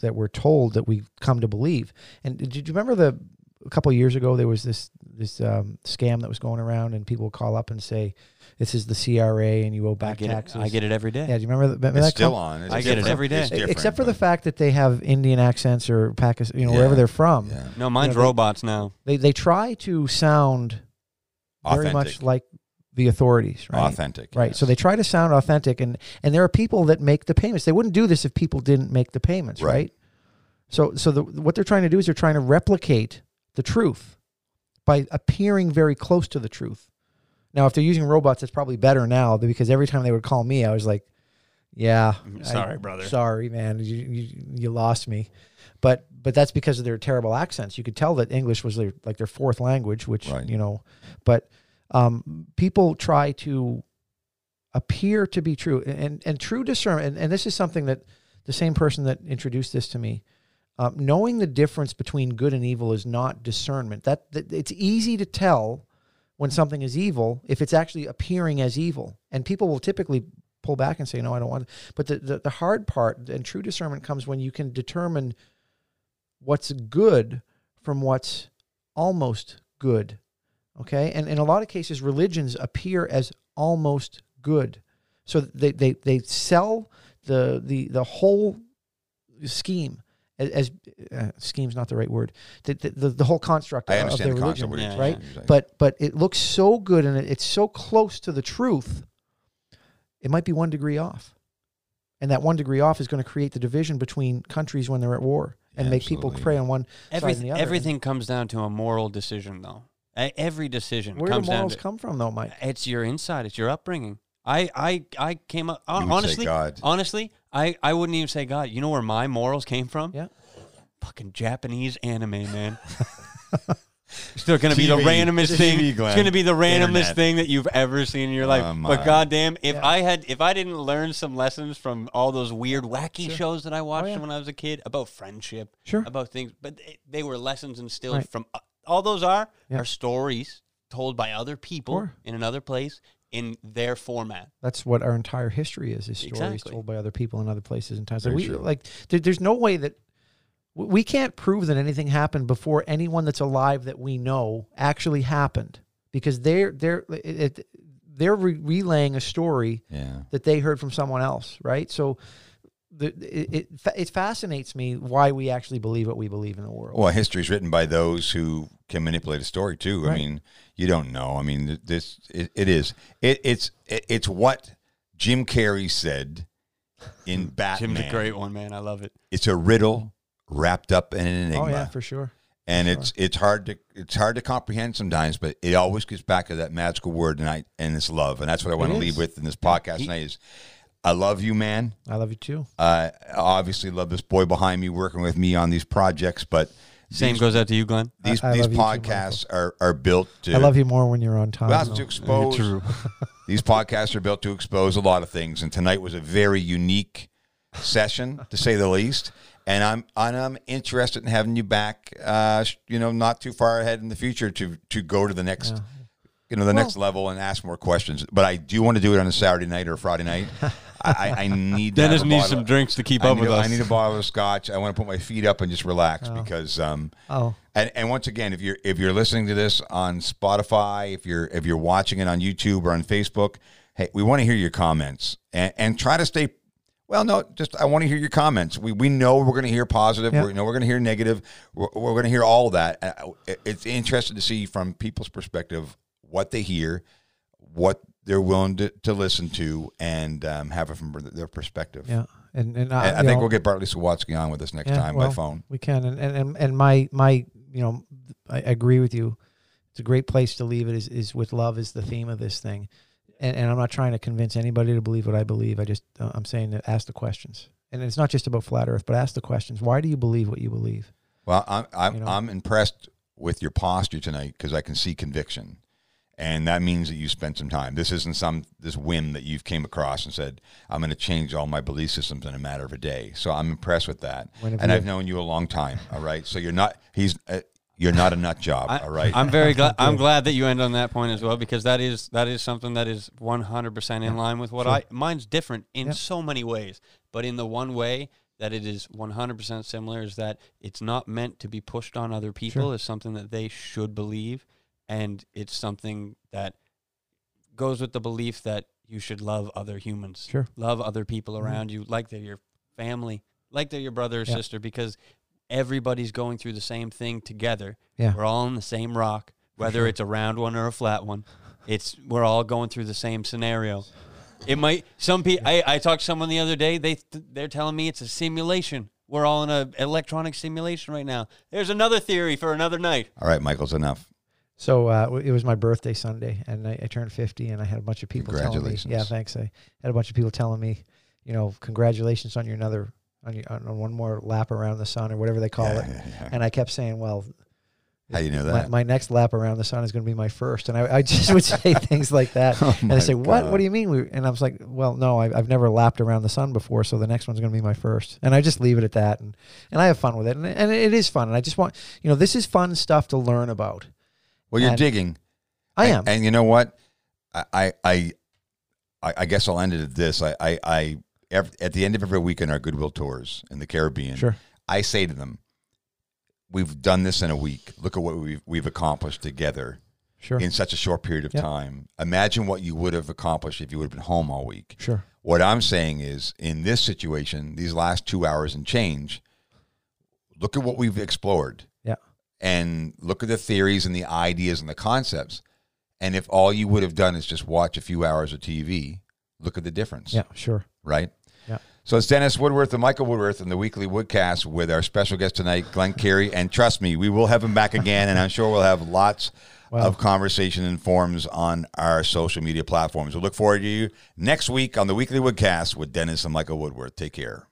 that we're told that we come to believe. And did you remember the a couple of years ago there was this this um, scam that was going around and people would call up and say this is the CRA and you owe I back get taxes. it. I get it every day. Yeah, do you remember, that? remember It's that? still com- on. It's I get it every day. It's different, Except for the fact that they have Indian accents or Pakistan, you know, wherever they're from. Yeah. No, mine's they- robots now. They they try to sound very much like the authorities, right? Authentic. Right. So they try to sound authentic and and there are people that make the payments. They wouldn't do this if people didn't make the payments, Right. right? So so the, what they're trying to do is they're trying to replicate the truth by appearing very close to the truth. Now, if they're using robots, it's probably better now because every time they would call me, I was like, "Yeah, mm, I- Sorry, brother. Sorry, man, you, you you lost me." But but that's because of their terrible accents. You could tell that English was their like their fourth language, which Right. you know. But um, people try to appear to be true, and and true discernment. And, and this is something that the same person that introduced this to me. Um, knowing the difference between good and evil is not discernment. That, that it's easy to tell when something is evil if it's actually appearing as evil, and people will typically pull back and say, "No, I don't want." It. But the, the the hard part and true discernment comes when you can determine what's good from what's almost good. Okay, and in a lot of cases, religions appear as almost good, so they they they sell the the the whole scheme as, as uh, scheme's not the right word. The the, the, the whole construct I of understand their the religion, concept. Yeah, right? saying, you're but but it looks so good and it, it's so close to the truth it might be one degree off and that one degree off is going to create the division between countries when they're at war and Yeah, make people absolutely. prey on one side and Everything, the other everything comes down to a moral decision, though. Every decision where do comes down morals to come from though mike it's your inside, it's your upbringing. I, I, I came up You would say honestly. God. Honestly, I, I wouldn't even say God. You know where my morals came from? Yeah. Fucking Japanese anime, man. Still gonna be the TV. randomest TV, thing. It's gonna be the randomest Internet. thing that you've ever seen in your life. Oh, my. but goddamn, if Yeah. I had, if I didn't learn some lessons from all those weird, wacky Sure. shows that I watched yeah. when I was a kid about friendship, Sure. about things, but they, they were lessons instilled Right. from uh, all those are Yeah. are stories told by other people Sure. in another place in their format. that's what our entire history is is stories Exactly. told by other people in other places and times Very like we true. like there, there's no way that we can't prove that anything happened before anyone that's alive that we know actually happened because they're they're it, it, they're re- relaying a story yeah. that they heard from someone else, right? So the, it, it it fascinates me why we actually believe what we believe in the world. Well, history is written by those who can manipulate a story too. I mean, you don't know. I mean, this it, it is. It, it's it, it's what Jim Carrey said in Batman. Jim's a great one, man. I love it. It's a riddle wrapped up in an enigma. oh yeah, for sure. and it's it's hard to it's hard to comprehend sometimes, but it always gets back to that magical word and I and it's love, and that's what I want to leave with in this podcast tonight. Is I love you, man. I love you too. Uh, I obviously love this boy behind me working with me on these projects, but Same these, goes out to you, Glenn. these, I- I these love you too, podcasts are, are built to I love you more when you're on time. well, to expose these podcasts are built to expose a lot of things, and tonight was a very unique session, to say the least. And I'm and I'm interested in having you back. Uh, you know, not too far ahead in the future to to go to the next, Yeah. You know, the next level and ask more questions. But I do want to do it on a Saturday night or a Friday night. I, I, I need to Dennis needs bottle- some drinks to keep I up with a- us. I need a bottle of scotch. I want to put my feet up and just relax because um, Oh, and, and once again, if you're if you're listening to this on Spotify, if you're if you're watching it on YouTube or on Facebook, hey, we want to hear your comments and, and try to stay. Well, no, just I want to hear your comments. We we know we're going to hear positive. Yeah. We know we're going to hear negative. We're, we're going to hear all that. Uh, It's interesting to see from people's perspective what they hear, what they're willing to, to listen to, and um, have it from their perspective. yeah. And and, I, I think know, we'll get Bartley Sawatsky on with us next Yeah, time well, by phone. We can, and and and, and my my you know, I agree with you. It's a great place to leave it. Is is with love is the theme of this thing, and and I'm not trying to convince anybody to believe what I believe. I just uh, I'm saying that ask the questions, and it's not just about flat Earth, but ask the questions. Why do you believe what you believe? Well, I'm I'm, You know? I'm impressed with your posture tonight because I can see conviction, and that means that you spent some time. This isn't some this whim that you've came across and said I'm going to change all my belief systems in a matter of a day. So I'm impressed with that, and you- I've known you a long time. All right, so you're not he's. Uh, You're not a nut job. I, all right. I'm very glad. I'm glad that you end on that point as well because that is that is something that is 100 percent in line with what Sure. I. Mine's different in Yeah. so many ways, but in the one way that it is 100 percent similar is that it's not meant to be pushed on other people. Sure. It's something that they should believe, and it's something that goes with the belief that you should love other humans, Sure. love other people Mhm. around you, like they're your family, like they're your brother or Yeah. sister, because everybody's going through the same thing together. Yeah. We're all on the same rock, whether sure. it's a round one or a flat one. It's we're all going through the same scenario. It might some people. I, I talked to someone the other day. They they're telling me it's a simulation. We're all in a electronic simulation right now. There's another theory for another night. all right, Michael's enough. So uh, it was my birthday Sunday, and I, I turned 50, and I had a bunch of people telling me, Congratulations. "Yeah, thanks." I had a bunch of people telling me, you know, congratulations on your another on your on one more lap around the sun or whatever they call Yeah, it. yeah, yeah. And I kept saying, "Well, How you know my, that? my next lap around the sun is going to be my first. And I, I just would say things like that. Oh and my they say, "What? God. What do you mean?" We, and I was like, "Well, no, I've, I've never lapped around the sun before, so the next one's going to be my first. And I just leave it at that, and and I have fun with it, and, and it is fun. And I just want, you know, this is fun stuff to learn about. Well, you're and- digging. I am. And, you know what? I, I, I, I guess I'll end it at this. I, I, I ev at the end of every week in our Goodwill tours in the Caribbean, sure. I say to them, "We've done this in a week. Look at what we've we've accomplished together Sure. in such a short period of Yep. time. Imagine what you would have accomplished if you would have been home all week." sure. What I'm saying is, in this situation, these last two hours and change, look at what we've explored. And look at the theories and the ideas and the concepts. And if all you would have done is just watch a few hours of TV, look at the difference. Yeah. Sure. Right? Yeah. So it's Dennis Woodworth and Michael Woodworth in the weekly Woodcast with our special guest tonight, Glenn Carey. And trust me, we will have him back again, and I'm sure we'll have lots Wow. of conversation and forums on our social media platforms. We look forward to you next week on the weekly Woodcast with Dennis and Michael Woodworth. Take care.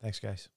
Thanks, guys.